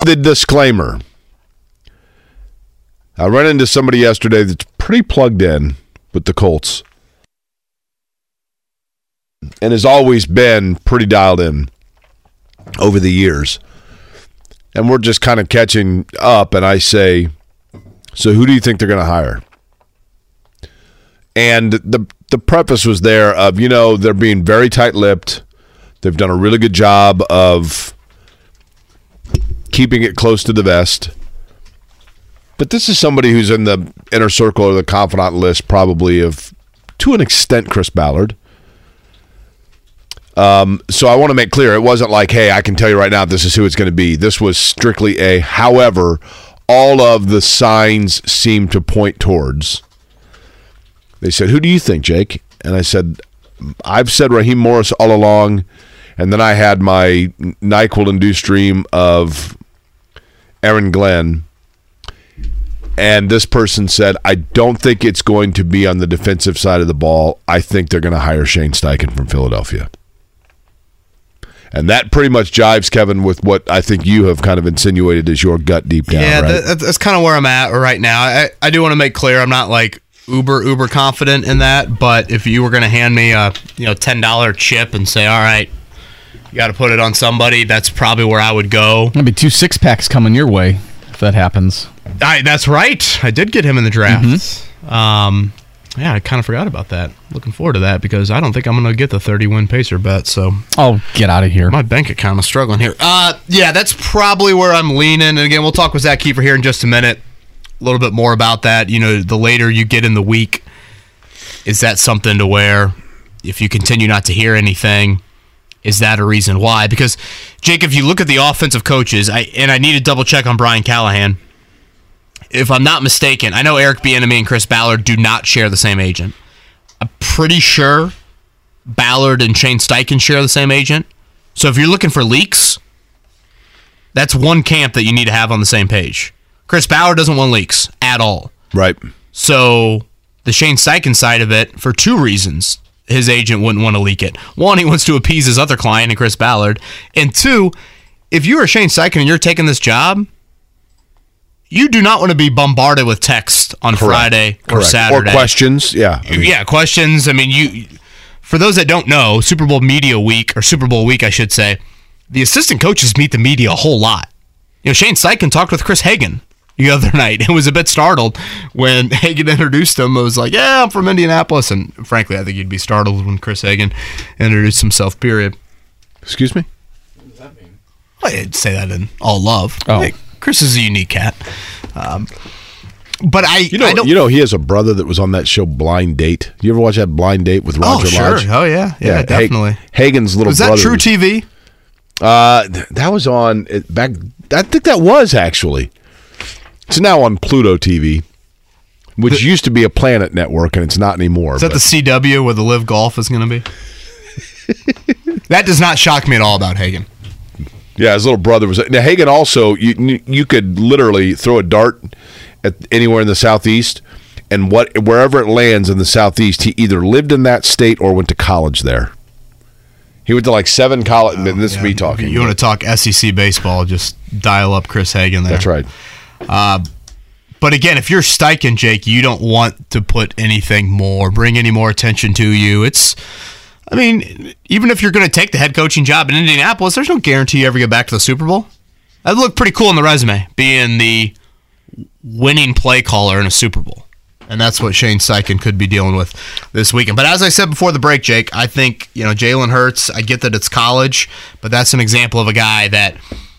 The disclaimer. I ran into somebody yesterday that's pretty plugged in with the Colts and has always been pretty dialed in over the years. And we're just kind of catching up, and I say, So who do you think they're going to hire? And the the preface was there of, you know, they're being very tight lipped. They've done a really good job of keeping it close to the vest. But this is somebody who's in the inner circle or the confidant list, probably of, to an extent, Chris Ballard. Um, so I want to make clear it wasn't like, hey, I can tell you right now this is who it's going to be. This was strictly a, however, all of the signs seem to point towards. They said, who do you think, Jake? And I said, I've said Raheem Morris all along. And then I had my NyQuil induced dream of Aaron Glenn. And this person said, I don't think it's going to be on the defensive side of the ball. I think they're going to hire Shane Steichen from Philadelphia. And that pretty much jives, Kevin, with what I think you have kind of insinuated as your gut deep down. Yeah, right? that, that's kind of where I'm at right now. I, I do want to make clear I'm not like uber uber confident in that, but if you were going to hand me a you know ten dollar chip and say, all right, you got to put it on somebody, that's probably where I would go. There'll be two six packs coming your way if that happens. I, that's right. I did get him in the draft. Um, yeah, I kind of forgot about that. Looking forward to that because I don't think I'm going to get the 30 win pacer bet. So Oh, get out of here. my bank account is struggling here. Uh, yeah, that's probably where I'm leaning. And again, we'll talk with Zak Keefer here in just a minute. A little bit more about that. You know, the later you get in the week, is that something to where if you continue not to hear anything, is that a reason why? Because Jake, if you look at the offensive coaches, I and I need to double check on Brian Callahan. If I'm not mistaken, I know Eric Bieniemy and Chris Ballard do not share the same agent. I'm pretty sure Ballard and Shane Steichen share the same agent. So if you're looking for leaks, that's one camp that you need to have on the same page. Chris Ballard doesn't want leaks at all. right. So the Shane Steichen side of it, for two reasons, his agent wouldn't want to leak it. One, he wants to appease his other client, and Chris Ballard. And two, if you are Shane Steichen and you're taking this job, you do not want to be bombarded with text on Friday or Correct. Saturday Or questions. Yeah. I mean, yeah, questions. I mean, you. For those that don't know, Super Bowl Media Week or Super Bowl Week, I should say, the assistant coaches meet the media a whole lot. You know, Shane Steichen talked with Chris Hagan the other night and was a bit startled when Hagan introduced him. I was like, "Yeah, I'm from Indianapolis," and frankly, I think you'd be startled when Chris Hagan introduced himself. Period. Excuse me? What does that mean? I didn't say that in all love. Oh. Hey, Chris is a unique cat. Um, but I, You know, I don't. you know, he has a brother that was on that show Blind Date. You ever watch that Blind Date with Roger? oh, Roger sure. Lodge? Oh, yeah. Yeah, Ha- definitely. Hagan's little Was that brother. True was- TV? Uh, th- that was on back. I think that was actually. It's now on Pluto TV, which used to be a Planet Network, and it's not anymore. Is that but- the CW where the Live Golf is going to be? that does not shock me at all about Hagan. Yeah, his little brother was. Now Hagan also, you you could literally throw a dart at anywhere in the southeast, and what wherever it lands in the southeast, he either lived in that state or went to college there. He went to like seven college. and oh, this is me talking. You want to talk SEC baseball? Just dial up Chris Hagan there. That's right. Uh, but again, if you're Steichen, Jake, you don't want to put anything more, bring any more attention to you. It's, I mean, even if you're going to take the head coaching job in Indianapolis, there's no guarantee you ever get back to the Super Bowl. That'd look pretty cool on the resume, being the winning play caller in a Super Bowl. And that's what Shane Steichen could be dealing with this weekend. But as I said before the break, Jake, I think, you know, Jalen Hurts, I get that it's college, but that's an example of a guy that,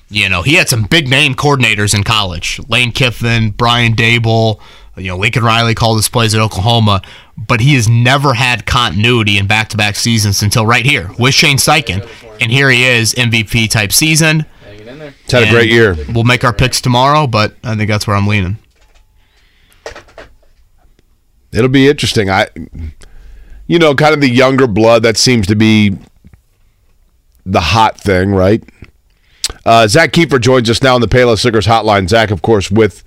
you know, he had some big name coordinators in college. Lane Kiffin, Brian Daboll, you know, Lincoln Riley called his plays at Oklahoma, but he has never had continuity in back to back seasons until right here with Shane Steichen. And here he is, MVP type season. He's had a great year. We'll make our picks tomorrow, but I think that's where I'm leaning. It'll be interesting. I, you know, kind of the younger blood that seems to be the hot thing, right? Uh, Zak Keefer joins us now on the Payless Liquors hotline. Zak, of course, with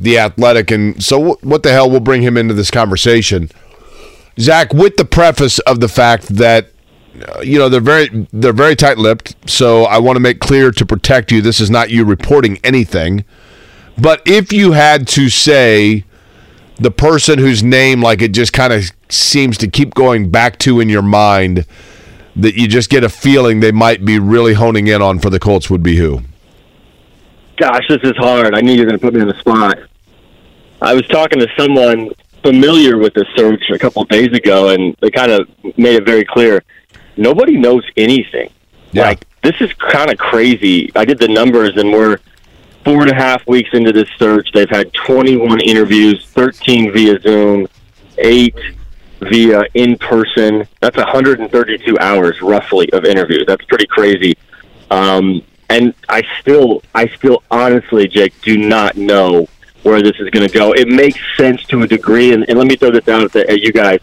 the Athletic, and so what the hell? We'll bring him into this conversation. Zak, with the preface of the fact that uh, you know they're very they're very tight-lipped, so I want to make clear to protect you. This is not you reporting anything, but if you had to say the person whose name like it just kind of seems to keep going back to in your mind that you just get a feeling they might be really honing in on for the Colts would be who? Gosh, this is hard. I knew you were going to put me on the spot. I was talking to someone familiar with the search a couple of days ago, and they kind of made it very clear nobody knows anything. Yeah. Like this is kind of crazy. I did the numbers, and we're four and a half weeks into this search. They've had 21 interviews, 13 via Zoom, eight via in person. That's 132 hours roughly of interviews. That's pretty crazy. Um, and I still, I still honestly, Jake, do not know where this is going to go. It makes sense to a degree, and, and let me throw this out at, at you guys.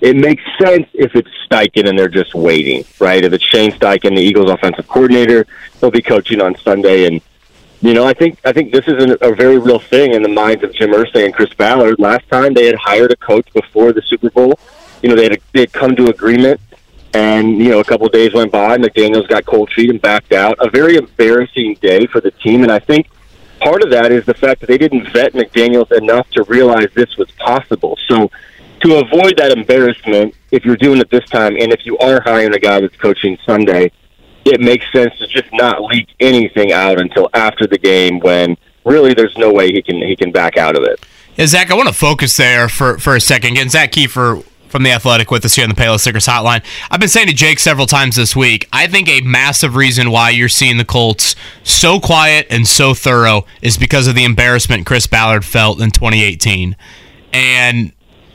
It makes sense if it's Steichen and they're just waiting, right? If it's Shane Steichen, the Eagles' offensive coordinator, he'll be coaching on Sunday, and you know, I think I think this is a, a very real thing in the minds of Jim Irsay and Chris Ballard. Last time they had hired a coach before the Super Bowl, you know, they had they had come to agreement, and you know, a couple of days went by, McDaniels got cold feet and backed out. A very embarrassing day for the team, and I think part of that is the fact that they didn't vet McDaniels enough to realize this was possible. So, to avoid that embarrassment, if you're doing it this time, and if you are hiring a guy that's coaching Sunday it makes sense to just not leak anything out until after the game when really there's no way he can he can back out of it. Yeah, Zak, I want to focus there for, for a second. Again, Zak Keefer from the Athletic with us here on the Payless Liquors Hotline. I've been saying to Jake several times this week. I think a massive reason why you're seeing the Colts so quiet and so thorough is because of the embarrassment Chris Ballard felt in 2018, and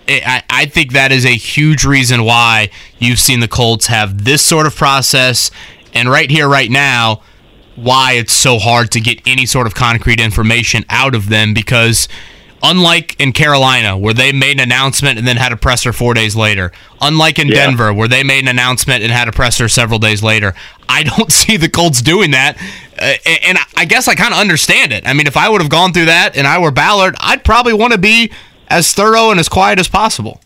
it, I, I think that is a huge reason why you've seen the Colts have this sort of process and right here, right now, why it's so hard to get any sort of concrete information out of them because unlike in Carolina where they made an announcement and then had a presser 4 days later. Unlike in Yeah. Denver where they made an announcement and had a presser several days later. I don't see the Colts doing that. Uh, and I guess I kind of understand it. I mean if I would have gone through that and I were Ballard I'd probably want to be as thorough and as quiet as possible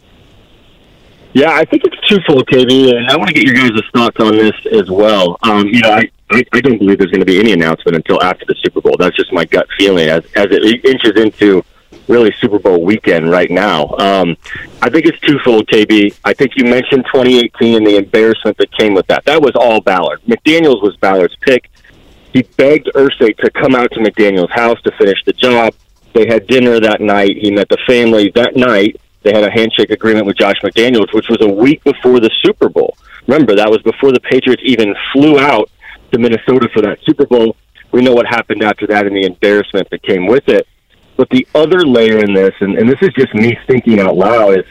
Yeah, I think it's twofold, KB, and I want to get your guys' thoughts on this as well. Um, you know, I, I, I don't believe there's going to be any announcement until after the Super Bowl. That's just my gut feeling as as it inches into really Super Bowl weekend right now. Um, I think it's twofold, KB. I think you mentioned 2018 and the embarrassment that came with that. That was all Ballard. McDaniels was Ballard's pick. He begged Irsay to come out to McDaniel's house to finish the job. They had dinner that night. He met the family that night. They had a handshake agreement with Josh McDaniels, which was a week before the Super Bowl. Remember, that was before the Patriots even flew out to Minnesota for that Super Bowl. We know what happened after that and the embarrassment that came with it. But the other layer in this, and, and this is just me thinking out loud, is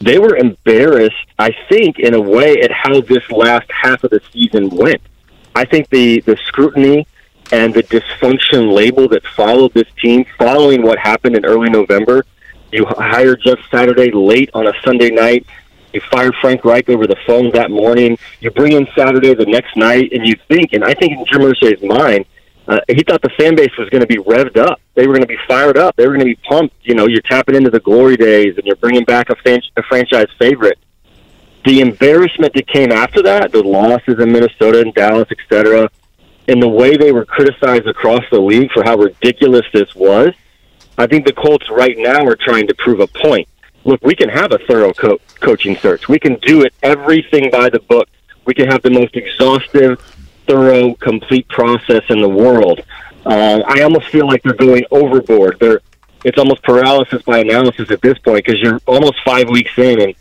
they were embarrassed, I think, in a way at how this last half of the season went. I think the, the scrutiny and the dysfunction label that followed this team following what happened in early November. You hire Jeff Saturday late on a Sunday night. You fire Frank Reich over the phone that morning. You bring in Saturday the next night, and you think, and I think in Jim Irsay's mind, uh, he thought the fan base was going to be revved up. They were going to be fired up. They were going to be pumped. You know, you're tapping into the glory days and you're bringing back a, fan- a franchise favorite. The embarrassment that came after that, the losses in Minnesota and Dallas, et cetera, and the way they were criticized across the league for how ridiculous this was, I think the Colts right now are trying to prove a point. Look, we can have a thorough co- coaching search. We can do it everything by the book. We can have the most exhaustive, thorough, complete process in the world. Uh, I almost feel like they're going overboard. They're it's almost paralysis by analysis at this point because you're almost five weeks in and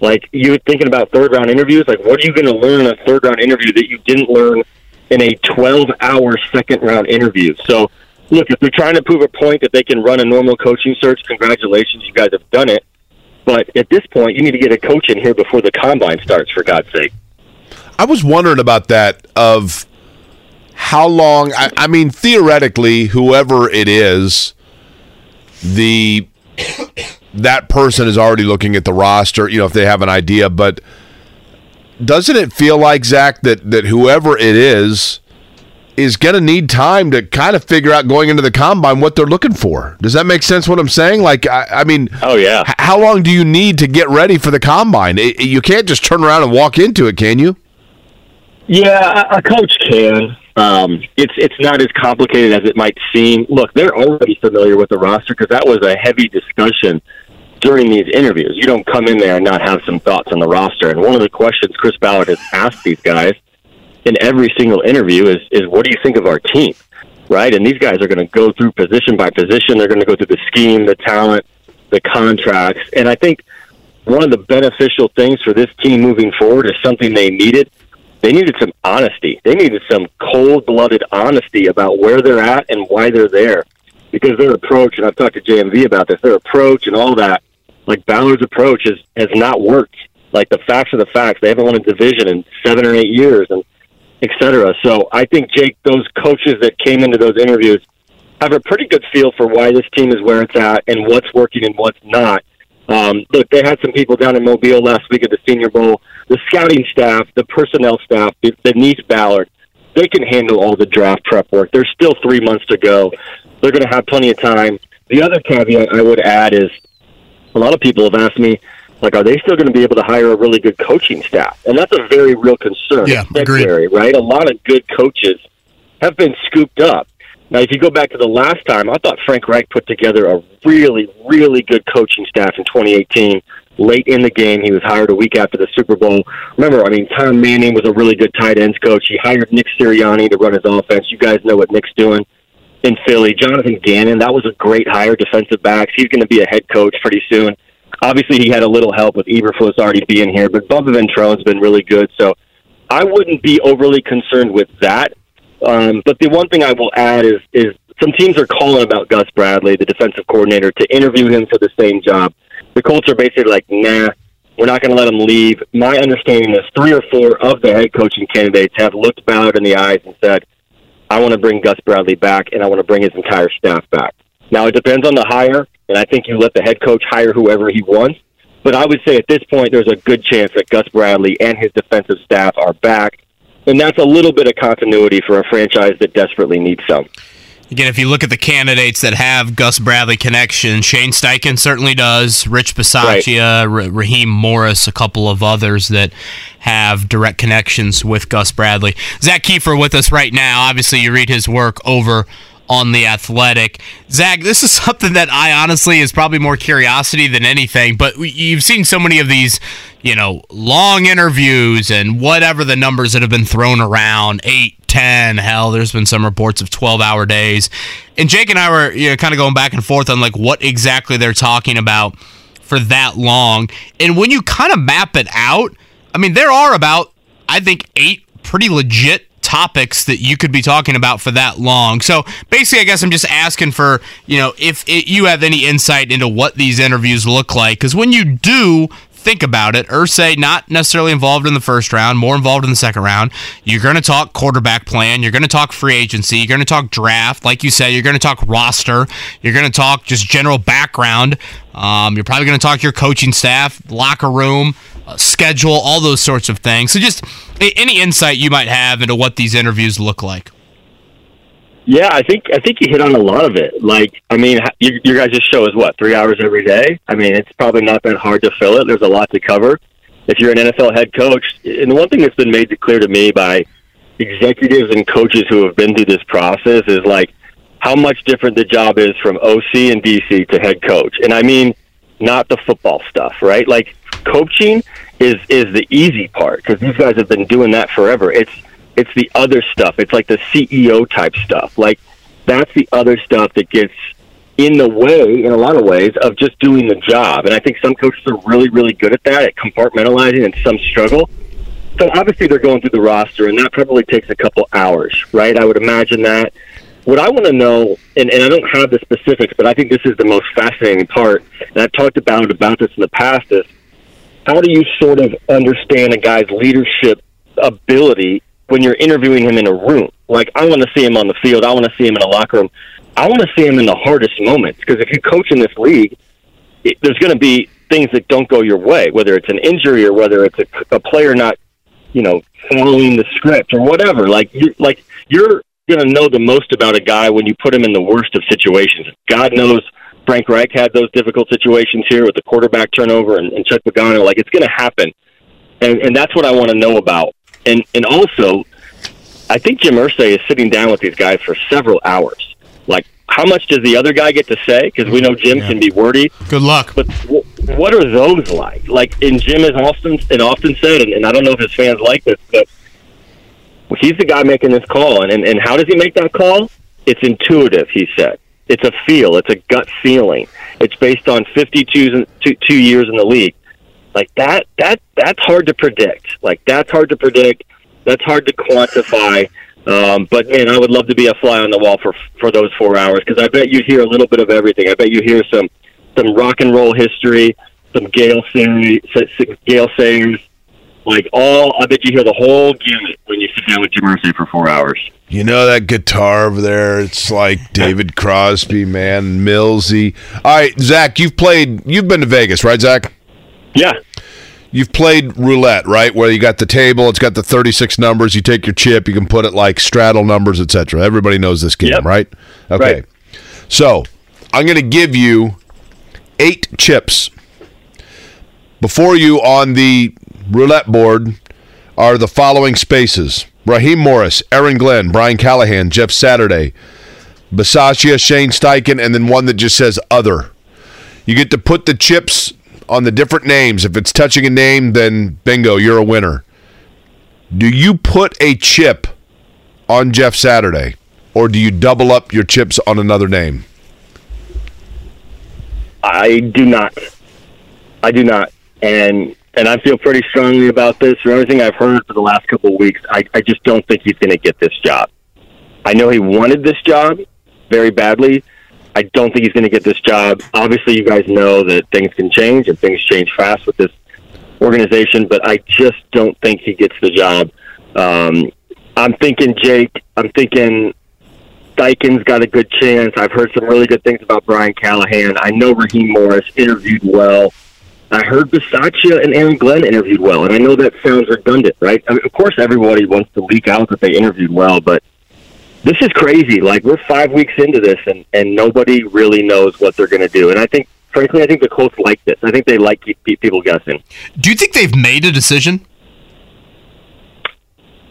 like you're thinking about third round interviews. Like, what are you going to learn in a third round interview that you didn't learn in a 12 hour second round interview? So, look, if they're trying to prove a point that they can run a normal coaching search, congratulations, you guys have done it. But at this point, you need to get a coach in here before the combine starts, for God's sake. I was wondering about that of how long. I, I mean, theoretically, whoever it is, the that person is already looking at the roster. You know, if they have an idea, but doesn't it feel like Zak that that whoever it is is going to need time to kind of figure out going into the combine what they're looking for. Does that make sense? What I'm saying? Like, I, I mean, oh yeah. H- how long do you need to get ready for the combine? It, you can't just turn around and walk into it, can you? Yeah, a coach can. Um, it's it's not as complicated as it might seem. Look, they're already familiar with the roster because that was a heavy discussion during these interviews. You don't come in there and not have some thoughts on the roster. And one of the questions Chris Ballard has asked these guys in every single interview is is what do you think of our team, right? And these guys are going to go through position by position. They're going to go through the scheme, the talent, the contracts, and I think one of the beneficial things for this team moving forward is something they needed they needed some honesty. They needed some cold blooded honesty about where they're at and why they're there. Because their approach, and I've talked to JMV about this, their approach and all that, like Ballard's approach has, has not worked. Like the facts are the facts. They haven't won a division in seven or eight years and et cetera. So I think, Jake, those coaches that came into those interviews have a pretty good feel for why this team is where it's at and what's working and what's not. Um, look, they had some people down in Mobile last week at the Senior Bowl. The scouting staff, the personnel staff, Denise Ballard, they can handle all the draft prep work. There's still three months to go. They're going to have plenty of time. The other caveat I would add is a lot of people have asked me, like, are they still going to be able to hire a really good coaching staff? And that's a very real concern. Yeah, agreed. Right? A lot of good coaches have been scooped up. Now, if you go back to the last time, I thought Frank Reich put together a really, really good coaching staff in 2018. Late in the game, he was hired a week after the Super Bowl. Remember, I mean, Tom Manning was a really good tight ends coach. He hired Nick Sirianni to run his offense. You guys know what Nick's doing in Philly. Jonathan Gannon, that was a great hire, defensive backs. He's going to be a head coach pretty soon. Obviously, he had a little help with Eberflus already being here, but Bubba Ventrone's been really good. So I wouldn't be overly concerned with that. Um, but the one thing I will add is is some teams are calling about Gus Bradley, the defensive coordinator, to interview him for the same job. The Colts are basically like, nah, we're not going to let him leave. My understanding is three or four of the head coaching candidates have looked Ballard in the eyes and said, I want to bring Gus Bradley back and I want to bring his entire staff back. Now, it depends on the hire, and I think you let the head coach hire whoever he wants. But I would say at this point, there's a good chance that Gus Bradley and his defensive staff are back and that's a little bit of continuity for a franchise that desperately needs some. Again, if you look at the candidates that have Gus Bradley connection, Shane Steichen certainly does. Rich Bisaccia, right. Raheem Morris, a couple of others that have direct connections with Gus Bradley. Zak Keefer with us right now. Obviously, you read his work over on the athletic. Zak, this is something that I honestly is probably more curiosity than anything, but you've seen so many of these, you know, long interviews and whatever the numbers that have been thrown around, eight, ten, hell, there's been some reports of 12 hour days. And Jake and I were, you know, kind of going back and forth on like what exactly they're talking about for that long. And when you kind of map it out, I mean, there are about, I think, eight pretty legit topics that you could be talking about for that long. So basically, I guess I'm just asking for, you know, if it, you have any insight into what these interviews look like. Because when you do think about it, Irsay not necessarily involved in the first round, more involved in the second round. You're going to talk quarterback plan. You're going to talk free agency. You're going to talk draft. Like you said, you're going to talk roster. You're going to talk just general background. Um, you're probably going to talk your coaching staff, locker room, Uh, schedule, all those sorts of things. So, just any insight you might have into what these interviews look like. Yeah, I think I think you hit on a lot of it. Like, I mean, your, your guys' show is what three hours every day. I mean, it's probably not that hard to fill it. There's a lot to cover. If you're an NFL head coach, and the one thing that's been made clear to me by executives and coaches who have been through this process is like how much different the job is from OC and DC to head coach. And I mean, not the football stuff, right? Like coaching is is the easy part because these guys have been doing that forever. It's it's the other stuff. It's like the CEO type stuff. Like that's the other stuff that gets in the way in a lot of ways of just doing the job. And I think some coaches are really really good at that at compartmentalizing and some struggle. So obviously they're going through the roster and that probably takes a couple hours, right? I would imagine that. What I want to know, and, and I don't have the specifics, but I think this is the most fascinating part, and I've talked about about this in the past, is how do you sort of understand a guy's leadership ability when you're interviewing him in a room? Like, I want to see him on the field. I want to see him in a locker room. I want to see him in the hardest moments because if you coach in this league, it, there's going to be things that don't go your way, whether it's an injury or whether it's a, a player not, you know, following the script or whatever. Like, you're like you're going to know the most about a guy when you put him in the worst of situations. God knows Frank Reich had those difficult situations here with the quarterback turnover and, and Chuck Pagano. Like, it's going to happen, and and that's what I want to know about. And and also, I think Jim Irsay is sitting down with these guys for several hours. Like, how much does the other guy get to say? Because we know Jim can be wordy. Good luck. But w- what are those like? Like, and Jim has often and often said, and, and I don't know if his fans like this, but he's the guy making this call. And, and and how does he make that call? It's intuitive. He said it's a feel. It's a gut feeling. It's based on 52 two, two years in the league. Like that. That that's hard to predict. Like that's hard to predict. That's hard to quantify. Um, but man, I would love to be a fly on the wall for for those four hours because I bet you hear a little bit of everything. I bet you hear some some rock and roll history, some Gale Sayers, Gale Sayers, like all. I bet you hear the whole gamut when you sit down with Jim Irsay for four hours. You know that guitar over there? It's like David Crosby, man, Millsy. All right, Zak, you've played. You've been to Vegas, right, Zak? Yeah. You've played roulette, right? Where you got the table, it's got the thirty-six numbers. You take your chip, you can put it like straddle numbers, etc. Everybody knows this game, right? Okay. Right. So I'm going to give you eight chips. Before you on the roulette board are the following spaces Raheem Morris, Aaron Glenn, Brian Callahan, Jeff Saturday, Bisaccia, Shane Steichen, and then one that just says other. You get to put the chips on the different names. If it's touching a name, then bingo, you're a winner. Do you put a chip on Jeff Saturday, or do you double up your chips on another name? I do not. I do not, and and I feel pretty strongly about this. From everything I've heard for the last couple of weeks, I, I just don't think he's going to get this job. I know he wanted this job very badly. I don't think he's going to get this job. Obviously, you guys know that things can change and things change fast with this organization, but I just don't think he gets the job. Um, I'm thinking Jake. I'm thinking Steichen's got a good chance. I've heard some really good things about Brian Callahan. I know Raheem Morris interviewed well. I heard Bisaccia and Aaron Glenn interviewed well, and I know that sounds redundant, right? I mean, of course, everybody wants to leak out that they interviewed well, but this is crazy. Like we're five weeks into this, and and nobody really knows what they're going to do. And I think, frankly, I think the Colts like this. I think they like keep people guessing. Do you think they've made a decision?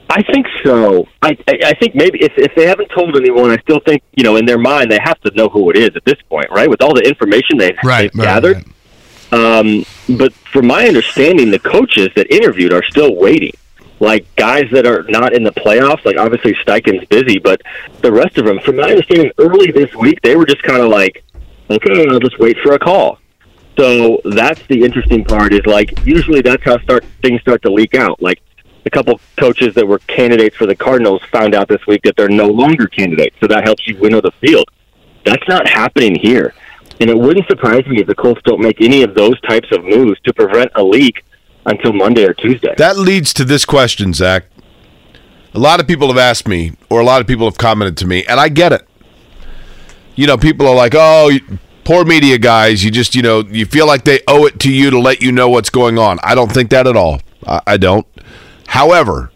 I think so. I, I think maybe if if they haven't told anyone, I still think you know in their mind they have to know who it is at this point, right? With all the information they've, Right, they've right, gathered. Um, but from my understanding, the coaches that interviewed are still waiting. Like guys that are not in the playoffs, like obviously Steichen's busy, but the rest of them, from my understanding, early this week they were just kind of like, okay, I'll just wait for a call. So that's the interesting part. Is like usually that's how start things start to leak out. Like a couple coaches that were candidates for the Cardinals found out this week that they're no longer candidates, so that helps you winnow the field. That's not happening here. And it wouldn't surprise me if the Colts don't make any of those types of moves to prevent a leak until Monday or Tuesday. That leads to this question, Zak. A lot of people have asked me, or a lot of people have commented to me, and I get it. You know, people are like, oh, poor media guys. You just, you know, you feel like they owe it to you to let you know what's going on. I don't think that at all. I, I don't. However,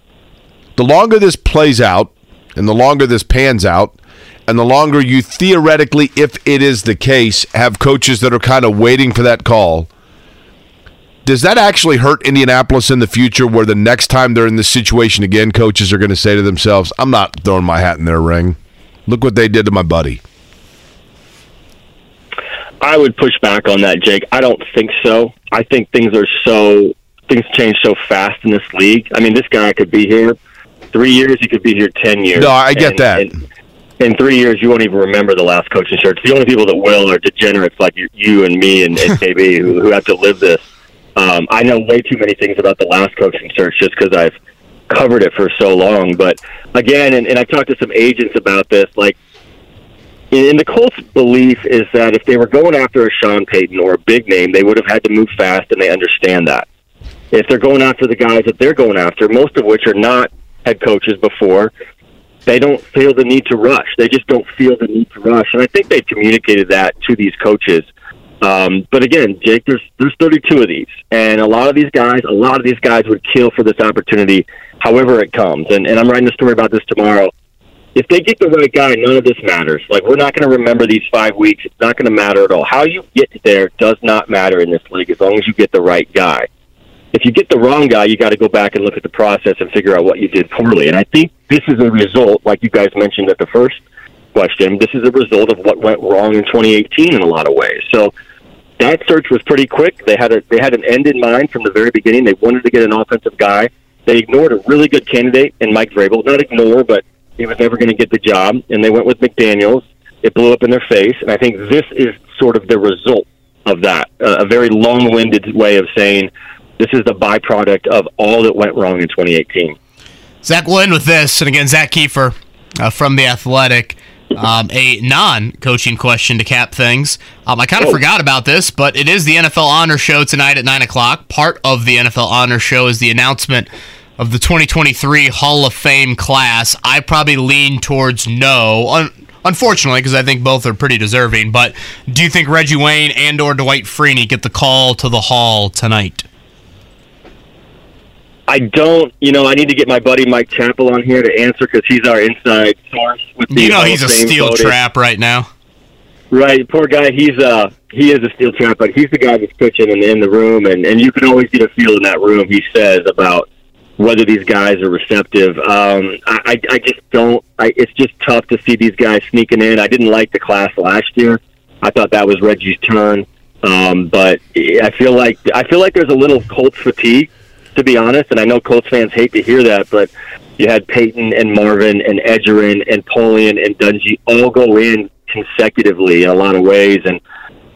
the longer this plays out and the longer this pans out, and the longer you theoretically, if it is the case, have coaches that are kind of waiting for that call, does that actually hurt Indianapolis in the future where the next time they're in this situation again, coaches are going to say to themselves, I'm not throwing my hat in their ring. Look what they did to my buddy. I would push back on that, Jake. I don't think so. I think things are so things change so fast in this league. I mean, this guy could be here three years. He could be here ten years. No, I get And- that. and in three years, you won't even remember the last coaching search. The only people that will are degenerates like you, you and me and, and KB who, who have to live this. Um, I know way too many things about the last coaching search just because I've covered it for so long. But again, and, and I talked to some agents about this, like in the Colts' belief is that if they were going after a Sean Payton or a big name, they would have had to move fast, and they understand that. If they're going after the guys that they're going after, most of which are not head coaches before, they don't feel the need to rush. They just don't feel the need to rush, and I think they've communicated that to these coaches. Um, but again, Jake, there's there's 32 of these, and a lot of these guys, a lot of these guys would kill for this opportunity, however it comes. And, and I'm writing a story about this tomorrow if they get the right guy, none of this matters. Like we're not going to remember these five weeks. It's not going to matter at all. How you get there does not matter in this league as long as you get the right guy. If you get the wrong guy, you got to go back and look at the process and figure out what you did poorly. And I think this is a result, like you guys mentioned at the first question. This is a result of what went wrong in 2018 in a lot of ways. So that search was pretty quick. They had a they had an end in mind from the very beginning. They wanted to get an offensive guy. They ignored a really good candidate in Mike Vrabel. Not ignore, but he was never going to get the job, and they went with McDaniels. It blew up in their face, and I think this is sort of the result of that. Uh, a very long-winded way of saying this is the byproduct of all that went wrong in 2018. Zak will end with this, and again, Zak Keefer uh, from the Athletic. Um, a non-coaching question to cap things. Um, I kind of Oh. forgot about this, but it is the NFL Honor Show tonight at nine o'clock. Part of the NFL Honor Show is the announcement of the 2023 Hall of Fame class. I probably lean towards no. Un- Unfortunately, because I think both are pretty deserving. But do you think Reggie Wayne and or Dwight Freeney get the call to the Hall tonight? I don't, you know, I need to get my buddy Mike Chappell on here to answer because he's our inside source with the You know he's a steel trap right now. Right, poor guy. He's uh he is a steel trap, but he's the guy that's pitching in, in the room, and and you can always get a feel in that room. He says about whether these guys are receptive. Um, I I I just don't. I, it's just tough to see these guys sneaking in. I didn't like the class last year. I thought that was Reggie's turn, um, but I feel like I feel like there's a little Colts fatigue, to be honest. And I know Colts fans hate to hear that, but you had Peyton and Marvin and Edgerrin and Polian and Dungy all go in consecutively in a lot of ways, and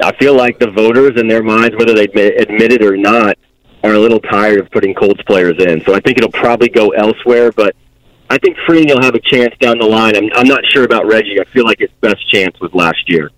I feel like the voters in their minds, whether they admit, it or not, are a little tired of putting Colts players in. So I think it'll probably go elsewhere, but I think Freeney will have a chance down the line. I'm, I'm not sure about Reggie. I feel like his best chance was last year.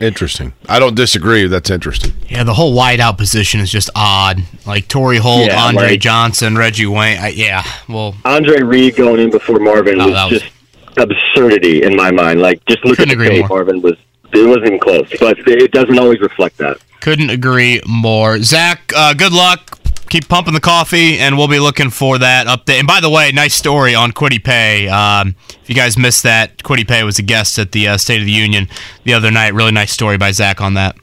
Interesting. I don't disagree. That's interesting. Yeah, the whole wideout position is just odd. Like Torry Holt, Yeah, Andre like- Johnson, Reggie Wayne. I, yeah, well, Andre Reed going in before Marvin No, was, was- just absurdity in my mind. Like just look at the agree Marvin was it wasn't even close, but it doesn't always reflect that. couldn't agree more. Zak, uh, good luck. Keep pumping the coffee, and we'll be looking for that update. And by the way, nice story on Quiddy Pay. Um, if you guys missed that, Quiddy Pay was a guest at the uh, State of the Union the other night. Really nice story by Zak on that.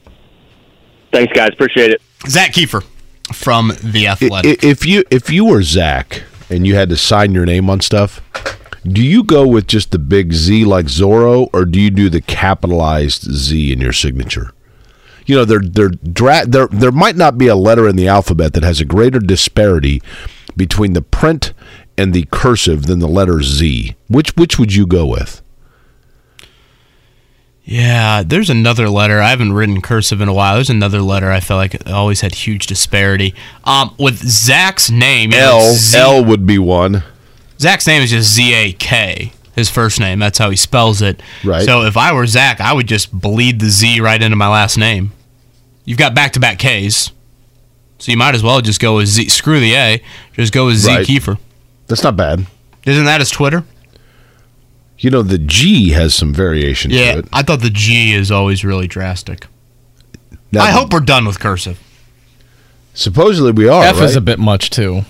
Thanks, guys. Appreciate it. Zak Keefer from the Athletic. If you if you were Zak and you had to sign your name on stuff, do you go with just the big Z like Zorro, or do you do the capitalized Z in your signature? You know, there there dra- there there might not be a letter in the alphabet that has a greater disparity between the print and the cursive than the letter Z. Which which would you go with? Yeah, there's another letter. I haven't written cursive in a while. There's another letter I felt like always had huge disparity. Um, with Zak's name, L L would be one. Zak's name is just Z A K. His first name. That's how he spells it. Right. So if I were Zak, I would just bleed the Z right into my last name. You've got back to back K's. So you might as well just go with Z. Screw the A. Just go with Z Right. Keefer. That's not bad. Isn't that his Twitter? You know, the G has some variation Yeah. to it. I thought the G is always really drastic. Now, I hope we're done with cursive. supposedly we are. F is a bit much too.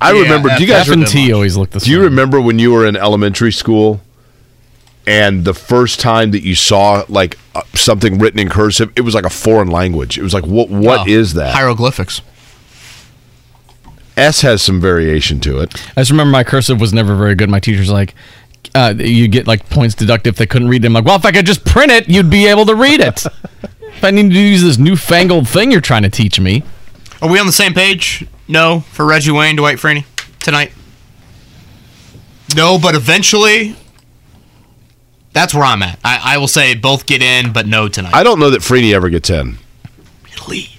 I Yeah, remember. Do you guys F and remember? T always look the same? Do you remember when you were in elementary school and the first time that you saw like uh, something written in cursive, it was like a foreign language. It was like, what What is Oh, that? Hieroglyphics. S has some variation to it. I just remember my cursive was never very good. My teacher's like, uh, you get like points deducted if they couldn't read it. I'm like, well, if I could just print it, you'd be able to read it. if I need to use this newfangled thing you're trying to teach me. Are we on the same page? No, for Reggie Wayne, Dwight Freeney tonight. No, but eventually, that's where I'm at. I, I will say both get in, but no tonight. I don't know that Freeney ever gets in. Really?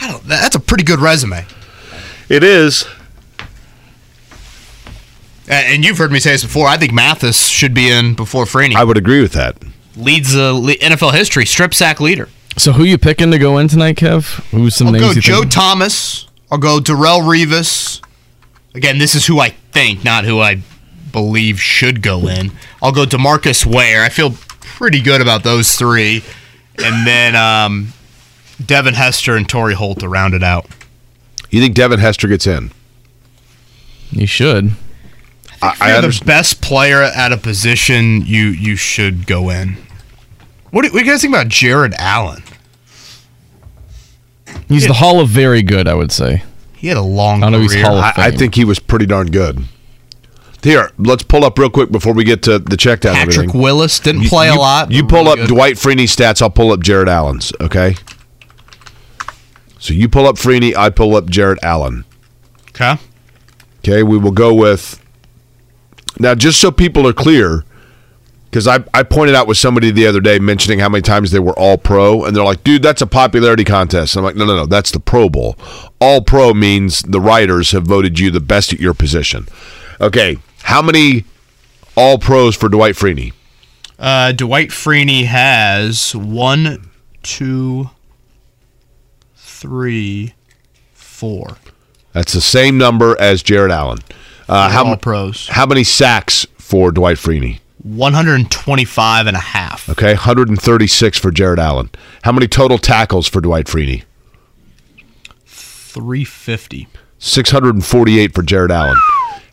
I don't. That's a pretty good resume. It is. And you've heard me say this before. I think Mathis should be in before Freeney. I would agree with that. Leads the NFL history, strip sack leader. So who you picking to go in tonight, Kev? Who's some I'll names go you Joe think? Thomas. I'll go Darrelle Revis. Again, this is who I think, not who I believe should go in. I'll go Demarcus Ware. I feel pretty good about those three. And then um, Devin Hester and Torry Holt to round it out. You think Devin Hester gets in? You should. I, If you're the best player at a position, you you should go in. What do, what do you guys think about Jared Allen? He's the Hall of Very Good, I would say. He had a long I don't know he's career. Hall of I, I think he was pretty darn good. Here, let's pull up real quick before we get to the check down. and Patrick everything. Willis didn't You- play you, a lot. You but pull really up good. Dwight Freeney's stats. I'll pull up Jared Allen's. Okay. So you pull up Freeney. I pull up Jared Allen. Okay. Okay. We will go with now, just so people are clear, because I, I pointed out with somebody the other day mentioning how many times they were all pro, and they're like, dude, that's a popularity contest. And I'm like, no, no, no, that's the Pro Bowl. All pro means the writers have voted you the best at your position. Okay. How many all pros for Dwight Freeney? Uh, Dwight Freeney has one, two, three, four. That's the same number as Jared Allen. Uh, how all pros. How many sacks for Dwight Freeney? 125 and a half. Okay, 136 for Jared Allen. How many total tackles for Dwight Freeney? 350. 648 for Jared Allen.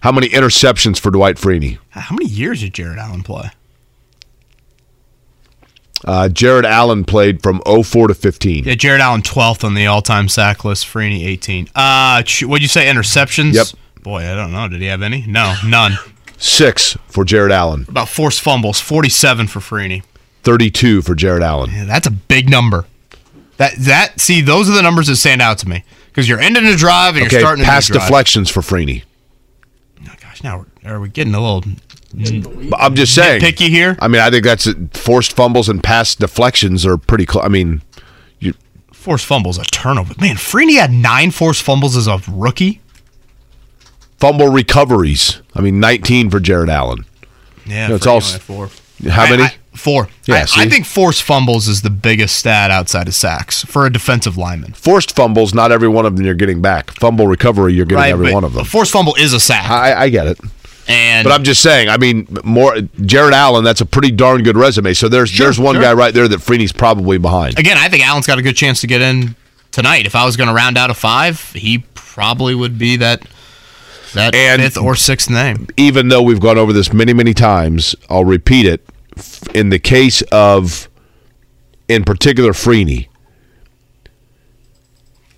How many interceptions for Dwight Freeney? How many years did Jared Allen play? Uh, Jared Allen played from 04 to 15. Yeah, Jared Allen 12th on the all-time sack list. Freeney 18. Uh, what'd you say? Interceptions? Yep. Boy, I don't know. Did he have any? No, none. Six for Jared Allen. About forced fumbles. 47 for Freeney. 32 for Jared Allen. Yeah, that's a big number. That that see, those are the numbers that stand out to me because you're ending a drive and Okay, you're starting pass deflections for Freeney. Oh, gosh, now are we getting a little I'm just saying. picky here? I mean, I think that's forced fumbles and pass deflections are pretty close. I mean, you, Forced fumbles, a turnover. Man, Freeney had nine forced fumbles as a rookie. Fumble recoveries. I mean, 19 for Jared Allen. Yeah, No, it's all only s- had four. How I- many? I- four. Yeah, I, I think forced fumbles is the biggest stat outside of sacks for a defensive lineman. Forced fumbles, not every one of them you're getting back. Fumble recovery, you're getting every one of them. Forced fumble is a sack. I, I get it. and But I'm just saying, I mean, more Jared Allen, that's a pretty darn good resume. So there's Sure, there's one sure. guy right there that Freeney's probably behind. again, I think Allen's got a good chance to get in tonight. If I was going to round out a five, he probably would be that that And- fifth or sixth name. Even though we've gone over this many, many times, I'll repeat it. In the case of, in particular, Freeney,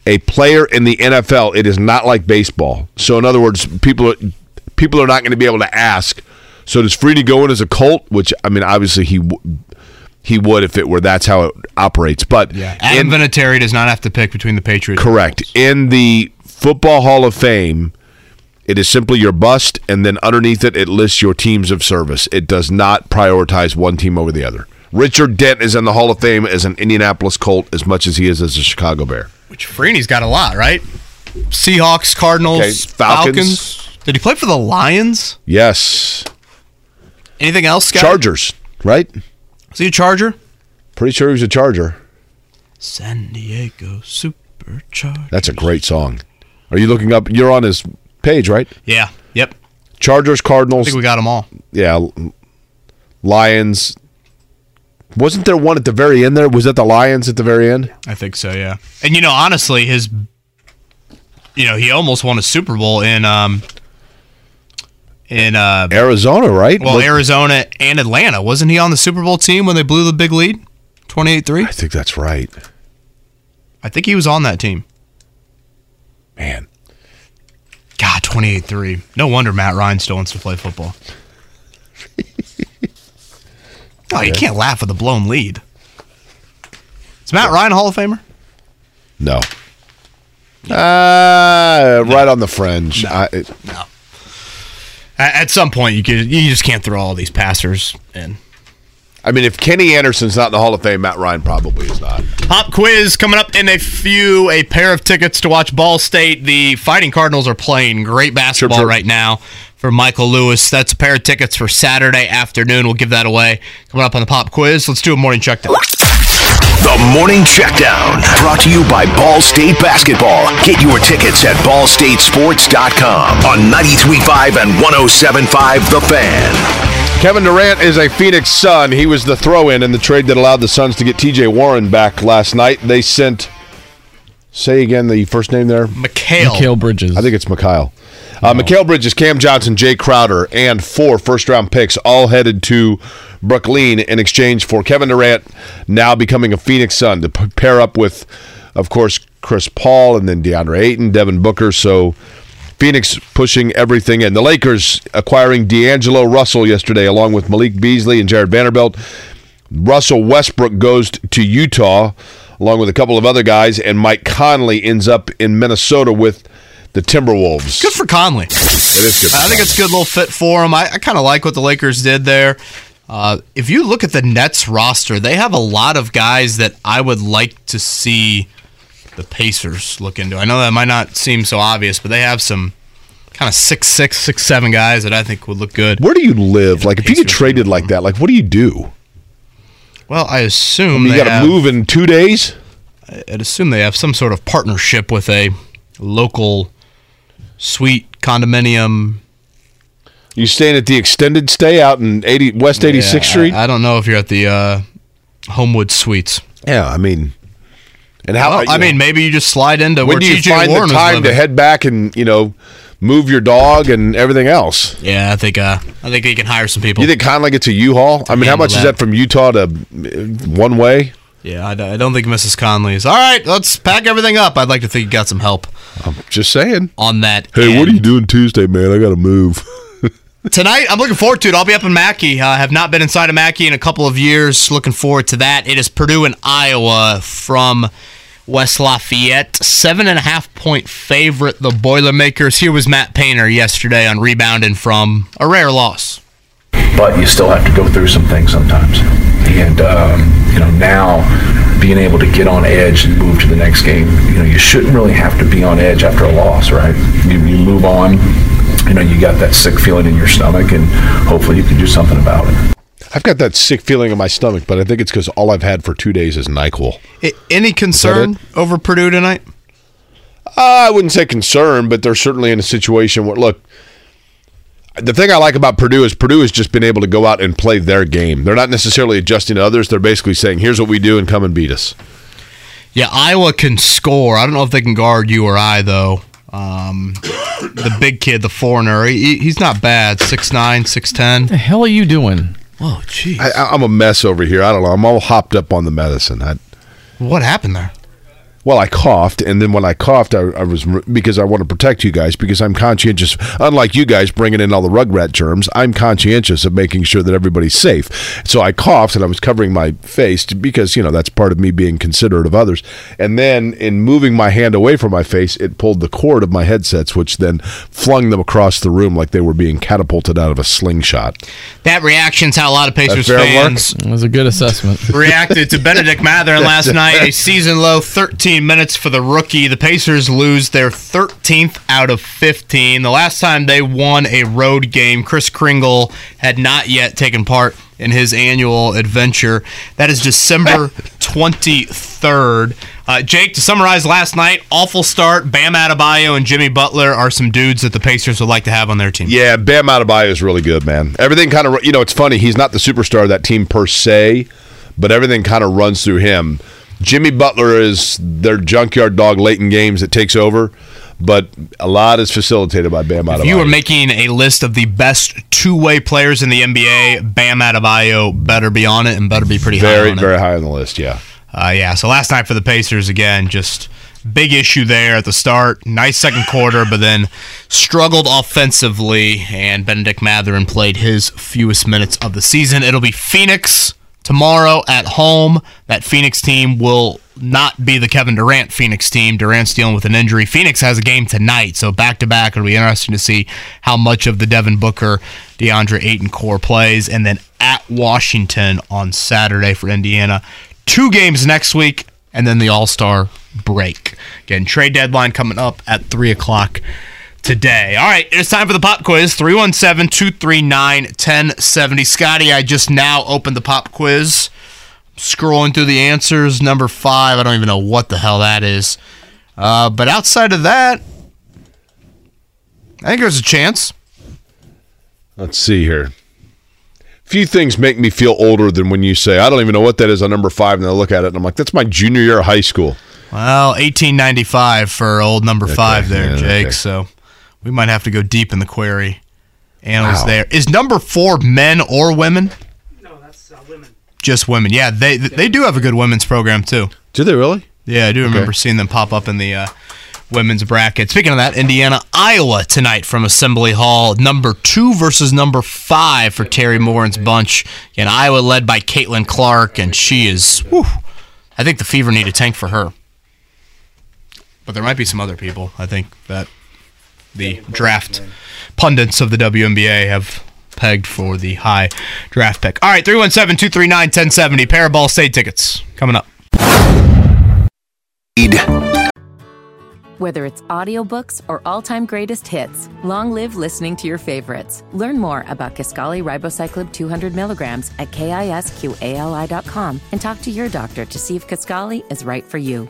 a player in the NFL, it is not like baseball. So, in other words, people are, people are not going to be able to ask. So, does Freeney go in as a Colt? Which I mean, obviously he he would if it were that's how it operates. But Adam in- Vinatieri does not have to pick between the Patriots. and Correct. In the Football Hall of Fame, it is simply your bust, and then underneath it, it lists your teams of service. It does not prioritize one team over the other. Richard Dent is in the Hall of Fame as an Indianapolis Colt as much as he is as a Chicago Bear. Which Freeney's got a lot, right? Seahawks, Cardinals, Okay, Falcons. Falcons. Did he play for the Lions? Yes. Anything else, Scott? Chargers, right? Is he a Charger? Pretty sure he was a Charger. San Diego Superchargers. That's a great song. Are you looking up? You're on his page, right? Yeah. Yep. Chargers, I Cardinals. think we got them all. yeah, Lions. Wasn't there one at the very end there? Was that the Lions at the very end? I think so, yeah. And you know, honestly, his you know, he almost won a Super Bowl in um in uh, Arizona, right? well Look- Arizona and Atlanta. Wasn't he on the Super Bowl team when they blew the big lead, 28-3? I think that's right. I think he was on that team. Man, God, 28-3. No wonder Matt Ryan still wants to play football. oh, you can't laugh with a blown lead. Is Matt Ryan a Hall of Famer? no. Uh, right on the fringe. I, it- No. At, at some point, you could you just can't throw all these passers in. I mean, if Kenny Anderson's not in the Hall of Fame, Matt Ryan probably is not. Pop quiz coming up in a few. A pair of tickets to watch Ball State. The Fighting Cardinals are playing great basketball sure. right now for Michael Lewis. That's a pair of tickets for Saturday afternoon. We'll give that away coming up on the Pop quiz. Let's do a morning check down. The Morning Checkdown, brought to you by Ball State Basketball. Get your tickets at ballstatesports.com on 93.5 and 107.5 The Fan. Kevin Durant is a Phoenix Sun. He was the throw-in in the trade that allowed the Suns to get T.J. Warren back last night. They sent. Say again the first name there. McHale. Mikal Bridges. I think it's Mikal. Uh, Mikal Bridges, Cam Johnson, Jae Crowder, and four first-round picks all headed to Brooklyn in exchange for Kevin Durant now becoming a Phoenix Sun to p- pair up with, of course, Chris Paul and then DeAndre Ayton, Devin Booker. So Phoenix pushing everything in. The Lakers acquiring D'Angelo Russell yesterday, along with Malik Beasley and Jarred Vanderbilt. Russell Westbrook goes to Utah, along with a couple of other guys, and Mike Conley ends up in Minnesota with the Timberwolves. Good for Conley. It is good. for I think it's a good little fit for him. I, I kind of like what the Lakers did there. Uh, if you look at the Nets roster, they have a lot of guys that I would like to see the Pacers look into. I know that might not seem so obvious, but they have some kind of six six six seven guys that I think would look good. Where do you live? Like, if you get Pacers traded like that, like, what do you do? Well, I assume You they got to move in two days. I'd assume they have some sort of partnership with a local suite condominium. You staying at the extended stay out in 80 West 86th Yeah, Street? I, I don't know if you're at the uh, Homewood Suites. yeah, I mean, and how? Well, you I know, mean, maybe you just slide into when where do you find Warren the time to head back and you know move your dog and everything else? Yeah, I think uh, I think they can hire some people. You think Conley gets a U-Haul? I mean, how much is that. that from Utah to uh, one way? yeah, I, don't- I don't think Mrs. Conley's. All right, let's pack everything up. I'd like to think you got some help I'm just saying. on that. Hey, what are you doing Tuesday, man? I got to move. Tonight, I'm looking forward to it. I'll be up in Mackey. I have not been inside of Mackey in a couple of years. Looking forward to that. It is Purdue and Iowa from West Lafayette. Seven and a half point favorite, the Boilermakers. Here was Matt Painter yesterday on rebounding from a rare loss. but you still have to go through some things sometimes. And um, you know now being able to get on edge and move to the next game, you know you shouldn't really have to be on edge after a loss, right? You, you move on. You know you got that sick feeling in your stomach, and hopefully you can do something about it. I've got that sick feeling in my stomach, but I think it's because all I've had for two days is Nyquil. I- any concern over Purdue tonight? Uh, I wouldn't say concern, but they're certainly in a situation where look. The thing I like about Purdue is Purdue has just been able to go out and play their game. They're not necessarily adjusting to others. They're basically saying, "Here's what we do, and come and beat us." Yeah, Iowa can score. I don't know if they can guard you or I though. Um, the big kid, the foreigner, he, he's not bad. 6'9", 6'10". the hell are you doing? Oh, jeez. I, I'm a mess over here. I don't know. I'm all hopped up on the medicine. I, What happened there? Well, I coughed, and then when I coughed, I, I was because I want to protect you guys because I'm conscientious. Unlike you guys bringing in all the rugrat germs, I'm conscientious of making sure that everybody's safe. So I coughed, and I was covering my face because you know that's part of me being considerate of others. And then in moving my hand away from my face, it pulled the cord of my headsets, which then flung them across the room like they were being catapulted out of a slingshot. That reaction's how a lot of Pacers fair work? fans It was a good assessment. reacted to Bennedict Mather last night. A season low 13 minutes for the rookie. The Pacers lose their 13th out of 15. The last time they won a road game, Kris Kringle had not yet taken part in his annual adventure. That is December 23rd. Uh, Jake, to summarize last night, awful start. Bam Adebayo and Jimmy Butler are some dudes that the Pacers would like to have on their team. Yeah, Bam Adebayo is really good, man. Everything kind of, you know, it's funny. He's not the superstar of that team per se, but everything kind of runs through him. Jimmy Butler is their junkyard dog late in games that takes over. but a lot is facilitated by Bam Adebayo. If you were making a list of the best two-way players in the NBA, Bam Adebayo better be on it and better be pretty very, high on very it. high on the list. Yeah. Uh, yeah. So last night for the Pacers again, just big issue there at the start. Nice second quarter, but then struggled offensively, and Bennedict Mathurin played his fewest minutes of the season. It'll be Phoenix tomorrow at home. That Phoenix team will not be the Kevin Durant Phoenix team. Durant's dealing with an injury. Phoenix has a game tonight, so back to back. It'll be interesting to see how much of the Devin Booker, DeAndre Ayton core plays, and then at Washington on Saturday for Indiana. Two games next week, and then the All Star break. Again, trade deadline coming up at 3 o'clock today. All right, it's time for the pop quiz 317 239 1070. Scotty, I just now opened the pop quiz. Scrolling through the answers. Number five, I don't even know what the hell that is. Uh, but outside of that, I think there's a chance. Let's see here. Few things make me feel older than when you say, I don't even know what that is on number five. And I look at it and I'm like, that's my junior year of high school. Well, 1895 for old number five there, yeah, Jake. okay. So we might have to go deep in the query. Annals Wow. there. Is number four men or women? No, that's uh, women. Just women. Yeah, they they do have a good women's program too. Do they really? Yeah, I do remember seeing them pop up in the uh, women's bracket. Speaking of that, Indiana, Iowa tonight from Assembly Hall. Number two versus number five for Teri Moren's bunch. And Iowa led by Caitlin Clark, and she is. Whew, I think the Fever need a tank for her. But there might be some other people. I think that the draft pundits of the WNBA have pegged for the high draft pick. All right, 317 239 1070. Pair of Ball State tickets coming up. Whether it's audiobooks or all-time greatest hits, long live listening to your favorites. Learn more about Kisqali Ribociclib 200 milligrams at kisqali.com and talk to your doctor to see if Kisqali is right for you.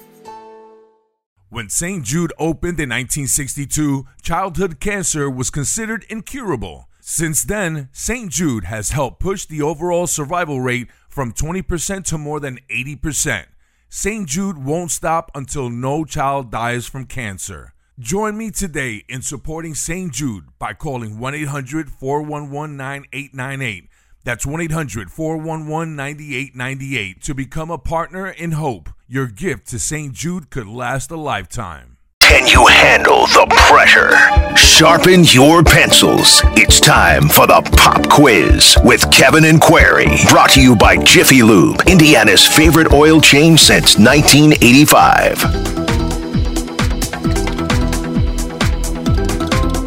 When St. Jude opened in 1962, childhood cancer was considered incurable. Since then, St. Jude has helped push the overall survival rate from 20% to more than 80%. St. Jude won't stop until no child dies from cancer. Join me today in supporting St. Jude by calling 1 800 411 9898. That's 1 800 411 9898 to become a partner in hope. Your gift to St. Jude could last a lifetime. Can you handle the pressure? Sharpen your pencils. It's time for the pop quiz with Kevin and Query. Brought to you by Jiffy Lube, Indiana's favorite oil change since 1985.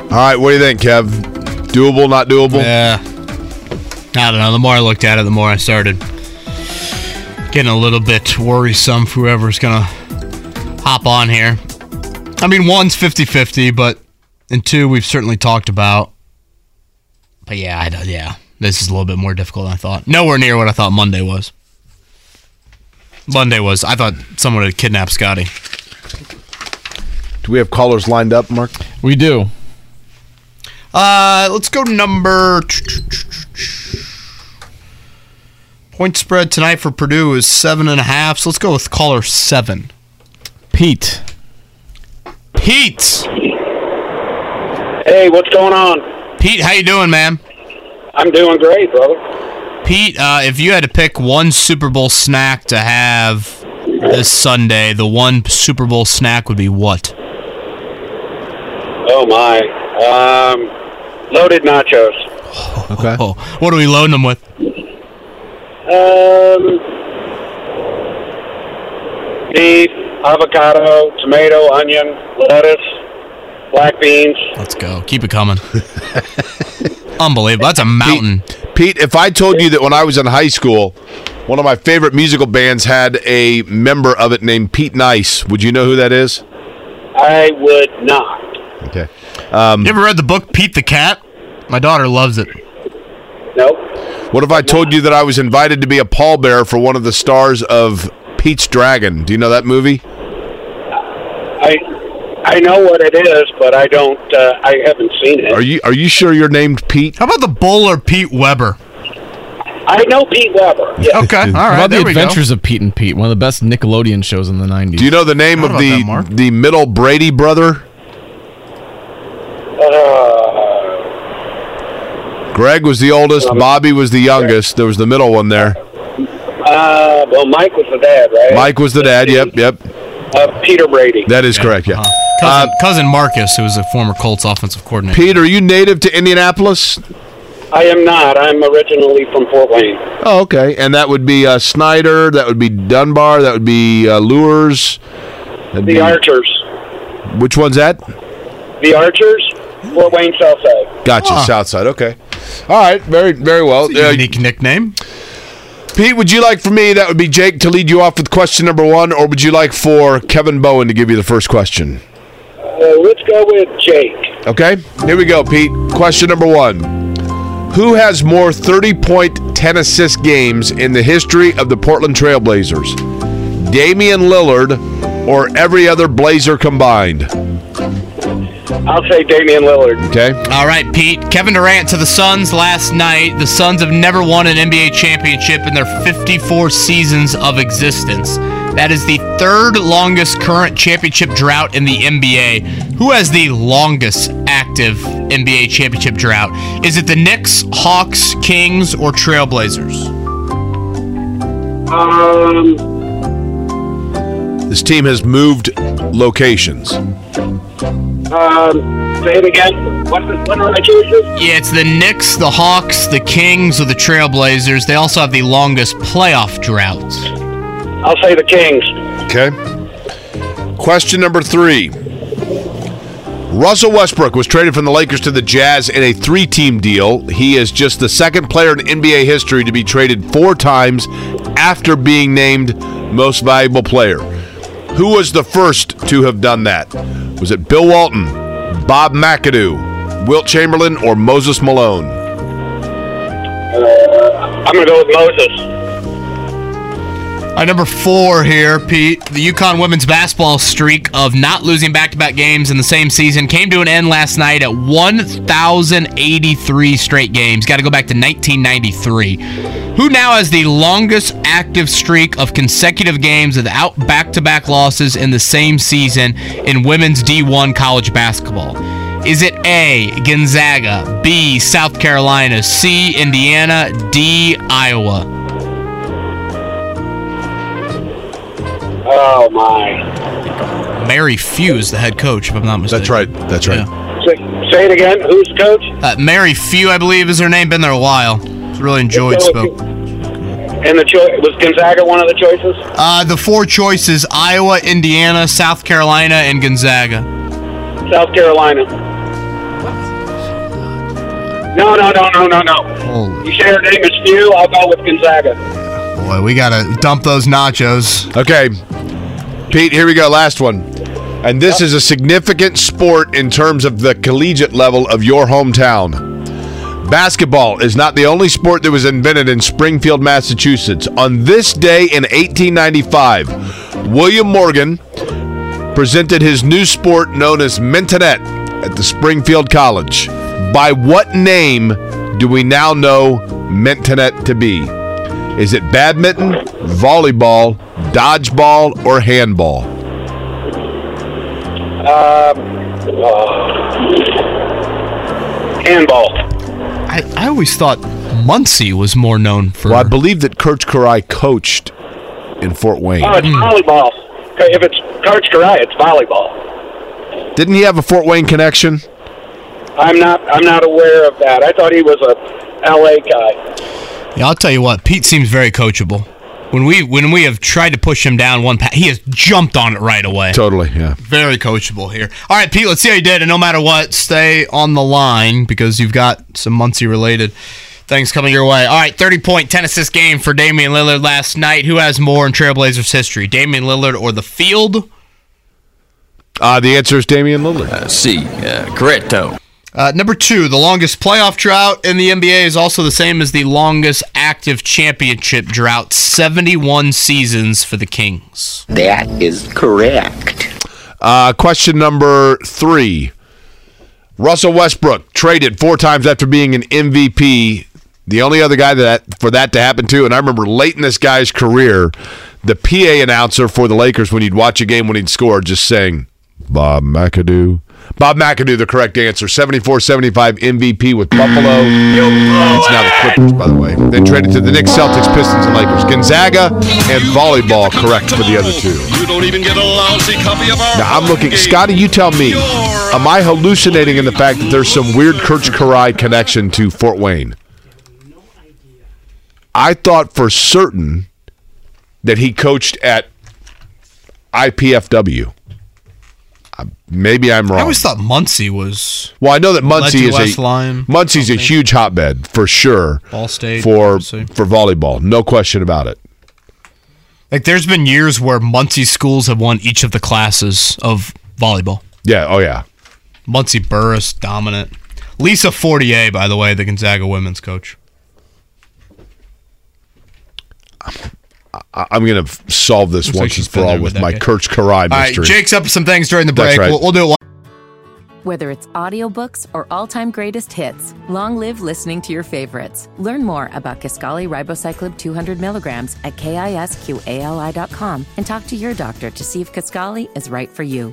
All right, what do you think, Kev? Doable, not doable? Yeah. I don't know. The more I looked at it, the more I started getting a little bit worrisome for whoever's going to hop on here. I mean, one's 50 50, but and two, we've certainly talked about. But yeah, I don't, yeah. This is a little bit more difficult than I thought. Nowhere near what I thought Monday was. Monday was, I thought someone had kidnapped Scotty. Do we have callers lined up, Mark? We do. Uh, let's go number. Point spread tonight for Purdue is seven and a half. So let's go with caller seven. Pete. Pete. Hey, what's going on? Pete, how you doing, man? I'm doing great, brother. Pete, uh, if you had to pick one Super Bowl snack to have this Sunday, the one Super Bowl snack would be what? Oh my. Um, loaded nachos. Okay. Oh, what are we loading them with? Um, beef, avocado, tomato, onion, lettuce, black beans. Let's go. Keep it coming. Unbelievable. That's a mountain. Pete, if I told you that when I was in high school, one of my favorite musical bands had a member of it named Pete Nice, would you know who that is? I would not. Okay. Um, you ever read the book Pete the Cat? My daughter loves it. Nope. What if I told you that I was invited to be a pallbearer for one of the stars of Pete's Dragon? Do you know that movie? I I know what it is, but I don't. Uh, I haven't seen it. Are you Are you sure you're named Pete? How about the bowler Pete Weber? I know Pete Weber. Yeah. Okay, all right. How about there the we go. Adventures of Pete and Pete, one of the best Nickelodeon shows in the '90s. Do you know the name of the that, the middle Brady brother? Greg was the oldest. Bobby was the youngest. There was the middle one there. Uh, well, Mike was the dad, right? Mike was the dad. Yep, yep. Uh, Peter Brady. That is correct. Yeah. Cousin, cousin Marcus, who was a former Colts offensive coordinator. Pete, are you native to Indianapolis? I am not. I'm originally from Fort Wayne. Oh, okay. And that would be uh, Snider. That would be Dunbar. That would be uh, Luers. that'd The be- Archers. Which one's that? The Archers, Fort Wayne Southside. Gotcha. Huh. Southside. Okay. All right. Very, very well. It's a Uh, unique nickname. Pete, would you like for me, that would be Jake, to lead you off with question number one, or would you like for Kevin Bowen to give you the first question? Uh, let's go with Jake. Okay, here we go, Pete. Question number one Who has more 30 point, 10 assist games in the history of the Portland Trailblazers? Damian Lillard or every other Blazer combined? I'll say Damian Lillard. Okay. All right, Pete. Kevin Durant to the Suns last night. The Suns have never won an NBA championship in their 54 seasons of existence. That is the third longest current championship drought in the NBA. Who has the longest active NBA championship drought? Is it the Knicks, Hawks, Kings, or Trailblazers? Um, This team has moved locations. um, say it again. What, what are my choices? Yeah, it's the Knicks, the Hawks, the Kings, or the Trailblazers. They also have the longest playoff droughts. I'll say the Kings. Okay. Question number three. Russell Westbrook was traded from the Lakers to the Jazz in a three team deal. He is just the second player in NBA history to be traded four times after being named most valuable player. Who was the first to have done that? Was it Bill Walton, Bob McAdoo, Wilt Chamberlain, or Moses Malone? Uh, I'm going to go with Moses. Right, number four here, Pete. The UConn women's basketball streak of not losing back-to-back games in the same season came to an end last night at 1,083 straight games. Got to go back to 1993. Who now has the longest active streak of consecutive games without back-to-back losses in the same season in women's D1 college basketball? Is it A, Gonzaga, B, South Carolina, C, Indiana, D, Iowa? Oh, my. Mary Few is the head coach, if I'm not mistaken. That's right. That's right. Say, say it again. Who's the coach? Uh, Mary Few, I believe, is her name. Been there a while. Really enjoyed Let's spoke. And the cho- was Gonzaga one of the choices? Uh, the four choices: Iowa, Indiana, South Carolina, and Gonzaga. South Carolina. No, no, no, no, no, no. Holy You say her name is Few. I'll go with Gonzaga. boy, we gotta dump those nachos. Okay. Pete, here we go. Last one. And this is a significant sport in terms of the collegiate level of your hometown. Basketball is not the only sport that was invented in Springfield, Massachusetts. On this day in 1895, William Morgan presented his new sport known as Mintonette at the Springfield College. By what name do we now know Mintonette to be? Is it badminton, volleyball, dodgeball, or handball? Um, uh, handball. I, I always thought Muncie was more known for. Well, I believe that Karch Kiraly coached in Fort Wayne. Oh, it's volleyball. Okay, If it's Karch Kiraly, it's volleyball. Didn't he have a Fort Wayne connection? I'm not. I'm not aware of that. I thought he was a L.A. guy. Yeah, I'll tell you what. Pete seems very coachable. When we when we have tried to push him down one path, he has jumped on it right away. Totally, yeah. Very coachable here. All right, Pete, let's see how you did. And no matter what, stay on the line because you've got some Muncie related things coming your way. All right, 30 point, 10 assist game for Damian Lillard last night. Who has more in Trailblazers history, Damian Lillard or the field? Uh, the answer is Damian Lillard. Uh, C. Uh, correcto. Uh, number two, the longest playoff drought in the NBA is also the same as the longest active championship drought 71 seasons for the Kings. That is correct. Uh, question number three. Russell Westbrook traded four times after being an MVP. The only other guy that for that to happen to, and I remember late in this guy's career, the PA announcer for the Lakers when you'd watch a game when he'd score, just saying, "Bob McAdoo, Bob McAdoo, the correct answer. 74 75 MVP with Buffalo. It's now the Clippers, by the way. Then traded to the Knicks, Celtics, Pistons, and Lakers. Gonzaga and volleyball correct for the other two. You don't even get a lousy copy of our. Now I'm looking, Scotty. You tell me. Am I hallucinating in the fact that there's some weird Karch Kiraly connection to Fort Wayne? I thought for certain that he coached at IPFW. Maybe I'm wrong. I always thought Muncie was. Well, I know that Muncie is West a Muncie's a huge hotbed for sure. Ball State, for Muncie. for volleyball, no question about it. Like, there's been years where Muncie schools have won each of the classes of volleyball. Yeah. Oh yeah. Muncie Burris dominant. Lisa Fortier, by the way, the Gonzaga women's coach. I, I'm going to solve this Looks once she's and for all with with my that Karch Kiraly All right, mystery. Jake's up some things during the That's break. right. We'll, we'll do it. Whether it's audiobooks or all-time greatest hits, long live listening to your favorites. Learn more about Kisqali Ribociclib 200 milligrams at kisqali.com and talk to your doctor to see if Kisqali is right for you.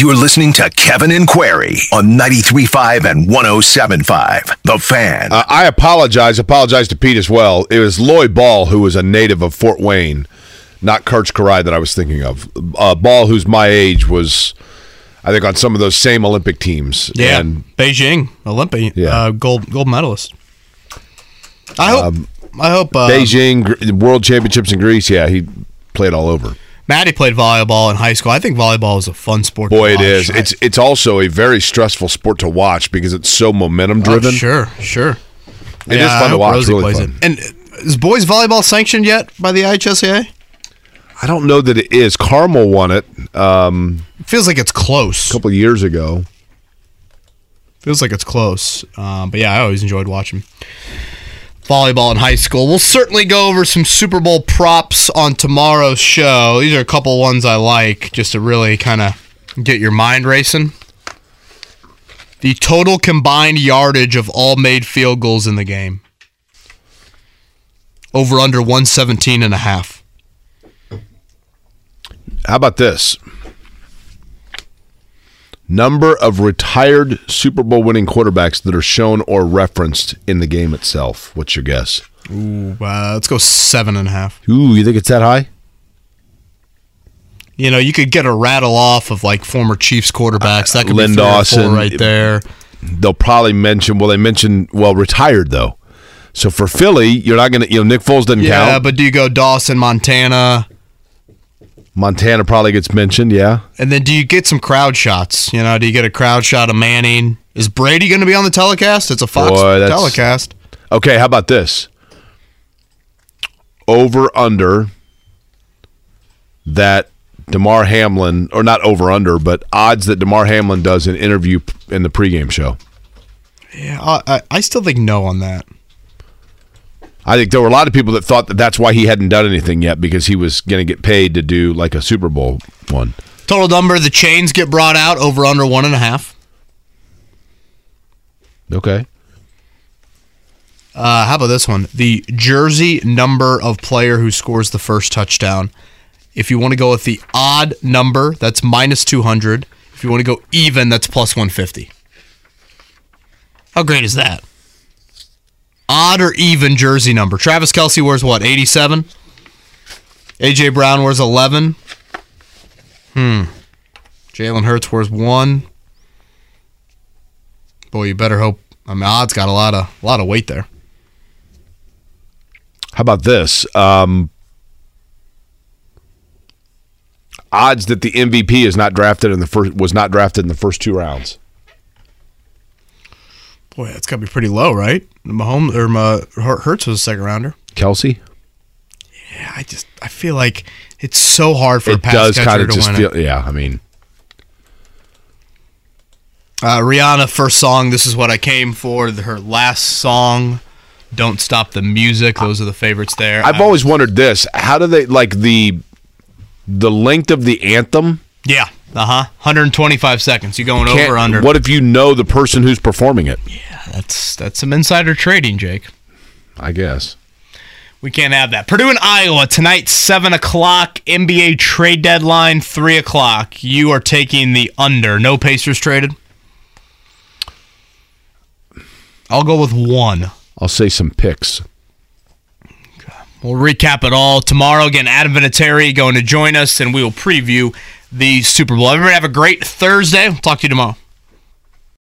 You're listening to Kevin and Query on 93.5 and 107.5. The Fan. Uh, I apologize. Apologize to Pete as well. It was Lloyd Ball who was a native of Fort Wayne, not Karch Kiraly that I was thinking of. Uh, Ball, who's my age, was I think on some of those same Olympic teams. Yeah, And Beijing Olympic Yeah. uh, gold gold medalist. I hope. I hope. Uh, Beijing World Championships in Greece. Yeah, he played all over. Maddie played volleyball in high school. I think volleyball is a fun sport. Boy, to watch. is. It's it's also a very stressful sport to watch because it's so momentum driven. Oh, sure, sure. It is Yeah, fun I to watch. Rosie Really plays fun. it. And is boys volleyball sanctioned yet by the IHSAA? I don't know that it is. Carmel won it um, Feels like it's close. a couple of years ago. Feels like it's close. Um, but yeah, I always enjoyed watching volleyball in high school. We'll certainly go over some Super Bowl props on tomorrow's show. These are a couple ones I like just to really kind of get your mind racing. The total combined yardage of all made field goals in the game. Over under 117 and a half. How about this? Number of retired Super Bowl winning quarterbacks that are shown or referenced in the game itself. What's your guess? Ooh, uh, let's go seven and a half. Ooh, you think it's that high? You know, you could get a rattle off of like former Chiefs quarterbacks. That could Lynn be three or four Dawson right there. They'll probably mention. Well, they mentioned well retired though. So for Philly, you're not going to. You know, Nick Foles doesn't Yeah, count. Yeah, but do you go Dawson, Montana, Montana probably gets mentioned. Yeah. and then do you get some crowd shots? You know, do you get a crowd shot of Manning? Is Brady going to be on the telecast? It's a Fox Boy, telecast. Okay. How about this? Over under that Damar Hamlin, or not over under, but odds that Damar Hamlin does an interview in the pregame show. Yeah, I, I still think no on that. I think there were a lot of people that thought that that's why he hadn't done anything yet because he was going to get paid to do like a Super Bowl one. Total number, the chains get brought out over under one and a half. Okay. Uh, how about this one? The jersey number of player who scores the first touchdown. If you want to go with the odd number, that's minus 200. If you want to go even, that's plus 150. How great is that? Odd or even jersey number. Travis Kelce wears what, 87? AJ Brown wears 11. Hmm. Jalen Hurts wears 1. Boy, you better hope. I mean, odds got a lot of a lot of weight there. How about this? Um, odds that the MVP is not drafted in the first was not drafted in the first two rounds. Boy, that's got to be pretty low, right? Mahomes or Ma, Hurts was a second rounder. Kelce. Yeah, I just I feel like it's so hard for a It pass does catcher kind of to just win feel. it. Yeah, I mean, Uh, Rihanna, first song. This is what I came for. Her last song, "Don't Stop the Music." Those are the favorites there. I've always wondered this: How do they like the the length of the anthem? Yeah. Uh huh. 125 seconds. You going Can't- over under? What if you know the person who's performing it? Yeah, that's that's some insider trading, Jake. I guess. We can't have that. Purdue and Iowa tonight, seven o'clock. NBA trade deadline, three o'clock. You are taking the under. No Pacers traded. I'll go with one. I'll say some picks. We'll recap it all tomorrow. Again, Adam Vinatieri going to join us, and we will preview the Super Bowl. Everybody have a great Thursday. Talk to you tomorrow.